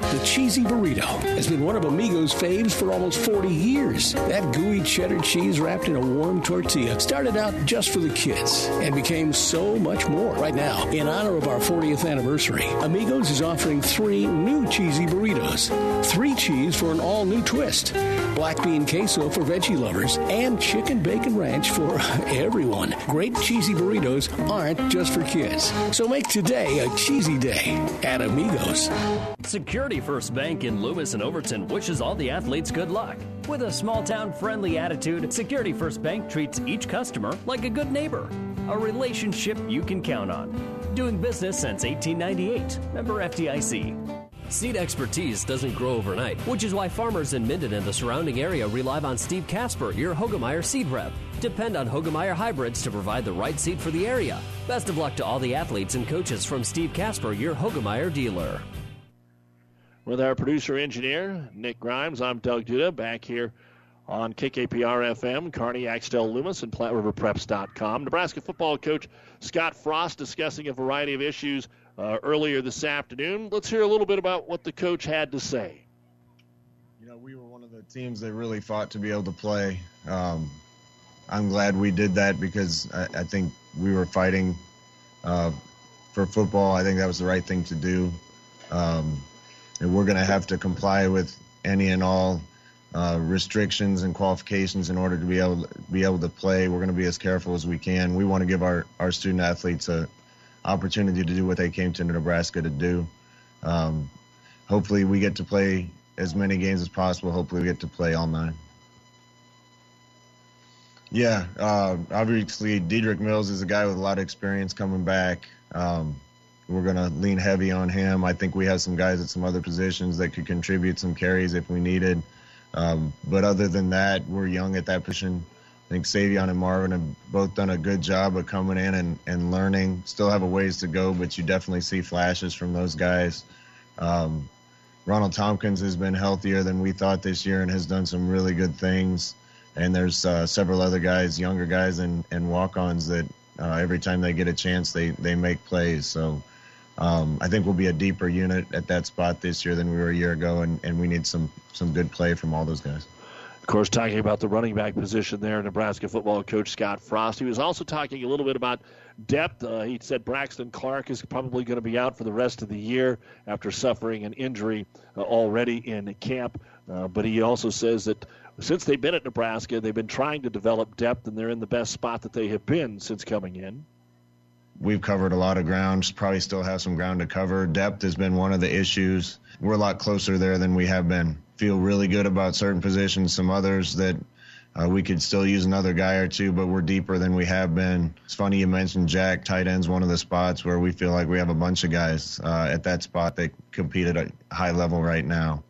The cheesy burrito has been one of Amigo's faves for almost 40 years. That gooey cheddar cheese wrapped in a warm tortilla started out just for the kids and became so much more. Right now, in honor of our 40th anniversary, Amigos is offering three new cheesy burritos. Three cheese for an all new twist, black bean queso for veggie lovers, and chicken bacon ranch for <laughs> everyone. Great cheesy burritos aren't just for kids. So make today a cheesy day at Amigos. Secure 31st Bank in Loomis and Overton wishes all the athletes good luck. With a small town friendly attitude, Security First Bank treats each customer like a good neighbor, a relationship you can count on. Doing business since 1898. Member FDIC. Seed expertise doesn't grow overnight, which is why farmers in Minden and the surrounding area rely on Steve Casper, your Hoegemeyer seed rep. Depend on Hoegemeyer hybrids to provide the right seed for the area. Best of luck to all the athletes and coaches from Steve Casper, your Hoegemeyer dealer. With our producer engineer, Nick Grimes, I'm Doug Duda, back here on KKPR FM, Kearney, Axtell, Loomis, and PlatteRiverPreps.com. Nebraska football coach Scott Frost discussing a variety of issues uh, earlier this afternoon. Let's hear a little bit about what the coach had to say. You know, we were one of the teams that really fought to be able to play. Um, I'm glad we did that because I, I think we were fighting uh, for football. I think that was the right thing to do. Um, and we're going to have to comply with any and all uh, restrictions and qualifications in order to be able to be able to play. We're going to be as careful as we can. We want to give our, our student athletes a opportunity to do what they came to Nebraska to do. Um, hopefully, we get to play as many games as possible. Hopefully, we get to play all nine. Yeah, uh, obviously, Dedrick Mills is a guy with a lot of experience coming back. Um, we're going to lean heavy on him. I think we have some guys at some other positions that could contribute some carries if we needed. Um, but other than that, we're young at that position. I think Sevion and Marvin have both done a good job of coming in and, and learning. Still have a ways to go, but you definitely see flashes from those guys. Um, Ronald Thompkins has been healthier than we thought this year and has done some really good things. And there's uh, several other guys, younger guys and, and walk-ons that uh, every time they get a chance, they, they make plays. So um, I think we'll be a deeper unit at that spot this year than we were a year ago, and, and we need some some good play from all those guys. Of course, talking about the running back position there, Nebraska football coach Scott Frost. He was also talking a little bit about depth. Uh, he said Braxton Clark is probably going to be out for the rest of the year after suffering an injury uh, already in camp. Uh, but he also says that since they've been at Nebraska, they've been trying to develop depth, and they're in the best spot that they have been since coming in we've covered a lot of ground, probably still have some ground to cover. Depth has been one of the issues. We're a lot closer there than we have been. Feel really good about certain positions, some others that uh, we could still use another guy or two, but we're deeper than we have been. It's funny you mentioned Jack. Tight end's one of the spots where we feel like we have a bunch of guys uh, at that spot that compete at a high level right now.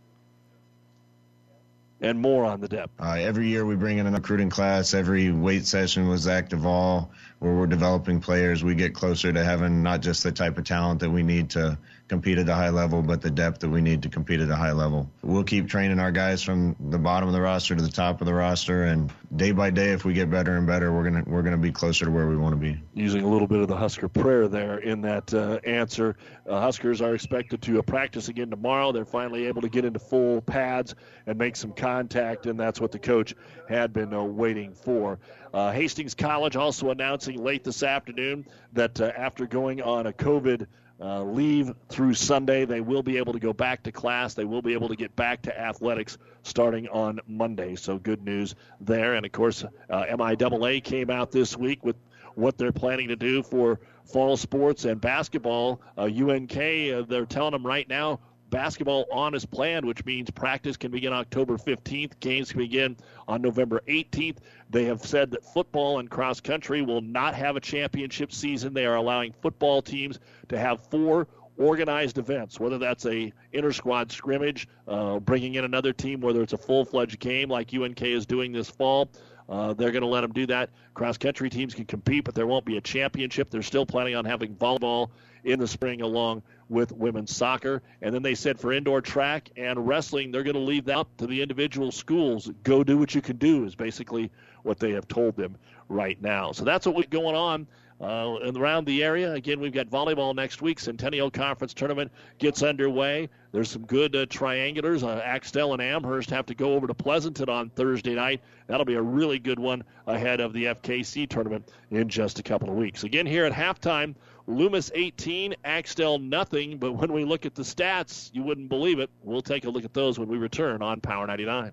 and more on the depth. Uh, every year we bring in a recruiting class. Every weight session was Zach Duvall, where we're developing players, we get closer to having not just the type of talent that we need to compete at a high level, but the depth that we need to compete at a high level. We'll keep training our guys from the bottom of the roster to the top of the roster, and day by day, if we get better and better, we're gonna we're gonna be closer to where we want to be. Using a little bit of the Husker prayer there in that uh, answer, uh, Huskers are expected to uh, practice again tomorrow. They're finally able to get into full pads and make some contact, and that's what the coach had been uh, waiting for. Uh, Hastings College also announcing late this afternoon that uh, after going on a COVID uh, leave through Sunday. They will be able to go back to class. They will be able to get back to athletics starting on Monday. So good news there. And of course, uh, MIAA came out this week with what they're planning to do for fall sports and basketball. Uh, UNK, uh, they're telling them right now basketball on is planned, which means practice can begin October 15th. Games can begin on November 18th. They have said that football and cross country will not have a championship season. They are allowing football teams to have four organized events, whether that's a inter squad scrimmage, uh, bringing in another team, whether it's a full fledged game like UNK is doing this fall. Uh, they're going to let them do that. Cross country teams can compete, but there won't be a championship. They're still planning on having volleyball in the spring along with women's soccer. And then they said for indoor track and wrestling, they're going to leave that up to the individual schools. Go do what you can do, is basically what they have told them right now. So that's what's going on. Uh, around the area, again, we've got volleyball next week. Centennial Conference Tournament gets underway. There's some good uh, triangulars. Uh, Axtell and Amherst have to go over to Pleasanton on Thursday night. That'll be a really good one ahead of the FKC tournament in just a couple of weeks. Again, here at halftime, Loomis 18, Axtell nothing. But when we look at the stats, you wouldn't believe it. We'll take a look at those when we return on Power 99.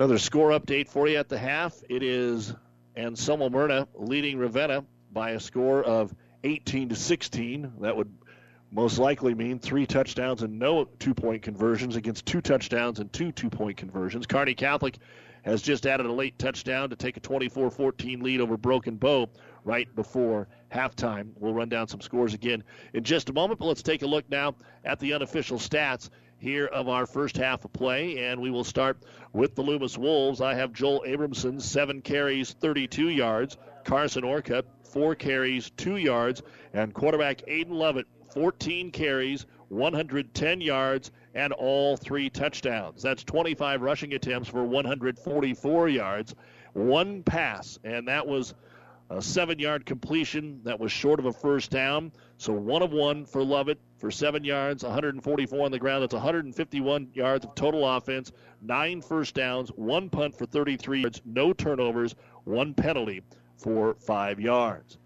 Another score update for you at the half. It is Anselmo Merna leading Ravenna by a score of 18 to 16. That would most likely mean three touchdowns and no two-point conversions against two touchdowns and two two-point conversions. Kearney Catholic has just added a late touchdown to take a 24-14 lead over Broken Bow right before halftime. We'll run down some scores again in just a moment, but let's take a look now at the unofficial stats here of our first half of play, and we will start with the Loomis Wolves. I have Joel Abramson, seven carries, 32 yards. Carson Orcutt, four carries, two yards. And quarterback Aiden Lovett, 14 carries, 110 yards, and all three touchdowns. That's 25 rushing attempts for 144 yards. One pass, and that was a seven yard completion that was short of a first down. So one of one for Lovett for seven yards, 144 on the ground. That's 151 yards of total offense, nine first downs, one punt for 33 yards, no turnovers, one penalty for five yards.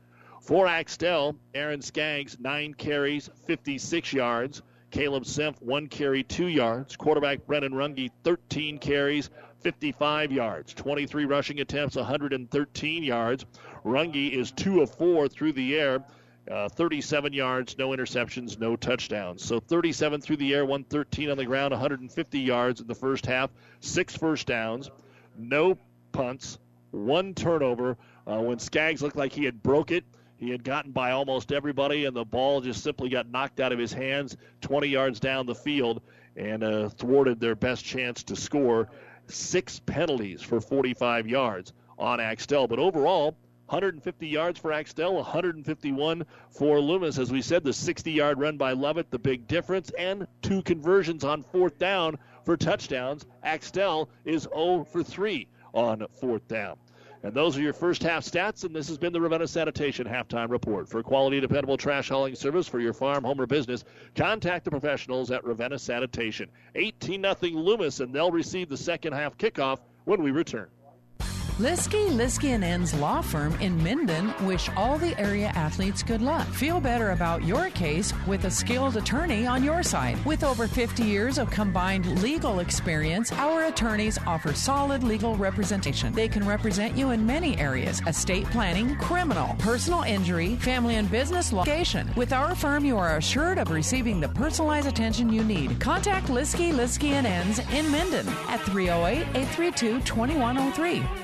For Axtell, Aaron Skaggs, nine carries, 56 yards. Caleb Semp, one carry, two yards. Quarterback Brennan Runge, 13 carries, 55 yards. 23 rushing attempts, 113 yards. Runge is two of four through the air. Uh, 37 yards, no interceptions, no touchdowns. So 37 through the air, 113 on the ground, 150 yards in the first half, six first downs, no punts, one turnover. Uh, when Skaggs looked like he had broke it, he had gotten by almost everybody, and the ball just simply got knocked out of his hands 20 yards down the field and uh, thwarted their best chance to score. Six penalties for 45 yards on Axtell. But overall, 150 yards for Axtell, 151 for Loomis. As we said, the 60 yard run by Lovett, the big difference, and two conversions on fourth down for touchdowns. Axtell is 0 for 3 on fourth down. And those are your first half stats, and this has been the Ravenna Sanitation Halftime Report. For quality, dependable trash hauling service for your farm, home, or business, contact the professionals at Ravenna Sanitation. 18 0 Loomis, and they'll receive the second half kickoff when we return. Liskey, Liskey and Ends Law Firm in Minden wish all the area athletes good luck. Feel better about your case with a skilled attorney on your side. With over 50 years of combined legal experience, our attorneys offer solid legal representation. They can represent you in many areas estate planning, criminal, personal injury, family and business litigation. With our firm, you are assured of receiving the personalized attention you need. Contact Liskey, Liskey and Ends in Minden at 308 832 2103.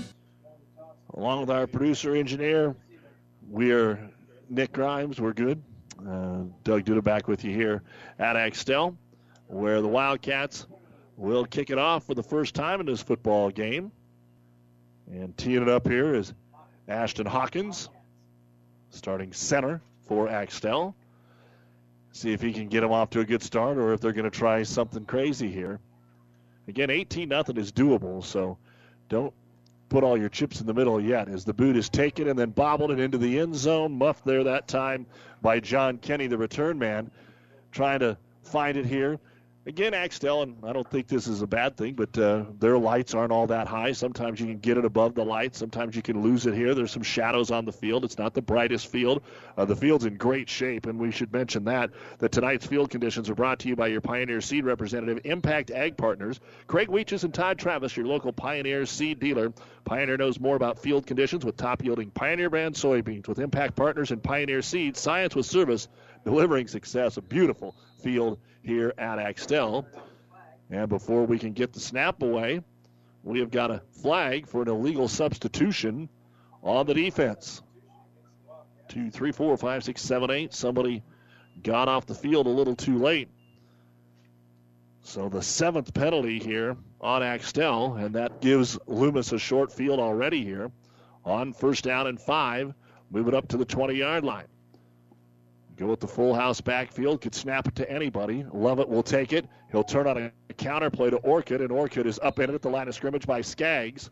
Along with our producer engineer, we're Nick Grimes. We're good. Uh, Doug Duda back with you here at Axtell, where the Wildcats will kick it off for the first time in this football game. And teeing it up here is Ashton Hawkins, starting center for Axtell. See if he can get them off to a good start or if they're going to try something crazy here. Again, 18 nothing is doable, so don't put all your chips in the middle yet as the boot is taken and then bobbled it into the end zone. Muffed there that time by John Kenny, the return man, trying to find it here. Again, Axtell, and I don't think this is a bad thing, but uh, their lights aren't all that high. Sometimes you can get it above the lights. Sometimes you can lose it here. There's some shadows on the field. It's not the brightest field. Uh, the field's in great shape, and we should mention that. That tonight's field conditions are brought to you by your Pioneer Seed representative, Impact Ag Partners. Craig Weeches and Todd Travis, your local Pioneer Seed dealer. Pioneer knows more about field conditions with top yielding Pioneer brand soybeans. With Impact Partners and Pioneer Seed, science with service, delivering success. A beautiful field here at Axtell. And before we can get the snap away, we have got a flag for an illegal substitution on the defense. Two, three, four, five, six, seven, eight. Somebody got off the field a little too late. So the seventh penalty here on Axtell, and that gives Loomis a short field already here on first down and five. Move it up to the 20 yard line. Go with the full house backfield, could snap it to anybody. Lovett will take it. He'll turn on a counter play to Orcutt, and Orcutt is up in it at the line of scrimmage by Skaggs.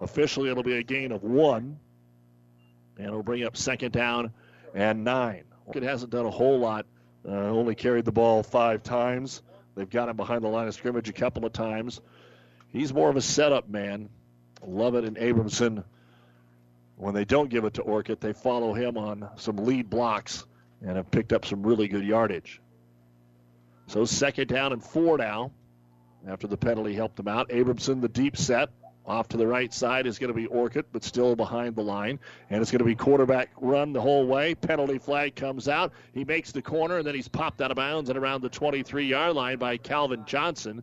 Officially, it'll be a gain of one, and it'll bring up second down and nine. Orcutt hasn't done a whole lot, uh, only carried the ball five times. They've got him behind the line of scrimmage a couple of times. He's more of a setup man. Lovett and Abramson, when they don't give it to Orcutt, they follow him on some lead blocks and have picked up some really good yardage. So second down and four now after the penalty helped them out. Abramson, the deep set. Off to the right side is going to be Orcutt, but still behind the line. And it's going to be quarterback run the whole way. Penalty flag comes out. He makes the corner, and then he's popped out of bounds and around the 23 yard line by Calvin Johnson.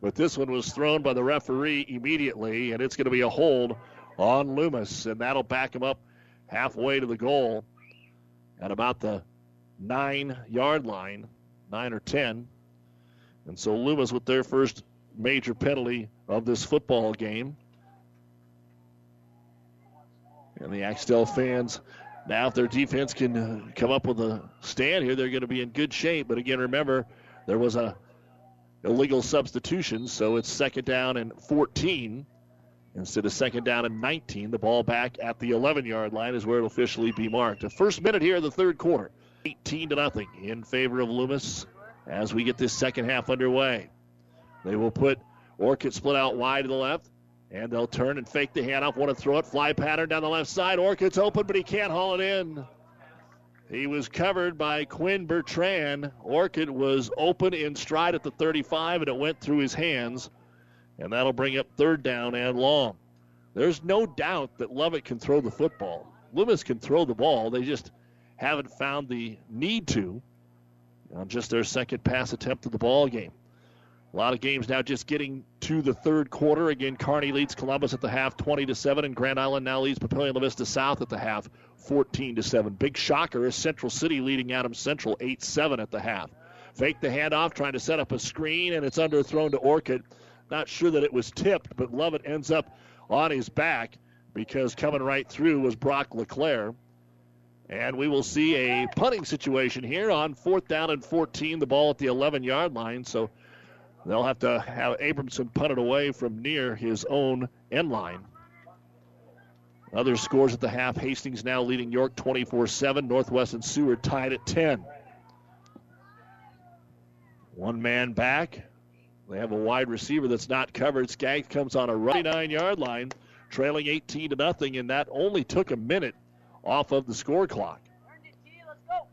But this one was thrown by the referee immediately, and it's going to be a hold on Loomis, and that'll back him up halfway to the goal at about the nine yard line, nine or ten. And so Loomis with their first major penalty of this football game. And the Axtell fans, now if their defense can uh, come up with a stand here, they're going to be in good shape. But again, remember, there was a illegal substitution, so it's second down and 14 instead of second down and 19. The ball back at the 11 yard line is where it'll officially be marked. The first minute here of the third quarter, 18 to nothing in favor of Loomis as we get this second half underway. They will put Orcutt split out wide to the left. And they'll turn and fake the handoff. Want to throw it. Fly pattern down the left side. Orcutt's open, but he can't haul it in. He was covered by Quinn Bertrand. Orcutt was open in stride at the 35, and it went through his hands. And that'll bring up third down and long. There's no doubt that Lovett can throw the football. Loomis can throw the ball. They just haven't found the need to on just their second pass attempt of the ball game. A lot of games now just getting to the third quarter. Again, Kearney leads Columbus at the half 20 to 7, and Grand Island now leads Papillion La Vista South at the half 14 to 7. Big shocker is Central City leading Adams Central 8 7 at the half. Fake the handoff, trying to set up a screen, and it's underthrown to Orcutt. Not sure that it was tipped, but Lovett ends up on his back because coming right through was Brock LeClaire. And we will see a punting situation here on fourth down and 14, the ball at the 11 yard line. So they'll have to have Abramson punt it away from near his own end line. Other scores at the half Hastings now leading York 24 7. Northwest and Seward tied at 10. One man back. They have a wide receiver that's not covered. Skaggs comes on a running nine yard line, trailing 18 to nothing, and that only took a minute off of the score clock.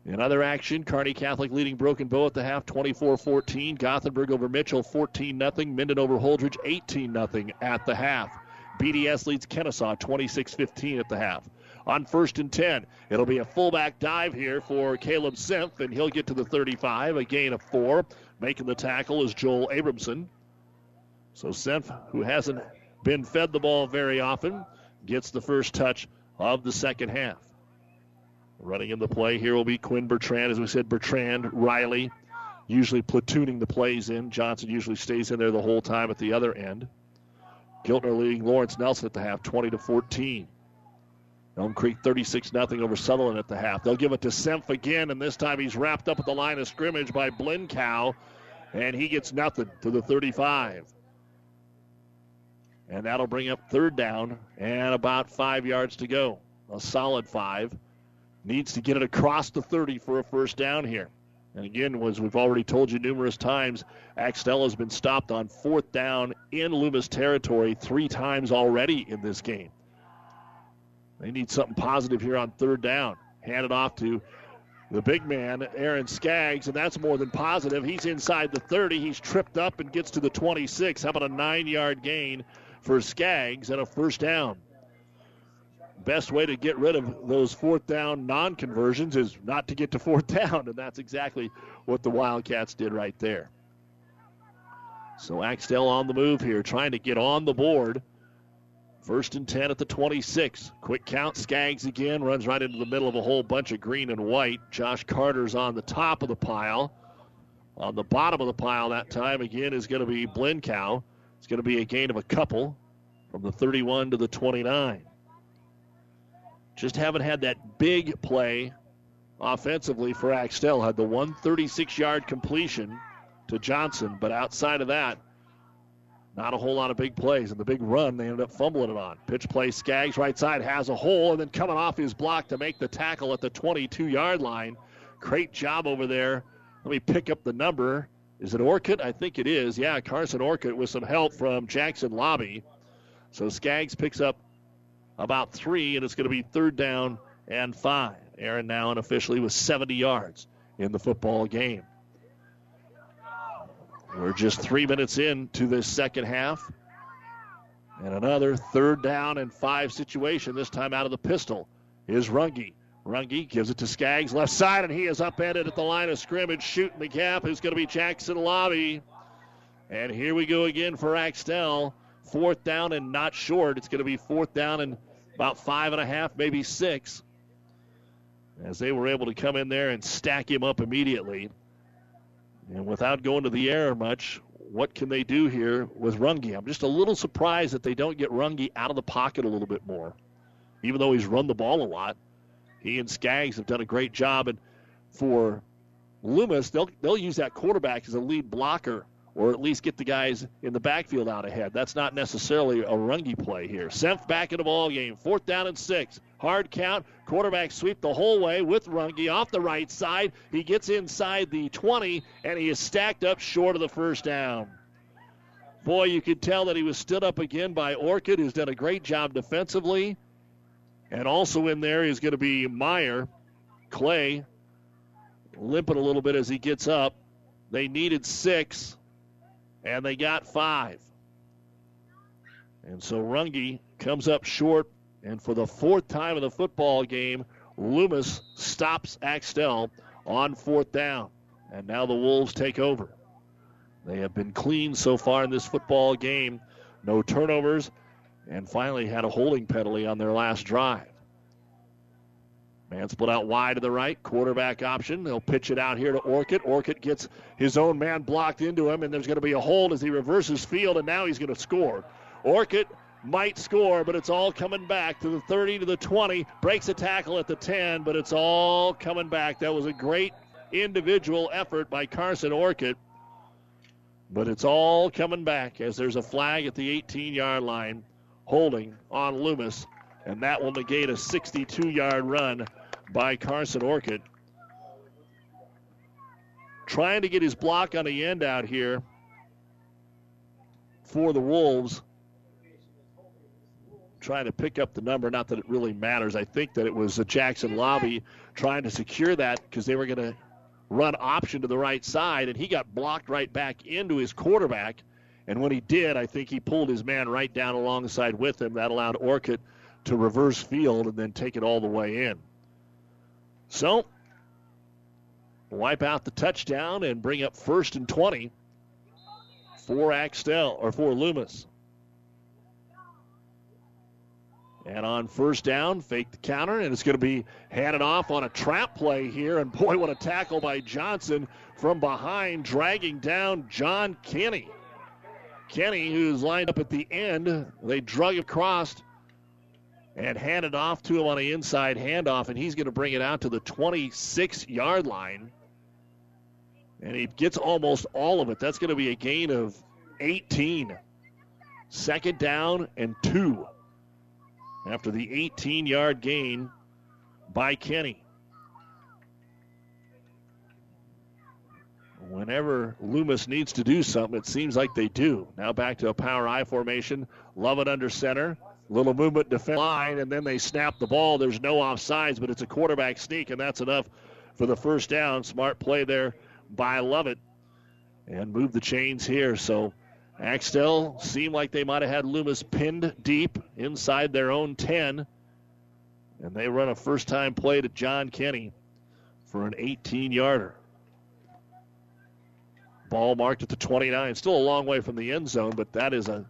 In other action, Kearney Catholic leading Broken Bow at the half 24 14. Gothenburg over Mitchell 14 0. Minden over Holdrege 18 0 at the half. BDS leads Kenesaw 26 15 at the half. On first and 10, it'll be a fullback dive here for Caleb Semp, and he'll get to the 35, a gain of four. Making the tackle is Joel Abramson. So Semp, who hasn't been fed the ball very often, gets the first touch of the second half. Running in the play here will be Quinn Bertrand. As we said, Bertrand, Riley, usually platooning the plays in. Johnson usually stays in there the whole time at the other end. Giltner leading Lawrence Nelson at the half, 20 to 14. Elm Creek 36 0 over Sutherland at the half. They'll give it to Semp again, and this time he's wrapped up at the line of scrimmage by Blinkow, and he gets nothing to the 35. And that'll bring up third down and about five yards to go. A solid five. Needs to get it across the 30 for a first down here. And again, as we've already told you numerous times, Axtell has been stopped on fourth down in Loomis territory three times already in this game. They need something positive here on third down. Hand it off to the big man, Aaron Skaggs, and that's more than positive. He's inside the 30. He's tripped up and gets to the 26. How about a nine yard gain for Skaggs and a first down? Best way to get rid of those fourth down non conversions is not to get to fourth <laughs> down, and that's exactly what the Wildcats did right there. So Axtell on the move here, trying to get on the board. First and 10 at the 26. Quick count. Skaggs again runs right into the middle of a whole bunch of green and white. Josh Carter's on the top of the pile. On the bottom of the pile that time again is going to be Blinkow. It's going to be a gain of a couple from the 31 to the 29. Just haven't had that big play offensively for Axtell. Had the 136 yard completion to Johnson, but outside of that, not a whole lot of big plays. And the big run, they ended up fumbling it on. Pitch play, Skaggs right side has a hole, and then coming off his block to make the tackle at the 22 yard line. Great job over there. Let me pick up the number. Is it Orcutt? I think it is. Yeah, Carson Orcutt with some help from Jackson Lobby. So Skaggs picks up about three, and it's going to be third down and five. Aaron now officially with 70 yards in the football game. We're just three minutes into this second half. And another third down and five situation, this time out of the pistol, is Runge. Runge gives it to Skaggs left side, and he is upended at the line of scrimmage, shooting the gap. Who's going to be Jackson Lobby? And here we go again for Axtell. Fourth down and not short. It's going to be fourth down and about five and a half, maybe six. As they were able to come in there and stack him up immediately. And without going to the air much, what can they do here with Runge? I'm just a little surprised that they don't get Runge out of the pocket a little bit more. Even though he's run the ball a lot, he and Skaggs have done a great job. And for Loomis, they'll they'll use that quarterback as a lead blocker, or at least get the guys in the backfield out ahead. That's not necessarily a Runge play here. Semp back in the ball game, fourth down and six. Hard count. Quarterback sweep the whole way with Runge off the right side. He gets inside the 20, and he is stacked up short of the first down. Boy, you could tell that he was stood up again by Orcutt, who's done a great job defensively. And also in there is going to be Meyer. Clay limping a little bit as he gets up. They needed six, and they got five. And so Runge comes up short and for the fourth time in the football game, Loomis stops Axtell on fourth down. And now the Wolves take over. They have been clean so far in this football game. No turnovers, and finally had a holding penalty on their last drive. Man split out wide to the right, quarterback option. They'll pitch it out here to Orcutt. Orcutt gets his own man blocked into him, and there's going to be a hold as he reverses field, and now he's going to score. Orcutt might score, but it's all coming back to the 30 to the 20. Breaks a tackle at the 10, but it's all coming back. That was a great individual effort by Carson Orcutt. But it's all coming back as there's a flag at the 18 yard line holding on Loomis, and that will negate a 62 yard run by Carson Orcutt. Trying to get his block on the end out here for the Wolves. Trying to pick up the number, not that it really matters. I think that it was a Jackson Lobby trying to secure that because they were going to run option to the right side, and he got blocked right back into his quarterback. And when he did, I think he pulled his man right down alongside with him. That allowed Orcutt to reverse field and then take it all the way in. So, wipe out the touchdown and bring up first and 20 for Axtell or for Loomis. And on first down, fake the counter, and it's going to be handed off on a trap play here. And boy, what a tackle by Johnson from behind, dragging down John Kenny. Kenny, who's lined up at the end, they drug across and handed off to him on the inside handoff, and he's going to bring it out to the 26 yard line. And he gets almost all of it. That's going to be a gain of 18. Second down and two after the 18 yard gain by Kenny. Whenever Loomis needs to do something, it seems like they do. Now back to a power I formation. Lovett under center. Little movement defense line, and then they snap the ball. There's no offsides, but it's a quarterback sneak, and that's enough for the first down. Smart play there by Lovett. And move the chains here. So Axtell seemed like they might have had Loomis pinned deep inside their own 10. And they run a first time play to John Kenny for an 18 yarder. Ball marked at the 29. Still a long way from the end zone, but that is a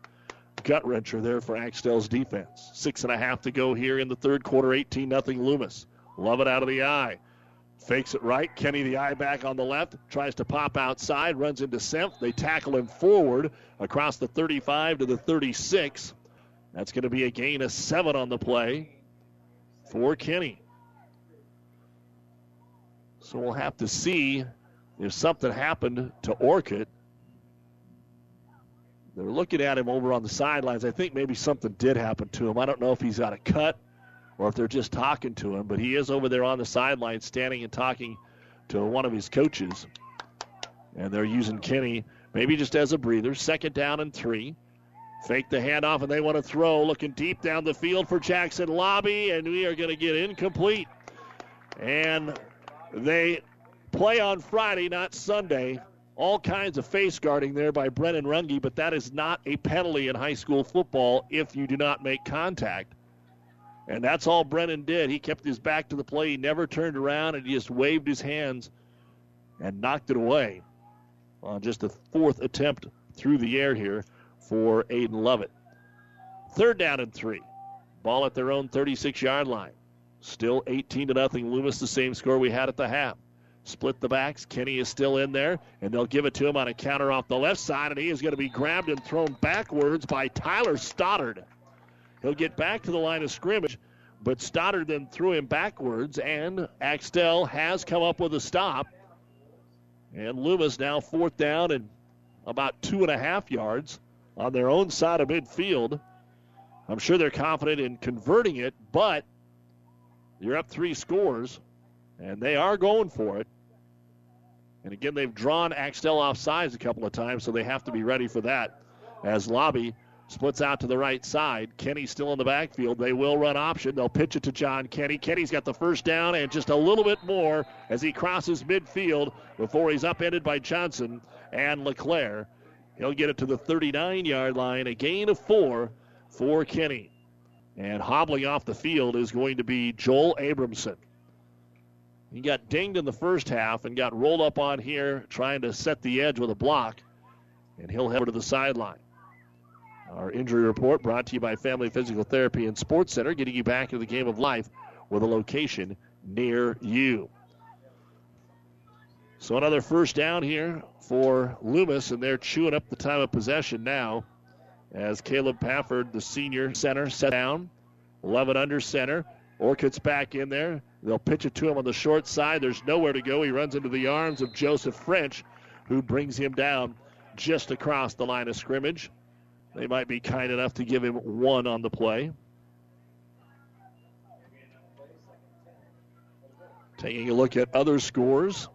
gut wrencher there for Axtell's defense. Six and a half to go here in the third quarter. 18 0 Loomis. Lovett out of the I. Fakes it right. Kenny, the I back on the left, tries to pop outside, runs into Semp. They tackle him forward across the 35 to the 36. That's going to be a gain of seven on the play for Kenny. So we'll have to see if something happened to Orcutt. They're looking at him over on the sidelines. I think maybe something did happen to him. I don't know if he's got a cut or if they're just talking to him, but he is over there on the sideline standing and talking to one of his coaches. And they're using Kenny maybe just as a breather. Second down and three. Fake the handoff, and they want to throw. Looking deep down the field for Jackson Lobby, and we are going to get incomplete. And they play on Friday, not Sunday. All kinds of face guarding there by Brennan Runge, but that is not a penalty in high school football if you do not make contact. And that's all Brennan did. He kept his back to the play. He never turned around and he just waved his hands and knocked it away on just the fourth attempt through the air here for Aiden Lovett. Third down and three. Ball at their own 36 yard line. Still 18 to nothing. Loomis, the same score we had at the half. Split the backs. Kenny is still in there, and they'll give it to him on a counter off the left side, and he is going to be grabbed and thrown backwards by Tyler Stoddard. He'll get back to the line of scrimmage, but Stoddard then threw him backwards, and Axtell has come up with a stop. And Loomis now fourth down and about two and a half yards on their own side of midfield. I'm sure they're confident in converting it, but you're up three scores, and they are going for it. And again, they've drawn Axtell off sides a couple of times, so they have to be ready for that. As Lobby splits out to the right side, Kenny still in the backfield. They will run option. They'll pitch it to John Kenny. Kenny's got the first down and just a little bit more as he crosses midfield before he's upended by Johnson and LeClaire. He'll get it to the 39 yard line, a gain of four for Kenny. And hobbling off the field is going to be Joel Abramson. He got dinged in the first half and got rolled up on here trying to set the edge with a block. and he'll head over to the sideline. Our injury report brought to you by Family Physical Therapy and Sports Center, getting you back into the game of life with a location near you. So another first down here for Loomis, and they're chewing up the time of possession now as Caleb Pafford, the senior center, set down. 11 under center. Orcutt's back in there. They'll pitch it to him on the short side. There's nowhere to go. He runs into the arms of Joseph French, who brings him down just across the line of scrimmage. They might be kind enough to give him one on the play. Taking a look at other scores.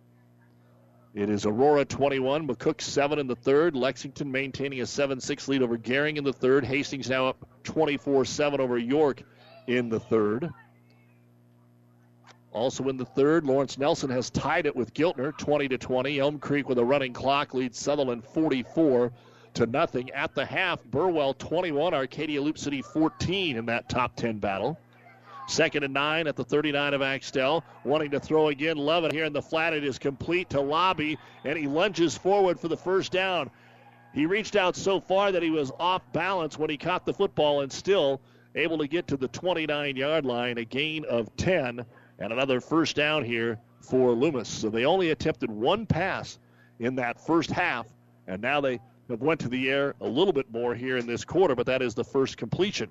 It is Aurora 21, McCook 7 in the third. Lexington maintaining a 7 6 lead over Gering in the third. Hastings now up 24 7 over York in the third. Also in the third, Lawrence Nelson has tied it with Giltner 20 to 20. Elm Creek with a running clock leads Sutherland 44 to nothing. At the half, Burwell 21, Arcadia Loop City 14 in that top 10 battle. Second and nine at the 39 of Axtell. Wanting to throw again. Lovett here in the flat. It is complete to Lobby, and he lunges forward for the first down. He reached out so far that he was off balance when he caught the football and still able to get to the 29 yard line. A gain of 10 and another first down here for Loomis. So they only attempted one pass in that first half, and now they have went to the air a little bit more here in this quarter, but that is the first completion.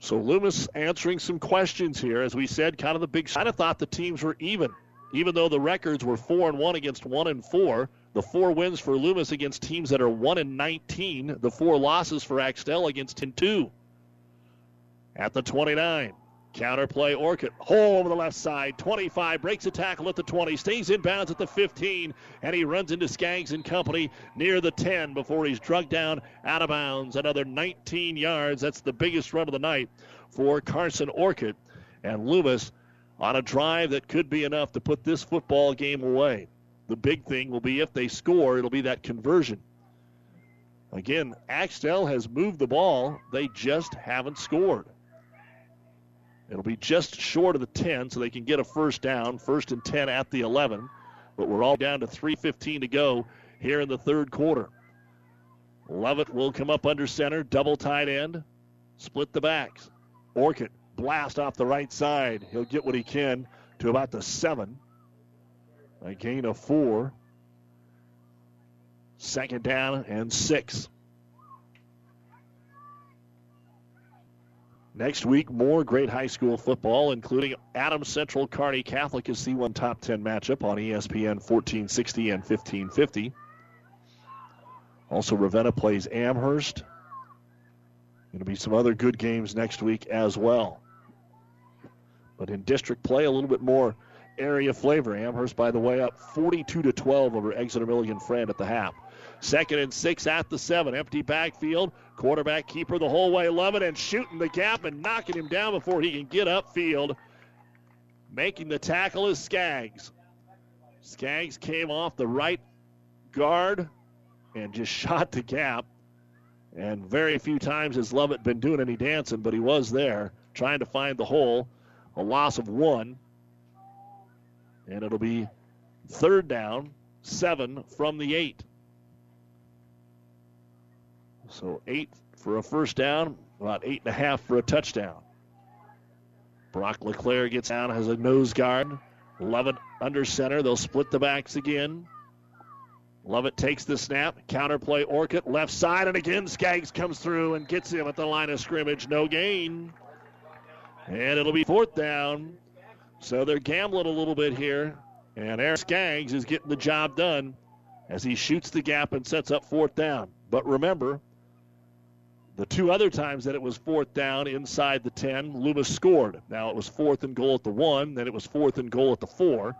So Loomis answering some questions here. As we said, kind of the big. I thought the teams were even, even though the records were four and one against one and four. The four wins for Loomis against teams that are one and 19. The four losses for Axtell against 10 2. At the 29. Counterplay Orcutt. Hole over the left side. 25 breaks a tackle at the 20. Stays in bounds at the 15. And he runs into Skaggs and company near the 10 before he's drugged down out of bounds. Another 19 yards. That's the biggest run of the night for Carson Orcutt. And Loomis on a drive that could be enough to put this football game away. The big thing will be if they score, it'll be that conversion. Again, Axtell has moved the ball, they just haven't scored. It'll be just short of the 10, so they can get a first down, first and 10 at the 11. But we're all down to 3.15 to go here in the third quarter. Lovett will come up under center, double tight end, split the backs. Orcutt blast off the right side. He'll get what he can to about the seven. A gain of four. Second down and six. Next week, more great high school football, including Adams Central Kearney Catholic is C1 Top 10 matchup on ESPN 1460 and 1550. Also, Ravenna plays Amherst. Going to be some other good games next week as well. But in district play, a little bit more area flavor. Amherst, by the way, up 42 to 12 over Exeter Milligan Friend at the half. Second and six at the seven. Empty backfield. Quarterback keeper the whole way. Lovett and shooting the gap and knocking him down before he can get upfield. Making the tackle is Skaggs. Skaggs came off the right guard and just <laughs> shot the gap. And very few times has Lovett been doing any dancing, but he was there trying to find the hole. A loss of one. And it'll be third down, seven from the eight. So eight for a first down, about eight and a half for a touchdown. Brock LeClaire gets down, has a nose guard. Lovett under center. They'll split the backs again. Lovett takes the snap. Counterplay Orcutt left side, and again Skaggs comes through and gets him at the line of scrimmage. No gain. And it'll be fourth down. So they're gambling a little bit here. And Eric Skaggs is getting the job done as he shoots the gap and sets up fourth down. But remember, the two other times that it was fourth down inside the 10, Loomis scored. Now it was fourth and goal at the one, then it was fourth and goal at the four.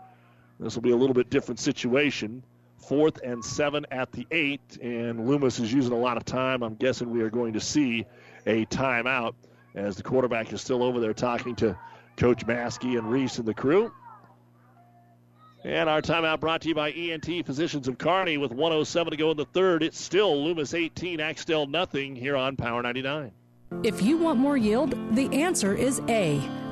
This will be a little bit different situation. Fourth and seven at the eight, and Loomis is using a lot of time. I'm guessing we are going to see a timeout as the quarterback is still over there talking to Coach Maskey and Reese and the crew. And our timeout brought to you by ENT Physicians of Kearney with 107 to go in the third. It's still Loomis 18, Axtell nothing here on Power 99. If you want more yield, the answer is A.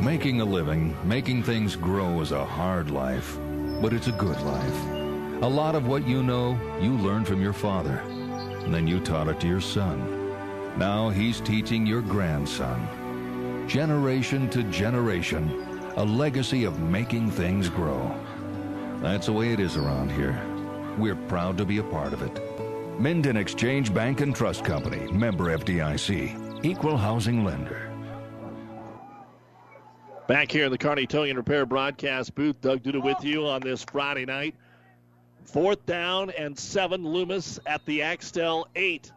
Making a living, making things grow is a hard life, but it's a good life. A lot of what you know, you learned from your father. And then you taught it to your son. Now he's teaching your grandson. Generation to generation, a legacy of making things grow. That's the way it is around here. We're proud to be a part of it. Minden Exchange Bank and Trust Company, member FDIC, equal housing lender. Back here in the Kearney Towing Repair broadcast booth, Doug Duda with you on this Friday night. Fourth down and seven, Loomis at the Axtell eight.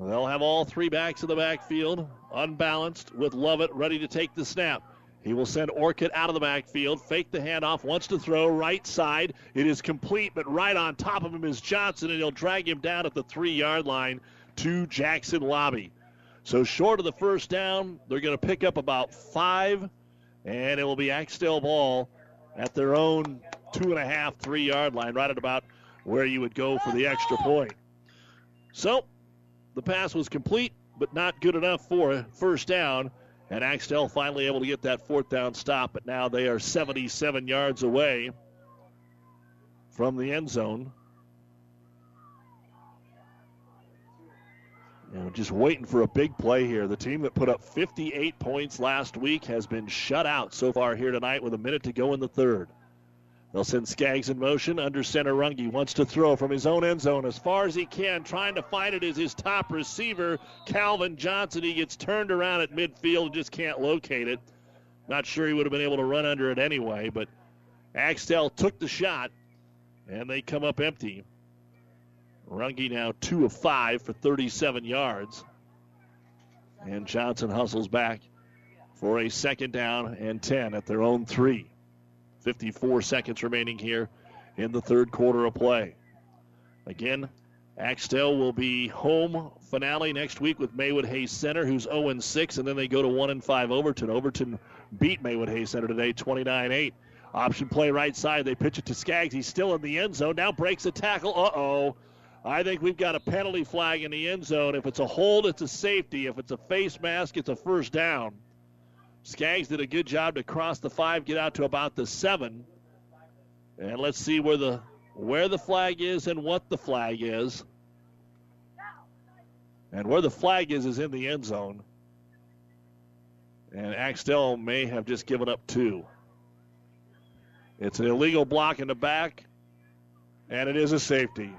They'll have all three backs in the backfield, unbalanced, with Lovett ready to take the snap. He will send Orcutt out of the backfield, fake the handoff, wants to throw right side. It is complete, but right on top of him is Johnson, and he'll drag him down at the three yard line to Jackson Lobby. So short of the first down, they're going to pick up about five, and it will be Axtell ball at their own two and a half, three yard line, right at about where you would go for the extra point. So the pass was complete, but not good enough for a first down. And Axtell finally able to get that fourth down stop, but now they are 77 yards away from the end zone. You know, just waiting for a big play here. The team that put up 58 points last week has been shut out so far here tonight with a minute to go in the third. They'll send Skaggs in motion. Under center, Runge wants to throw from his own end zone as far as he can. Trying to find it is his top receiver, Calvin Johnson. He gets turned around at midfield and just can't locate it. Not sure he would have been able to run under it anyway, but Axtell took the shot, and they come up empty. Runge now 2 of 5 for 37 yards. And Johnson hustles back for a second down and 10 at their own three. 54 seconds remaining here in the third quarter of play. Again, Axtell will be home finale next week with Maywood Hayes Center, who's 0 6, and then they go to 1 5 Overton. Overton beat Maywood Hayes Center today 29 8. Option play right side. They pitch it to Skaggs. He's still in the end zone. Now breaks a tackle. Uh oh. I think we've got a penalty flag in the end zone. If it's a hold, it's a safety. If it's a face mask, it's a first down. Skaggs did a good job to cross the five, get out to about the seven. And let's see where the where the flag is and what the flag is. And where the flag is is in the end zone. And Axtell may have just given up two. It's an illegal block in the back, and it is a safety.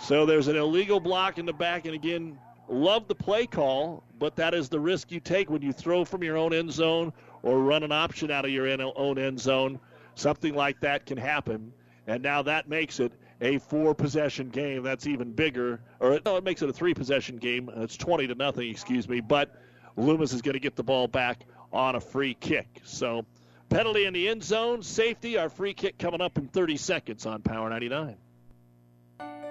So there's an illegal block in the back, and again, love the play call, but that is the risk you take when you throw from your own end zone or run an option out of your own end zone. Something like that can happen, and now that makes it a four possession game. That's even bigger, or no, it makes it a three possession game. It's 20 to nothing, excuse me. But Loomis is going to get the ball back on a free kick. So penalty in the end zone, safety. Our free kick coming up in 30 seconds on Power 99.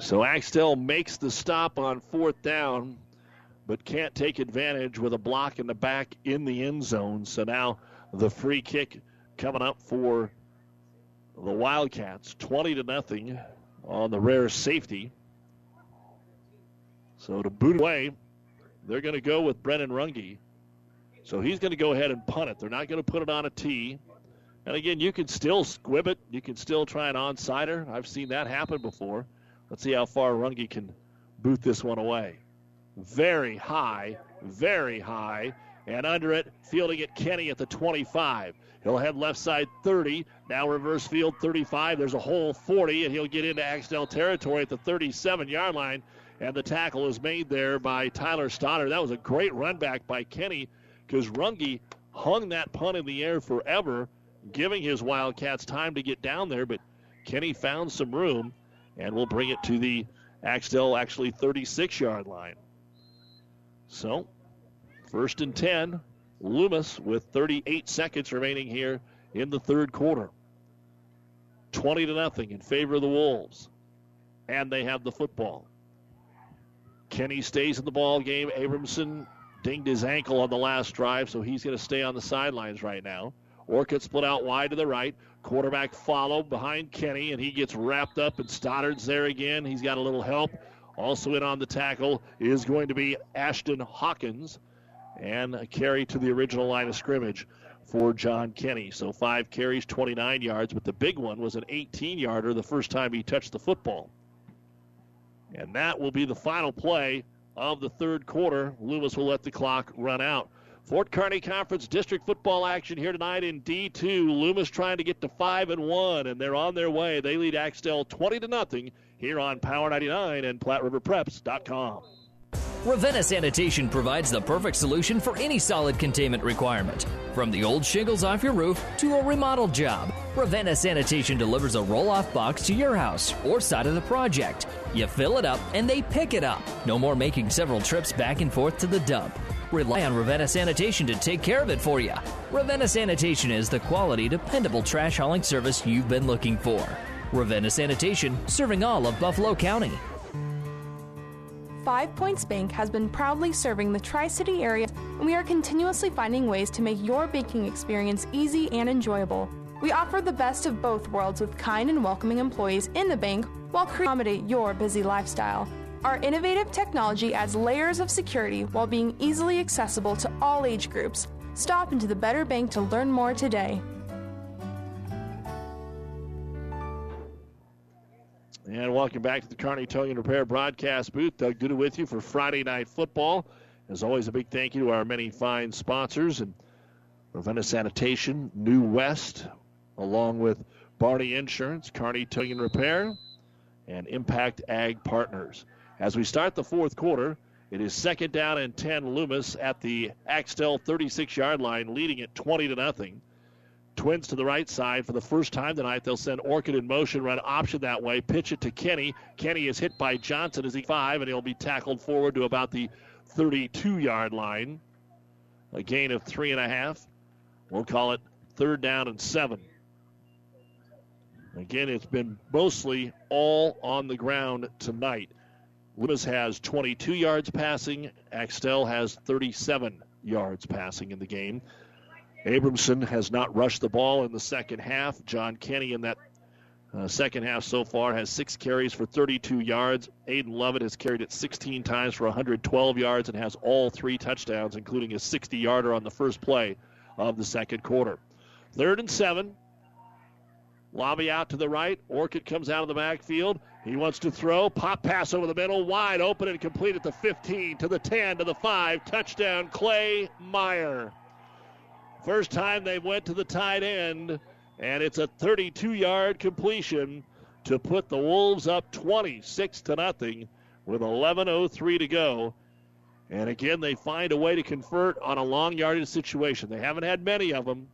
So Axtell makes the stop on fourth down, but can't take advantage with a block in the back in the end zone. So now the free kick coming up for the Wildcats, 20 to nothing on the rare safety. So to boot away, they're going to go with Brennan Runge. So he's going to go ahead and punt it. They're not going to put it on a tee. And again, you can still squib it. You can still try an onside I've seen that happen before. Let's see how far Runge can boot this one away. Very high, very high, and under it, fielding it Kenny at the 25. He'll head left side 30. Now reverse field 35. There's a hole 40, and he'll get into Axtell territory at the 37 yard line. And the tackle is made there by Tyler Stoddard. That was a great run back by Kenny because Runge hung that punt in the air forever, giving his Wildcats time to get down there. But Kenny found some room and we'll bring it to the Axtell, actually 36 yard line. So, first and 10, Loomis with 38 seconds remaining here in the third quarter. 20 to nothing in favor of the Wolves. And they have the football. Kenny stays in the ball game. Abramson dinged his ankle on the last drive, so he's going to stay on the sidelines right now. Orcutt split out wide to the right. Quarterback follow behind Kenny, and he gets wrapped up, and Stoddard's there again. He's got a little help. Also in on the tackle is going to be Ashton Hawkins, and a carry to the original line of scrimmage for John Kenny. So five carries, 29 yards, but the big one was an 18 yarder the first time he touched the football. And that will be the final play of the third quarter. Loomis will let the clock run out. Fort Kearney Conference District football action here tonight in D2. Loomis trying to get to 5 and 1 and they're on their way. They lead Axtell 20 to nothing here on Power 99 and PlatteRiverPreps.com. Ravenna Sanitation provides the perfect solution for any solid containment requirement. From the old shingles off your roof to a remodel job, Ravenna Sanitation delivers a roll off box to your house or side of the project. You fill it up and they pick it up. No more making several trips back and forth to the dump. Rely on Ravenna Sanitation to take care of it for you. Ravenna Sanitation is the quality, dependable trash hauling service you've been looking for. Ravenna Sanitation, serving all of Buffalo County. Five Points Bank has been proudly serving the Tri City area, and we are continuously finding ways to make your banking experience easy and enjoyable. We offer the best of both worlds with kind and welcoming employees in the bank while accommodate your busy lifestyle. Our innovative technology adds layers of security while being easily accessible to all age groups. Stop into the Better Bank to learn more today. And welcome back to the Kearney Towing Repair broadcast booth. Doug Duda with you for Friday Night Football. As always, a big thank you to our many fine sponsors and Ravenna Sanitation, New West, along with Barney Insurance, Kearney Towing Repair, and Impact Ag Partners. As we start the fourth quarter, it is second down and 10 Loomis at the Axtell 36 yard line, leading it 20 to nothing. Twins to the right side for the first time tonight. They'll send Orcutt in motion, run option that way, pitch it to Kenny. Kenny is hit by Johnson as he five, and he'll be tackled forward to about the 32 yard line. A gain of three and a half. We'll call it third down and seven. Again, it's been mostly all on the ground tonight. Loomis has 22 yards passing. Axtell has 37 yards passing in the game. Abramson has not rushed the ball in the second half. John Kenny in that uh, second half so far has six carries for 32 yards. Aiden Lovett has carried it 16 times for 112 yards and has all three touchdowns, including a 60 yarder on the first play of the second quarter. Third and seven. Lobby out to the right. Orcutt comes out of the backfield. He wants to throw. Pop pass over the middle. Wide open and complete at the 15, to the 10, to the 5. Touchdown, Clay Meyer. First time they went to the tight end, and it's a 32 yard completion to put the Wolves up 26 to nothing with 11.03 to go. And again, they find a way to convert on a long yardage situation. They haven't had many of them,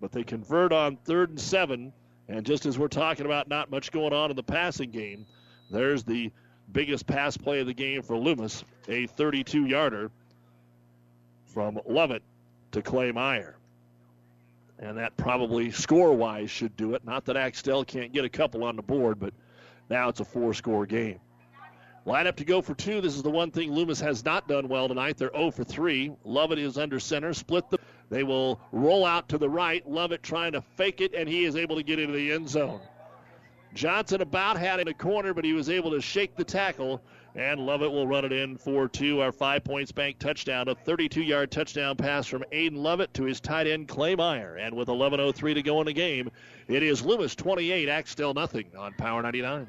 but they convert on third and seven. And just as we're talking about not much going on in the passing game, there's the biggest pass play of the game for Loomis, a 32 yarder from Lovett to Clay Meyer. And that probably score wise should do it. Not that Axtell can't get a couple on the board, but now it's a four score game. Line up to go for two. This is the one thing Loomis has not done well tonight. They're 0 for 3. Lovett is under center. Split the. They will roll out to the right. Lovett trying to fake it, and he is able to get into the end zone. Johnson about had it in a corner, but he was able to shake the tackle, and Lovett will run it in for two. Our five points bank touchdown, a 32 yard touchdown pass from Aiden Lovett to his tight end Clay Meyer. And with 11.03 to go in the game, it is Loomis 28, Axtell nothing on Power 99.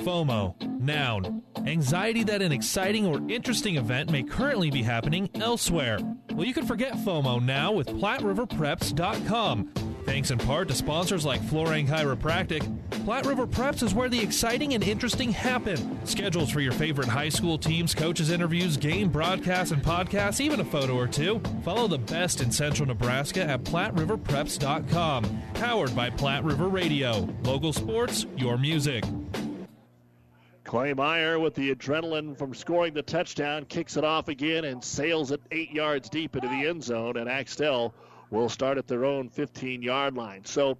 FOMO, noun. Anxiety that an exciting or interesting event may currently be happening elsewhere. Well, you can forget FOMO now with PlatteRiverPreps.com. Thanks in part to sponsors like Florang Chiropractic, Platte River Preps is where the exciting and interesting happen. Schedules for your favorite high school teams, coaches, interviews, game broadcasts, and podcasts, even a photo or two. Follow the best in central Nebraska at PlatteRiverPreps.com. Powered by Platte River Radio. Local sports, your music. Clay Meyer with the adrenaline from scoring the touchdown kicks it off again and sails it eight yards deep into the end zone. And Axtell will start at their own 15 yard line. So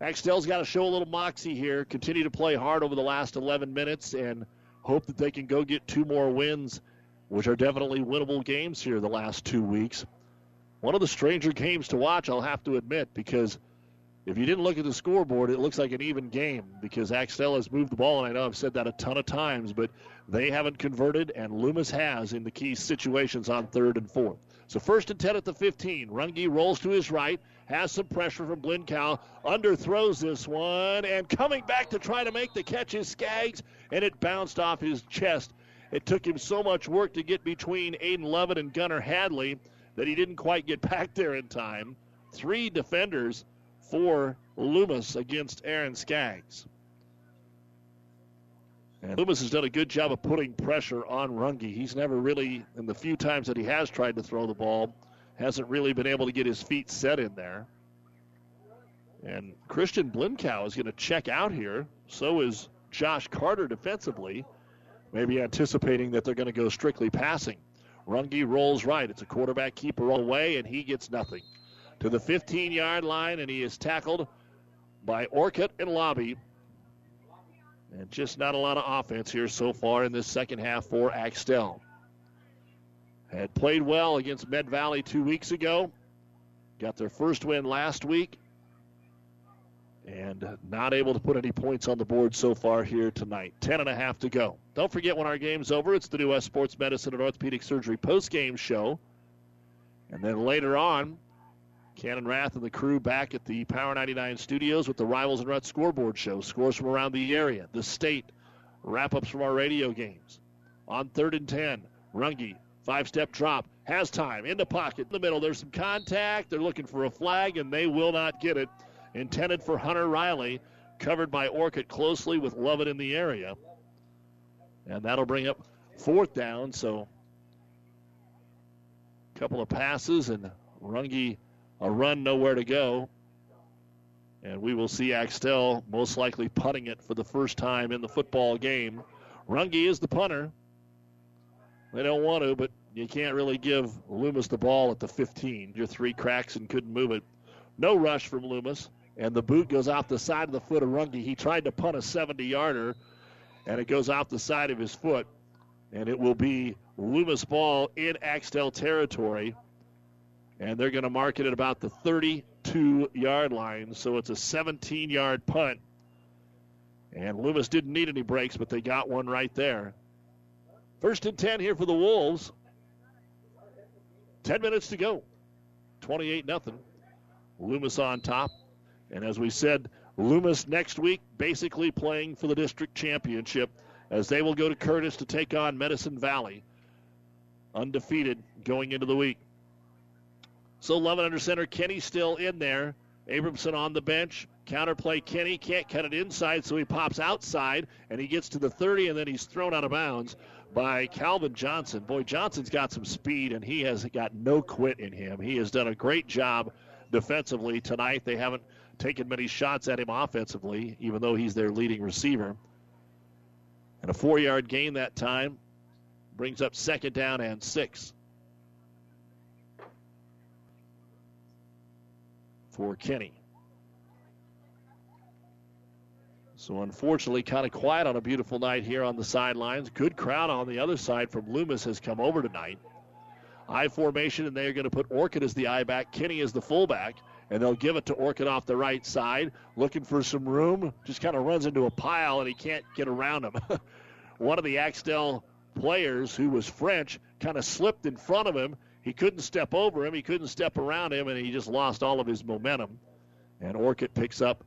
Axtell's got to show a little moxie here, continue to play hard over the last 11 minutes, and hope that they can go get two more wins, which are definitely winnable games here the last two weeks. One of the stranger games to watch, I'll have to admit, because if you didn't look at the scoreboard, it looks like an even game because Axtell has moved the ball, and I know I've said that a ton of times, but they haven't converted, and Loomis has in the key situations on third and fourth. So first and 10 at the 15. Runge rolls to his right, has some pressure from Blinkow, underthrows this one, and coming back to try to make the catch is Skaggs, and it bounced off his chest. It took him so much work to get between Aiden Lovett and Gunnar Hadley that he didn't quite get back there in time. Three defenders for Loomis against Aaron Skaggs. And Loomis has done a good job of putting pressure on Runge. He's never really, in the few times that he has tried to throw the ball, hasn't really been able to get his feet set in there. And Christian Blinkow is going to check out here. So is Josh Carter defensively, maybe anticipating that they're going to go strictly passing. Runge rolls right. It's a quarterback keeper all the way, and he gets nothing to the 15 yard line, and he is tackled by Orcutt and Lobby. And just not a lot of offense here so far in this second half for Axtell. Had played well against Med Valley two weeks ago. Got their first win last week. And not able to put any points on the board so far here tonight. Ten and a half to go. Don't forget when our game's over, it's the New West Sports Medicine and Orthopedic Surgery post-game show. And then later on, Cannon Rath and the crew back at the Power 99 studios with the Rivals and Ruts scoreboard show. Scores from around the area, the state, wrap ups from our radio games. On third and 10, Runge, five step drop, has time, in the pocket, in the middle. There's some contact. They're looking for a flag, and they will not get it. Intended for Hunter Riley, covered by Orcutt closely with Lovett in the area. And that'll bring up fourth down. So, a couple of passes, and Runge a run nowhere to go. And we will see Axtell most likely punting it for the first time in the football game. Runge is the punter. They don't want to, but you can't really give Loomis the ball at the 15. Your three cracks and couldn't move it. No rush from Loomis. And the boot goes off the side of the foot of Runge. He tried to punt a 70 yarder, and it goes off the side of his foot. And it will be Loomis ball in Axtell territory and they're going to mark it at about the 32 yard line. So it's a 17 yard punt. And Loomis didn't need any breaks, but they got one right there. First and 10 here for the Wolves. 10 minutes to go. 28 nothing. Loomis on top. And as we said, Loomis next week basically playing for the district championship as they will go to Curtis to take on Medicine Valley. Undefeated going into the week. So Lovett under center. Kenny still in there. Abramson on the bench. Counterplay Kenny can't cut it inside, so he pops outside and he gets to the 30 and then he's thrown out of bounds by Calvin Johnson. Boy, Johnson's got some speed and he has got no quit in him. He has done a great job defensively tonight. They haven't taken many shots at him offensively, even though he's their leading receiver. And a four yard gain that time brings up second down and six. For Kenny. So unfortunately, kind of quiet on a beautiful night here on the sidelines. Good crowd on the other side from Loomis has come over tonight. I formation, and they're going to put Orcutt as the I back, Kenny as the fullback, and they'll give it to Orcutt off the right side, looking for some room. Just kind of runs into a pile, and he can't get around him. <laughs> One of the Axtell players, who was French, kind of slipped in front of him. He couldn't step over him, he couldn't step around him, and he just lost all of his momentum. And Orcutt picks up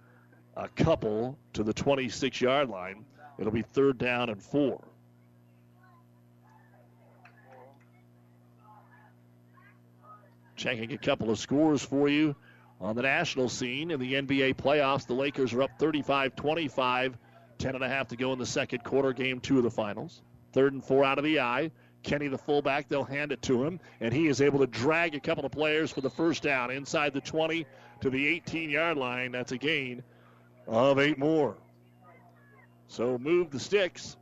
a couple to the 26 yard line. It'll be third down and four. Checking a couple of scores for you on the national scene in the NBA playoffs. The Lakers are up 35 25, 10 and a half to go in the second quarter, game two of the finals. Third and four out of the eye. Kenny, the fullback, they'll hand it to him, and he is able to drag a couple of players for the first down inside the 20 to the 18 yard line. That's a gain of eight more. So move the sticks.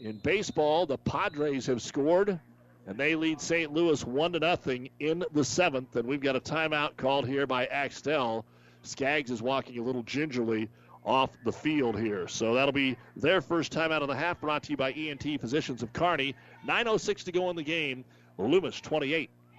In baseball, the Padres have scored, and they lead St. Louis one to nothing in the seventh. And we've got a timeout called here by Axtell. Skaggs is walking a little gingerly off the field here. So that'll be their first time out of the half, brought to you by ENT Physicians of Kearney. 9.06 to go in the game. Loomis 28,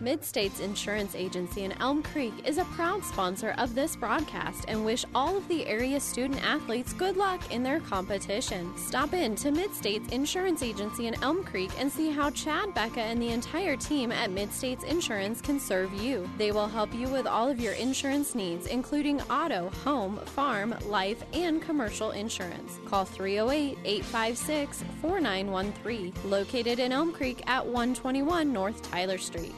Midstates Insurance Agency in Elm Creek is a proud sponsor of this broadcast and wish all of the area student athletes good luck in their competition. Stop in to Midstates Insurance Agency in Elm Creek and see how Chad, Becca, and the entire team at Midstates Insurance can serve you. They will help you with all of your insurance needs, including auto, home, farm, life, and commercial insurance. Call 308 856 4913, located in Elm Creek at 121 North Tyler Street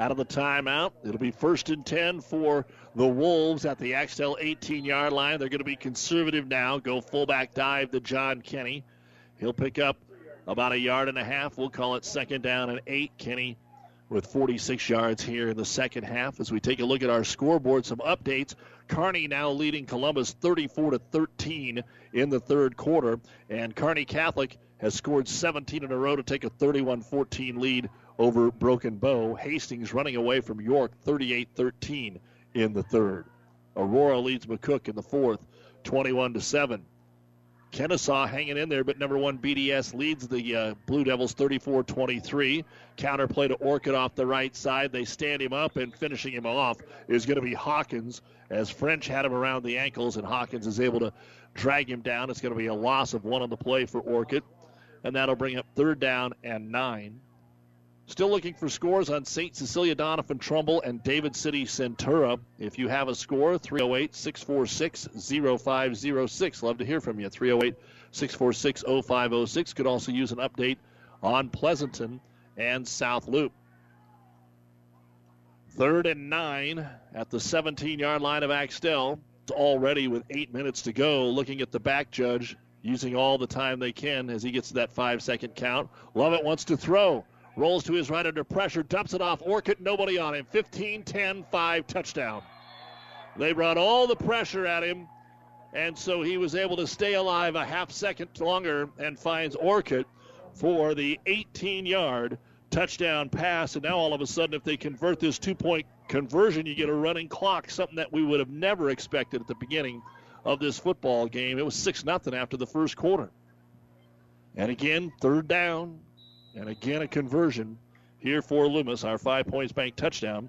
out of the timeout. It'll be first and 10 for the Wolves at the Axtell 18 yard line. They're going to be conservative now. Go fullback dive to John Kenny. He'll pick up about a yard and a half. We'll call it second down and eight. Kenny with 46 yards here in the second half. As we take a look at our scoreboard, some updates. Kearney now leading Columbus 34 to 13 in the third quarter, and Kearney Catholic has scored 17 in a row to take a 31 14 lead over Broken Bow. Hastings running away from York 38 13 in the third. Aurora leads McCook in the fourth 21 to 7. Kenesaw hanging in there, but number one BDS leads the uh, Blue Devils 34 23. Counterplay to Orcutt off the right side. They stand him up, and finishing him off is going to be Hawkins as French had him around the ankles, and Hawkins is able to drag him down. It's going to be a loss of one on the play for Orcutt, and that'll bring up third down and nine. Still looking for scores on St. Cecilia, Doniphan Trumbull, and David City Centura. If you have a score, 308 646 0506. Love to hear from you. 308 646 0506. Could also use an update on Pleasanton and South Loop. Third and nine at the 17 yard line of Axtell. Already with eight minutes to go, looking at the back judge, using all the time they can as he gets to that five second count. Lovett wants to throw. Rolls to his right under pressure, dumps it off Orcutt, nobody on him. 15 10 5 touchdown. They brought all the pressure at him, and so he was able to stay alive a half second longer and finds Orcutt for the 18 yard touchdown pass. And now all of a sudden, if they convert this two point conversion, you get a running clock, something that we would have never expected at the beginning of this football game. It was 6 0 after the first quarter. And again, third down, and again, a conversion here for Loomis, our Five Points Bank touchdown.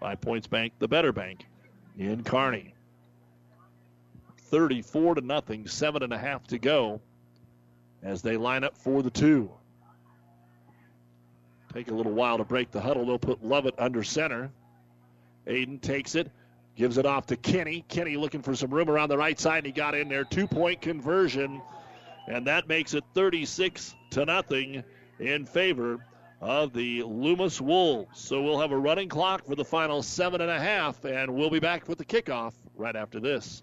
Five Points Bank, the better bank in Kearney. 34 to nothing, seven and a half to go as they line up for the two. Take a little while to break the huddle. They'll put Lovett under center. Aiden takes it, gives it off to Kenny. Kenny looking for some room around the right side, and he got in there. Two point conversion, and that makes it 36 to nothing in favor of the Loomis Wolves. So we'll have a running clock for the final seven and a half, and we'll be back with the kickoff right after this.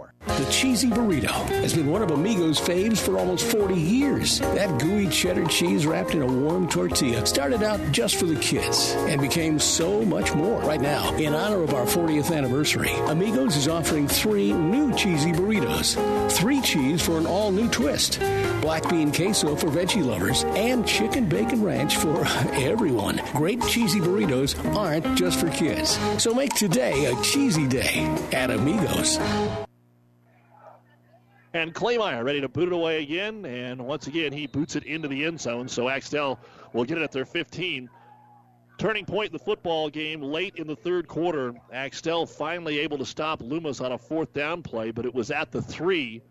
The cheesy burrito has been one of Amigo's faves for almost 40 years. That gooey cheddar cheese wrapped in a warm tortilla started out just for the kids and became so much more. Right now, in honor of our 40th anniversary, Amigos is offering three new cheesy burritos. Three cheese for an all new twist, black bean queso for veggie lovers, and chicken bacon ranch for <laughs> everyone. Great cheesy burritos aren't just for kids. So make today a cheesy day at Amigos. And Clay Meyer ready to boot it away again. And once again, he boots it into the end zone. So Axtell will get it at their 15. Turning point in the football game late in the third quarter. Axtell finally able to stop Loomis on a fourth down play, but it was at the three.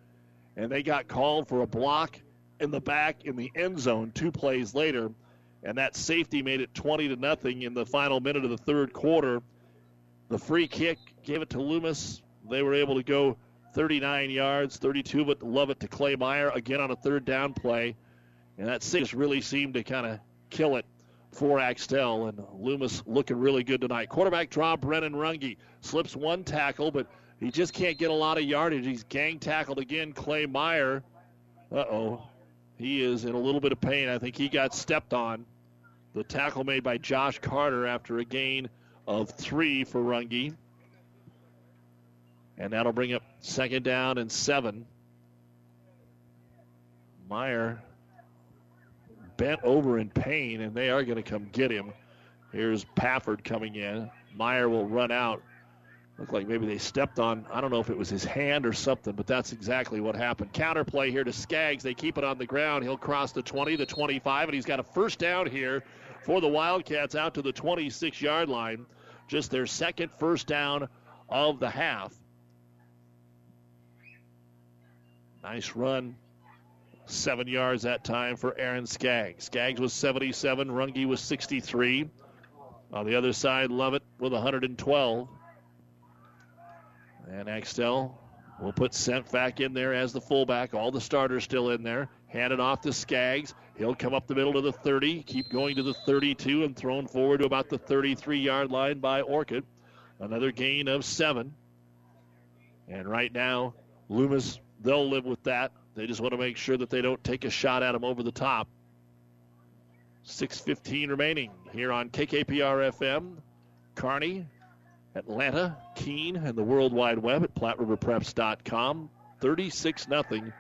And they got called for a block in the back in the end zone two plays later. And that safety made it 20 to nothing in the final minute of the third quarter. The free kick gave it to Loomis. They were able to go 39 yards, 32, but Lovett to Clay Meyer again on a third down play. And that six really seemed to kind of kill it for Axtell. And Loomis looking really good tonight. Quarterback draw, Brennan Runge. Slips one tackle, but he just can't get a lot of yardage. He's gang tackled again. Clay Meyer. Uh oh. He is in a little bit of pain. I think he got stepped on. The tackle made by Josh Carter after a gain of three for Runge. And that'll bring up second down and seven. Meyer bent over in pain, and they are going to come get him. Here's Pafford coming in. Meyer will run out. Looked like maybe they stepped on, I don't know if it was his hand or something, but that's exactly what happened. Counter play here to Skaggs. They keep it on the ground. He'll cross the 20, the 25, and he's got a first down here for the Wildcats out to the 26 yard line. Just their second first down of the half. Nice run. Seven yards that time for Aaron Skaggs. Skaggs was 77. Runge was 63. On the other side, Lovett with 112. And Axtell will put Semp back in there as the fullback. All the starters still in there. Hand it off to Skaggs. He'll come up the middle to the 30, keep going to the 32, and thrown forward to about the 33 yard line by Orcutt. Another gain of seven. And right now, Loomis they'll live with that. They just want to make sure that they don't take a shot at them over the top. 6.15 remaining here on KKPR FM, Kearney, Atlanta, Keene, and the World Wide Web at PlatteRiverPreps.com. 36 0.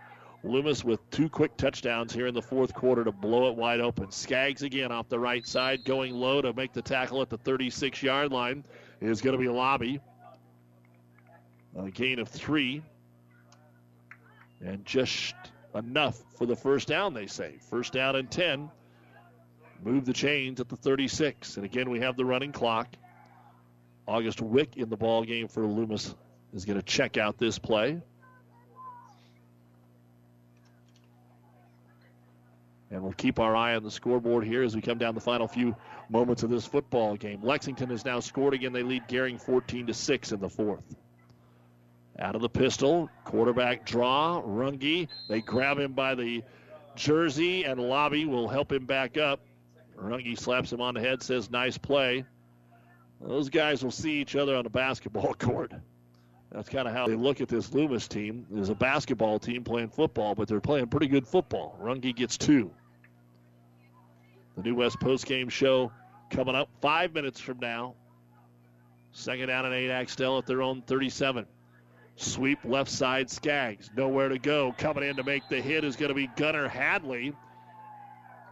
Loomis with two quick touchdowns here in the fourth quarter to blow it wide open. Skaggs again off the right side, going low to make the tackle at the 36 yard line is going to be a lobby. A gain of three and just enough for the first down, they say. First down and 10. Move the chains at the 36. And again, we have the running clock. August Wick in the ball game for Loomis is going to check out this play. And we'll keep our eye on the scoreboard here as we come down the final few moments of this football game. Lexington has now scored again. They lead Gering 14 to 6 in the fourth. Out of the pistol, quarterback draw, Runge. They grab him by the jersey, and Lobby will help him back up. Runge slaps him on the head, says, Nice play. Those guys will see each other on the basketball <laughs> court. That's kind of how they look at this Loomis team. There's a basketball team playing football, but they're playing pretty good football. Runge gets two. The New West postgame show coming up five minutes from now. Second down and eight, Axtell at their own 37. Sweep left side, Skaggs. Nowhere to go. Coming in to make the hit is going to be Gunnar Hadley.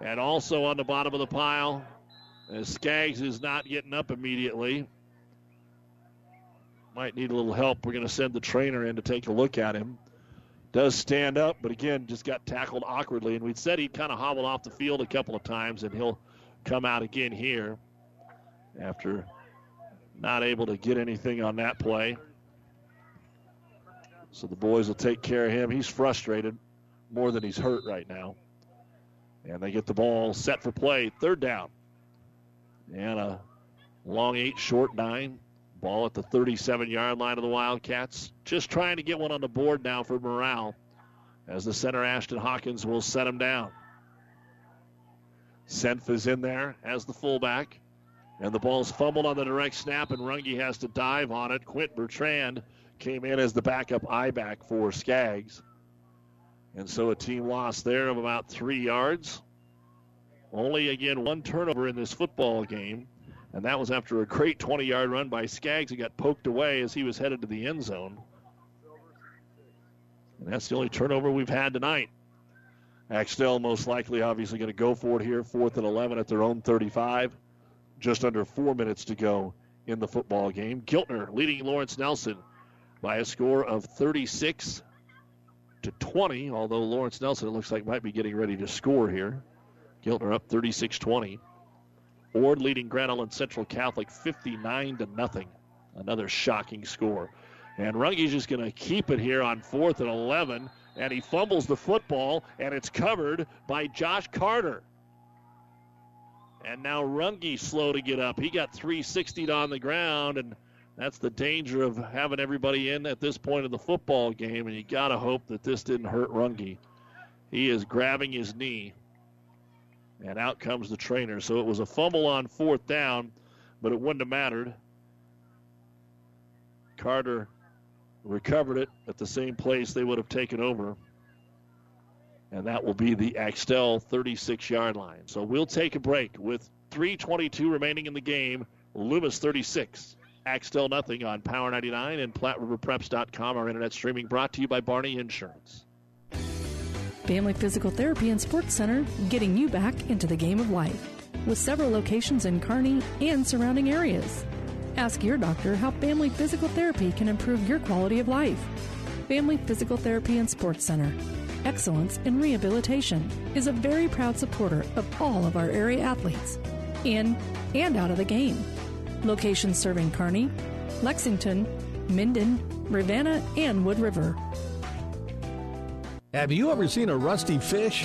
And also on the bottom of the pile, as Skaggs is not getting up immediately. Might need a little help. We're going to send the trainer in to take a look at him. Does stand up, but again, just got tackled awkwardly. And we said he'd kind of hobbled off the field a couple of times, and he'll come out again here after not able to get anything on that play. So the boys will take care of him. He's frustrated more than he's hurt right now. And they get the ball set for play. Third down. And a long eight, short nine. Ball at the 37 yard line of the Wildcats. Just trying to get one on the board now for morale as the center Ashton Hawkins will set him down. Semp is in there as the fullback. And the ball's fumbled on the direct snap, and Runge has to dive on it. Quint Bertrand came in as the backup I back for Skaggs. And so a team loss there of about three yards. Only, again, one turnover in this football game. And that was after a great 20 yard run by Skaggs. He got poked away as he was headed to the end zone. And that's the only turnover we've had tonight. Axtell most likely, obviously, going to go for it here, fourth and 11 at their own 35. Just under four minutes to go in the football game. Giltner leading Lawrence Nelson by a score of 36 to 20, although Lawrence Nelson, it looks like, might be getting ready to score here. Giltner up 36 20. Ord leading Grand Island Central Catholic 59 to nothing. Another shocking score. And Runge's just going to keep it here on fourth and 11. And he fumbles the football, and it's covered by Josh Carter. And now Runge slow to get up. He got 360 on the ground, and that's the danger of having everybody in at this point of the football game. And you got to hope that this didn't hurt Runge. He is grabbing his knee, and out comes the trainer. So it was a fumble on fourth down, but it wouldn't have mattered. Carter recovered it at the same place they would have taken over. And that will be the Axtell 36 yard line. So we'll take a break with 3.22 remaining in the game. Loomis 36. Axtell nothing on Power 99 and PlatteRiverPreps.com. Our internet streaming brought to you by Barney Insurance. Family Physical Therapy and Sports Center, getting you back into the game of life. With several locations in Kearney and surrounding areas. Ask your doctor how family physical therapy can improve your quality of life. Family Physical Therapy and Sports Center. Excellence in Rehabilitation is a very proud supporter of all of our area athletes, in and out of the game. Locations serving Kearney, Lexington, Minden, Ravenna, and Wood River. Have you ever seen a rusty fish?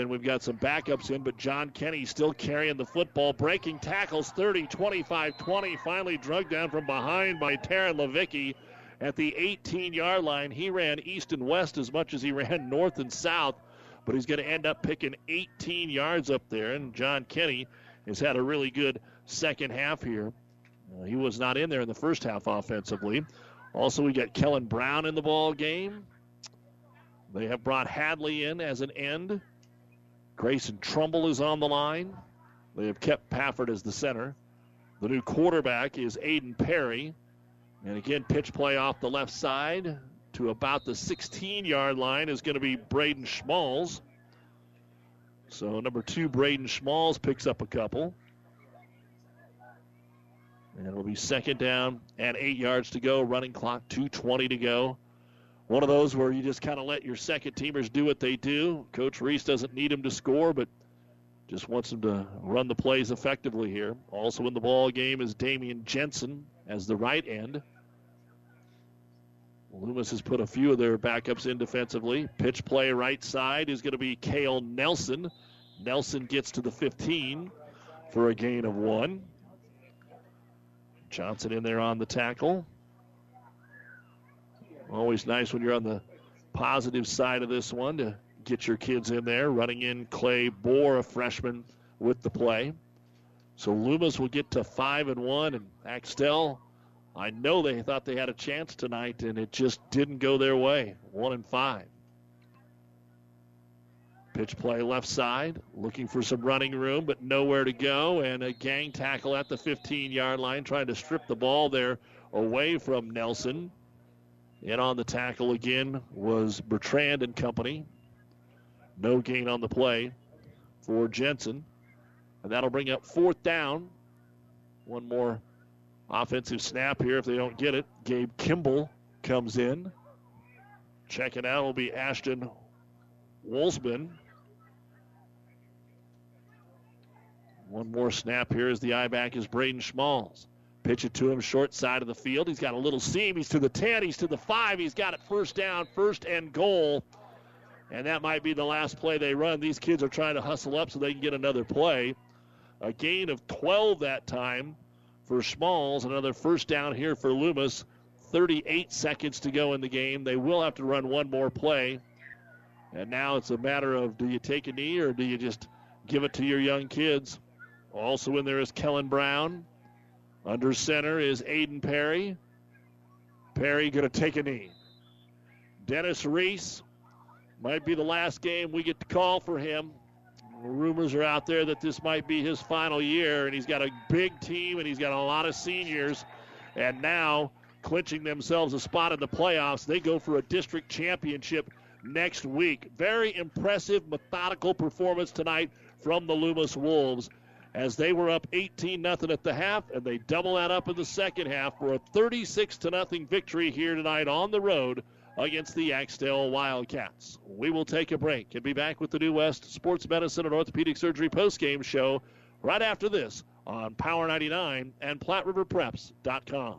and we've got some backups in, but John Kenny still carrying the football, breaking tackles 30, 25, 20. Finally drugged down from behind by Taryn Levicki at the 18 yard line. He ran east and west as much as he ran <laughs> north and south, but he's going to end up picking 18 yards up there, and John Kenny has had a really good second half here. Uh, he was not in there in the first half offensively. Also, we got Kellen Brown in the ball game. They have brought Hadley in as an end. Grayson Trumbull is on the line. They have kept Pafford as the center. The new quarterback is Aiden Perry. And again, pitch play off the left side to about the 16 yard line is going to be Braden Schmalls. So number two, Braden Schmalls picks up a couple. And it'll be second down and eight yards to go. Running clock, 2.20 to go one of those where you just kind of let your second teamers do what they do. Coach Reese doesn't need them to score, but just wants them to run the plays effectively here. Also in the ball game is Damian Jensen as the right end. Loomis has put a few of their backups in defensively. Pitch play right side is going to be Kale Nelson. Nelson gets to the 15 for a gain of one. Johnson in there on the tackle. Always nice when you're on the positive side of this one to get your kids in there. Running in Clay Bohr, a freshman, with the play. So Loomis will get to five and one, and Axtell. I know they thought they had a chance tonight, and it just didn't go their way. One and five. Pitch play left side, looking for some running room, but nowhere to go. And a gang tackle at the 15 yard line, trying to strip the ball there away from Nelson And on the tackle again was Bertrand and company. No gain on the play for Jensen. And that'll bring up fourth down. One more offensive snap here if they don't get it. Gabe Kimball comes in. Checking out will be Ashton Wolfsman. One more snap here as the eye back is Braden Schmalls. Pitch it to him short side of the field. He's got a little seam. He's to the 10. He's to the 5. He's got it first down, first and goal. And that might be the last play they run. These kids are trying to hustle up so they can get another play. A gain of 12 that time for Smalls. Another first down here for Loomis. 38 seconds to go in the game. They will have to run one more play. And now it's a matter of do you take a knee or do you just give it to your young kids? Also in there is Kellen Brown. Under center is Aiden Perry. Perry going to take a knee. Dennis Reese might be the last game we get to call for him. Rumors are out there that this might be his final year, and he's got a big team and he's got a lot of seniors. And now, clinching themselves a spot in the playoffs, they go for a district championship next week. Very impressive, methodical performance tonight from the Loomis Wolves as they were up 18 0 at the half, and they double that up in the second half for a 36 0 victory here tonight on the road against the Axtell Wildcats. We will take a break and be back with the New West Sports Medicine and Orthopedic Surgery postgame show right after this on Power 99 and PlatteRiverPreps.com.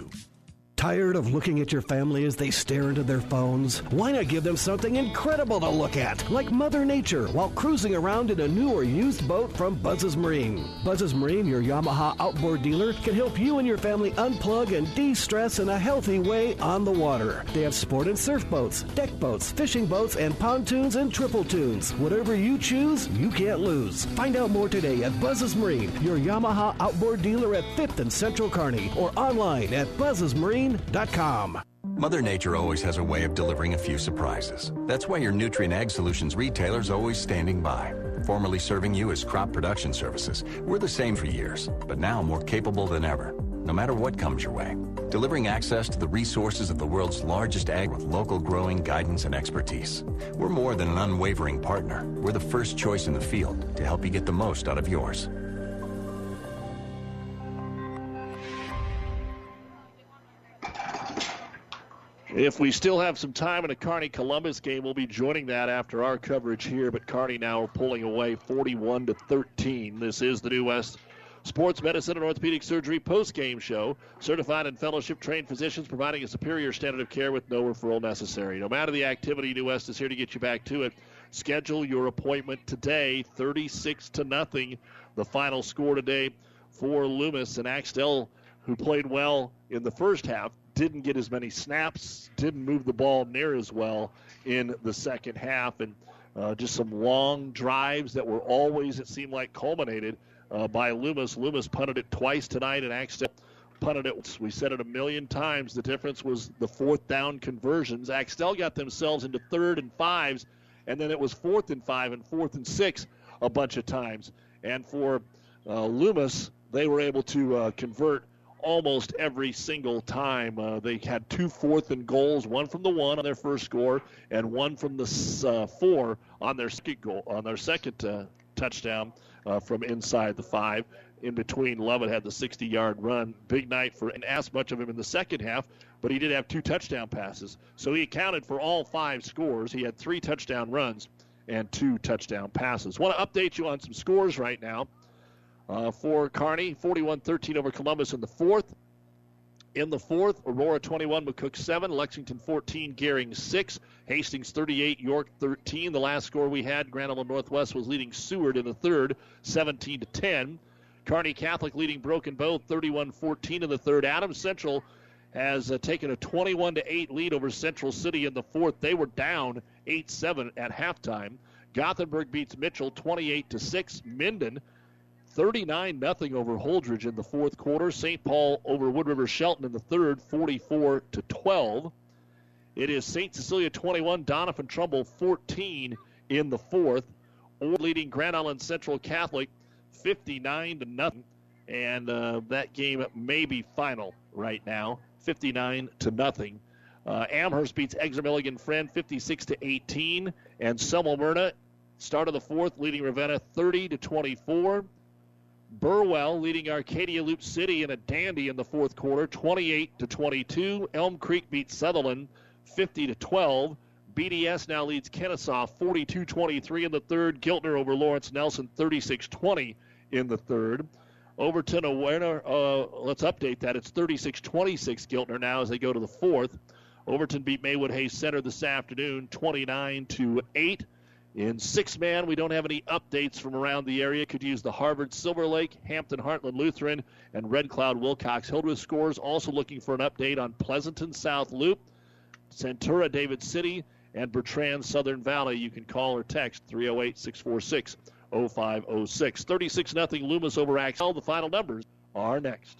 you. Tired of looking at your family as they stare into their phones? Why not give them something incredible to look at, like Mother Nature, while cruising around in a new or used boat from Buzz's Marine? Buzz's Marine, your Yamaha outboard dealer, can help you and your family unplug and de stress in a healthy way on the water. They have sport and surf boats, deck boats, fishing boats, and pontoons and triple tunes. Whatever you choose, you can't lose. Find out more today at Buzz's Marine, your Yamaha outboard dealer at 5th and Central Kearney, or online at Mother Nature always has a way of delivering a few surprises. That's why your Nutrien Ag Solutions retailer is always standing by. Formerly serving you as crop production services, we're the same for years, but now more capable than ever, no matter what comes your way. Delivering access to the resources of the world's largest ag with local growing guidance and expertise. We're more than an unwavering partner. We're the first choice in the field to help you get the most out of yours. If we still have some time in a Kearney Columbus game, we'll be joining that after our coverage here. But Kearney now pulling away 41 to 13. This is the New West Sports Medicine and Orthopedic Surgery post-game show. Certified and fellowship trained physicians providing a superior standard of care with no referral necessary. No matter the activity, New West is here to get you back to it. Schedule your appointment today. 36 to nothing. The final score today for Loomis and Axtell, who played well in the first half, didn't get as many snaps, didn't move the ball near as well in the second half, and uh, just some long drives that were always, it seemed like, culminated uh, by Loomis. Loomis punted it twice tonight, and Axtell punted it. We said it a million times. The difference was the fourth down conversions. Axtell got themselves into third and fives, and then it was fourth and five and fourth and six a bunch of times. And for uh, Loomis, they were able to uh, convert almost every single time. Uh, they had two fourth and goals, one from the one on their first score, and one from the uh, four on their second goal on their second uh, touchdown uh, from inside the five. In between, Lovett had the 60 yard run. Big night for, and asked much of him in the second half, but he did have two touchdown passes. So he accounted for all five scores. He had three touchdown runs and two touchdown passes. Want to update you on some scores right now. Uh, for Kearney. 41 13 over Columbus in the fourth. In the fourth, Aurora 21, McCook 7, Lexington 14, Gering 6, Hastings 38, York 13. The last score we had, Grand Island Northwest was leading Seward in the third, 17 to 10. Kearney Catholic leading Broken Bow 31-14 in the third. Adams Central has uh, taken a 21 to 8 lead over Central City in the fourth. They were down 8-7 at halftime. Gothenburg beats Mitchell 28 to 6. Minden 39 0 over Holdrege in the fourth quarter. St. Paul over Wood River Shelton in the third, 44 to 12. It is St. Cecilia 21, Doniphan Trumbull 14 in the fourth. Or leading Grand Island Central Catholic 59 to nothing, and uh, that game may be final right now, 59 to nothing. Uh, Amherst beats Exeter Milligan Friend 56 to 18, and Anselmo Merna start of the fourth, leading Ravenna 30 to 24. Burwell leading Arcadia Loop City in a dandy in the fourth quarter, 28 to 22. Elm Creek beats Sutherland 50 to 12. BDS now leads Kenesaw 42-23 in the third. Giltner over Lawrence Nelson 36-20 in the third. Overton Awareness, uh, let's update that. It's 36-26 Giltner now as they go to the fourth. Overton beat Maywood Hayes Center this afternoon 29 to 8. In six man, we don't have any updates from around the area. Could use the Harvard Silver Lake, Hampton Heartland Lutheran, and Red Cloud Wilcox Hildreth scores. Also looking for an update on Pleasanton South Loop, Centura David City, and Bertrand Southern Valley. You can call or text 308 646 0506. 36 0 Loomis over Axtell. The final numbers are next.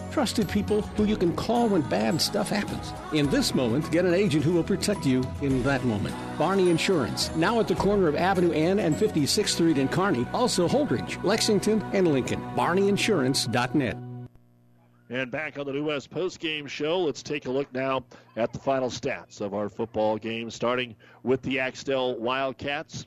Trusted people who you can call when bad stuff happens. In this moment, get an agent who will protect you in that moment. Barney Insurance, now at the corner of Avenue N and 56th Street in Kearney, also Holdrege, Lexington, and Lincoln. BarneyInsurance.net. And back on the New West postgame show, let's take a look now at the final stats of our football game, starting with the Axtell Wildcats.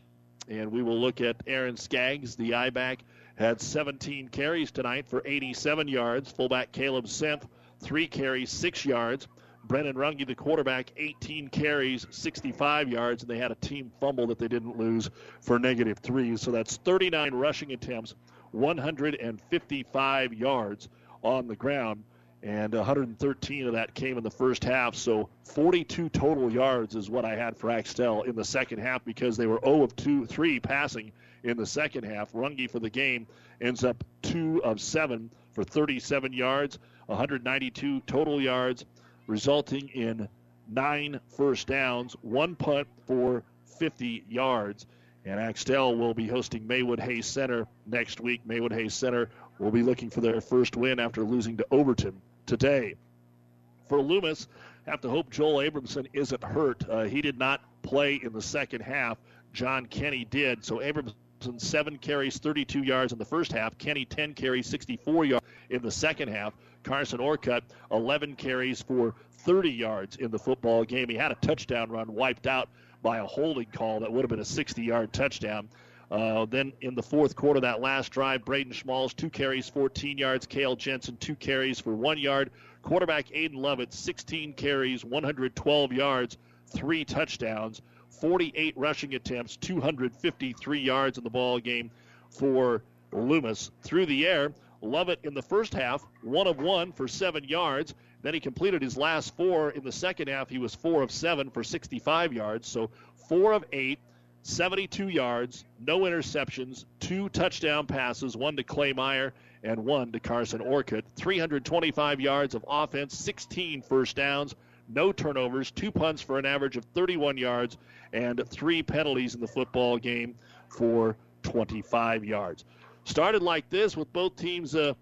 And we will look at Aaron Skaggs, the I back, had 17 carries tonight for 87 yards. Fullback Caleb Semp, three carries, six yards. Brennan Runge, the quarterback, 18 carries, 65 yards, and they had a team fumble that they didn't lose for negative three. So that's 39 rushing attempts, 155 yards on the ground, and 113 of that came in the first half. So 42 total yards is what I had for Axtell in the second half because they were 0 of 2, 3 passing in the second half. Runge for the game ends up 2 of 7 for 37 yards, 192 total yards, resulting in nine first downs, one punt for 50 yards. And Axtell will be hosting Maywood Hayes Center next week. Maywood Hayes Center will be looking for their first win after losing to Overton today. For Loomis, have to hope Joel Abramson isn't hurt. Uh, he did not play in the second half. John Kenny did. So Abramson seven carries, 32 yards in the first half. Kenny 10 carries, 64 yards in the second half. Carson Orcutt 11 carries for 30 yards in the football game. He had a touchdown run wiped out by a holding call that would have been a 60-yard touchdown. Uh, then in the fourth quarter, that last drive, Braden Schmalls, two carries, 14 yards. Kale Jensen, two carries for one yard. Quarterback Aiden Lovett, 16 carries, 112 yards, three touchdowns, 48 rushing attempts, 253 yards in the ball game for Loomis. Through the air, Lovett in the first half, one of one for seven yards. Then he completed his last four in the second half. He was four of seven for 65 yards. So four of eight, 72 yards, no interceptions, two touchdown passes, one to Clay Meyer and one to Carson Orcutt. 325 yards of offense, 16 first downs, no turnovers, two punts for an average of 31 yards, and three penalties in the football game for 25 yards. Started like this with both teams uh,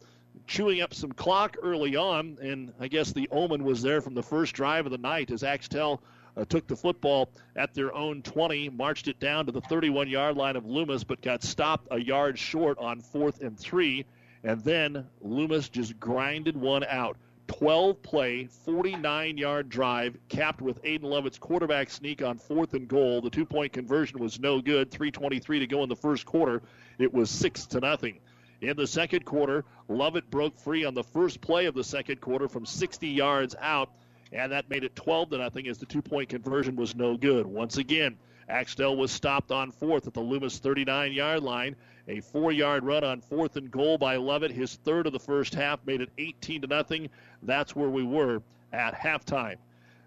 chewing up some clock early on, and I guess the omen was there from the first drive of the night as Axtell uh, took the football at their own 20, marched it down to the 31 yard line of Loomis, but got stopped a yard short on fourth and three. And then Loomis just grinded one out. 12 play, 49 yard drive, capped with Aiden Lovett's quarterback sneak on fourth and goal. The two point conversion was no good. 3.23 to go in the first quarter. It was 6 to nothing. In the second quarter, Lovett broke free on the first play of the second quarter from 60 yards out, and that made it 12 to nothing as the two point conversion was no good. Once again, Axtell was stopped on fourth at the Loomis 39 yard line. A four yard run on fourth and goal by Lovett. His third of the first half made it 18 to nothing. That's where we were at halftime.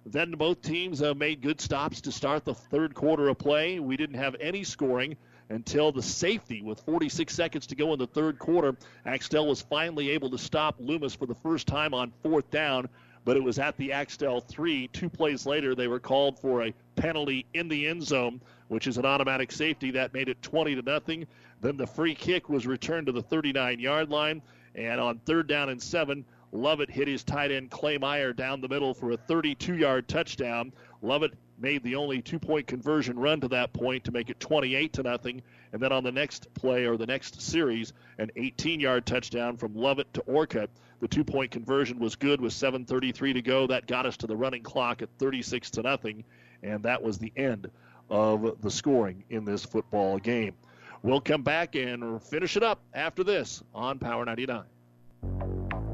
Then both teams uh, made good stops to start the third quarter of play. We didn't have any scoring until the safety with 46 seconds to go in the third quarter. Axtell was finally able to stop Loomis for the first time on fourth down, but it was at the Axtell 3. Two plays later, they were called for a penalty in the end zone, which is an automatic safety. That made it 20 to nothing. Then the free kick was returned to the 39 yard line, and on third down and seven, Lovett hit his tight end Clay Meyer down the middle for a 32 yard touchdown. Lovett made the only two point conversion run to that point to make it 28 to nothing. And then on the next play or the next series, an 18 yard touchdown from Lovett to Orcutt. The two point conversion was good with 7.33 to go. That got us to the running clock at 36 to nothing. And that was the end of the scoring in this football game. We'll come back and finish it up after this on Power 99.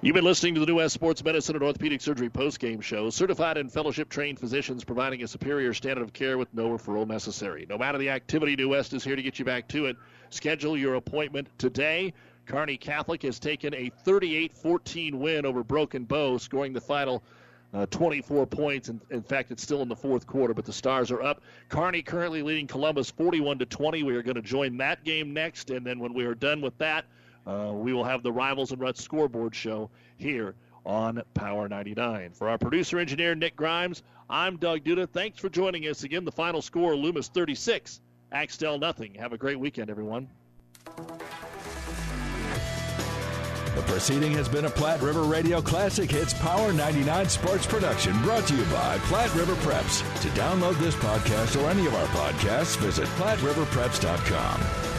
You've been listening to the New West Sports Medicine and Orthopedic Surgery post-game show. Certified and fellowship-trained physicians providing a superior standard of care with no referral necessary. No matter the activity, New West is here to get you back to it. Schedule your appointment today. Kearney Catholic has taken a 38-14 win over Broken Bow, scoring the final uh, 24 points. In, in fact, it's still in the fourth quarter, but the Stars are up. Kearney currently leading Columbus 41 to 20. We are going to join that game next, and then when we are done with that, uh, we will have the Rivals and Ruts scoreboard show here on Power 99. For our producer engineer, Nick Grimes, I'm Doug Duda. Thanks for joining us again. The final score Loomis 36, Axtell nothing. Have a great weekend, everyone. The proceeding has been a Platte River Radio Classic Hits Power 99 sports production brought to you by Platte River Preps. To download this podcast or any of our podcasts, visit PlatteRiverPreps.com.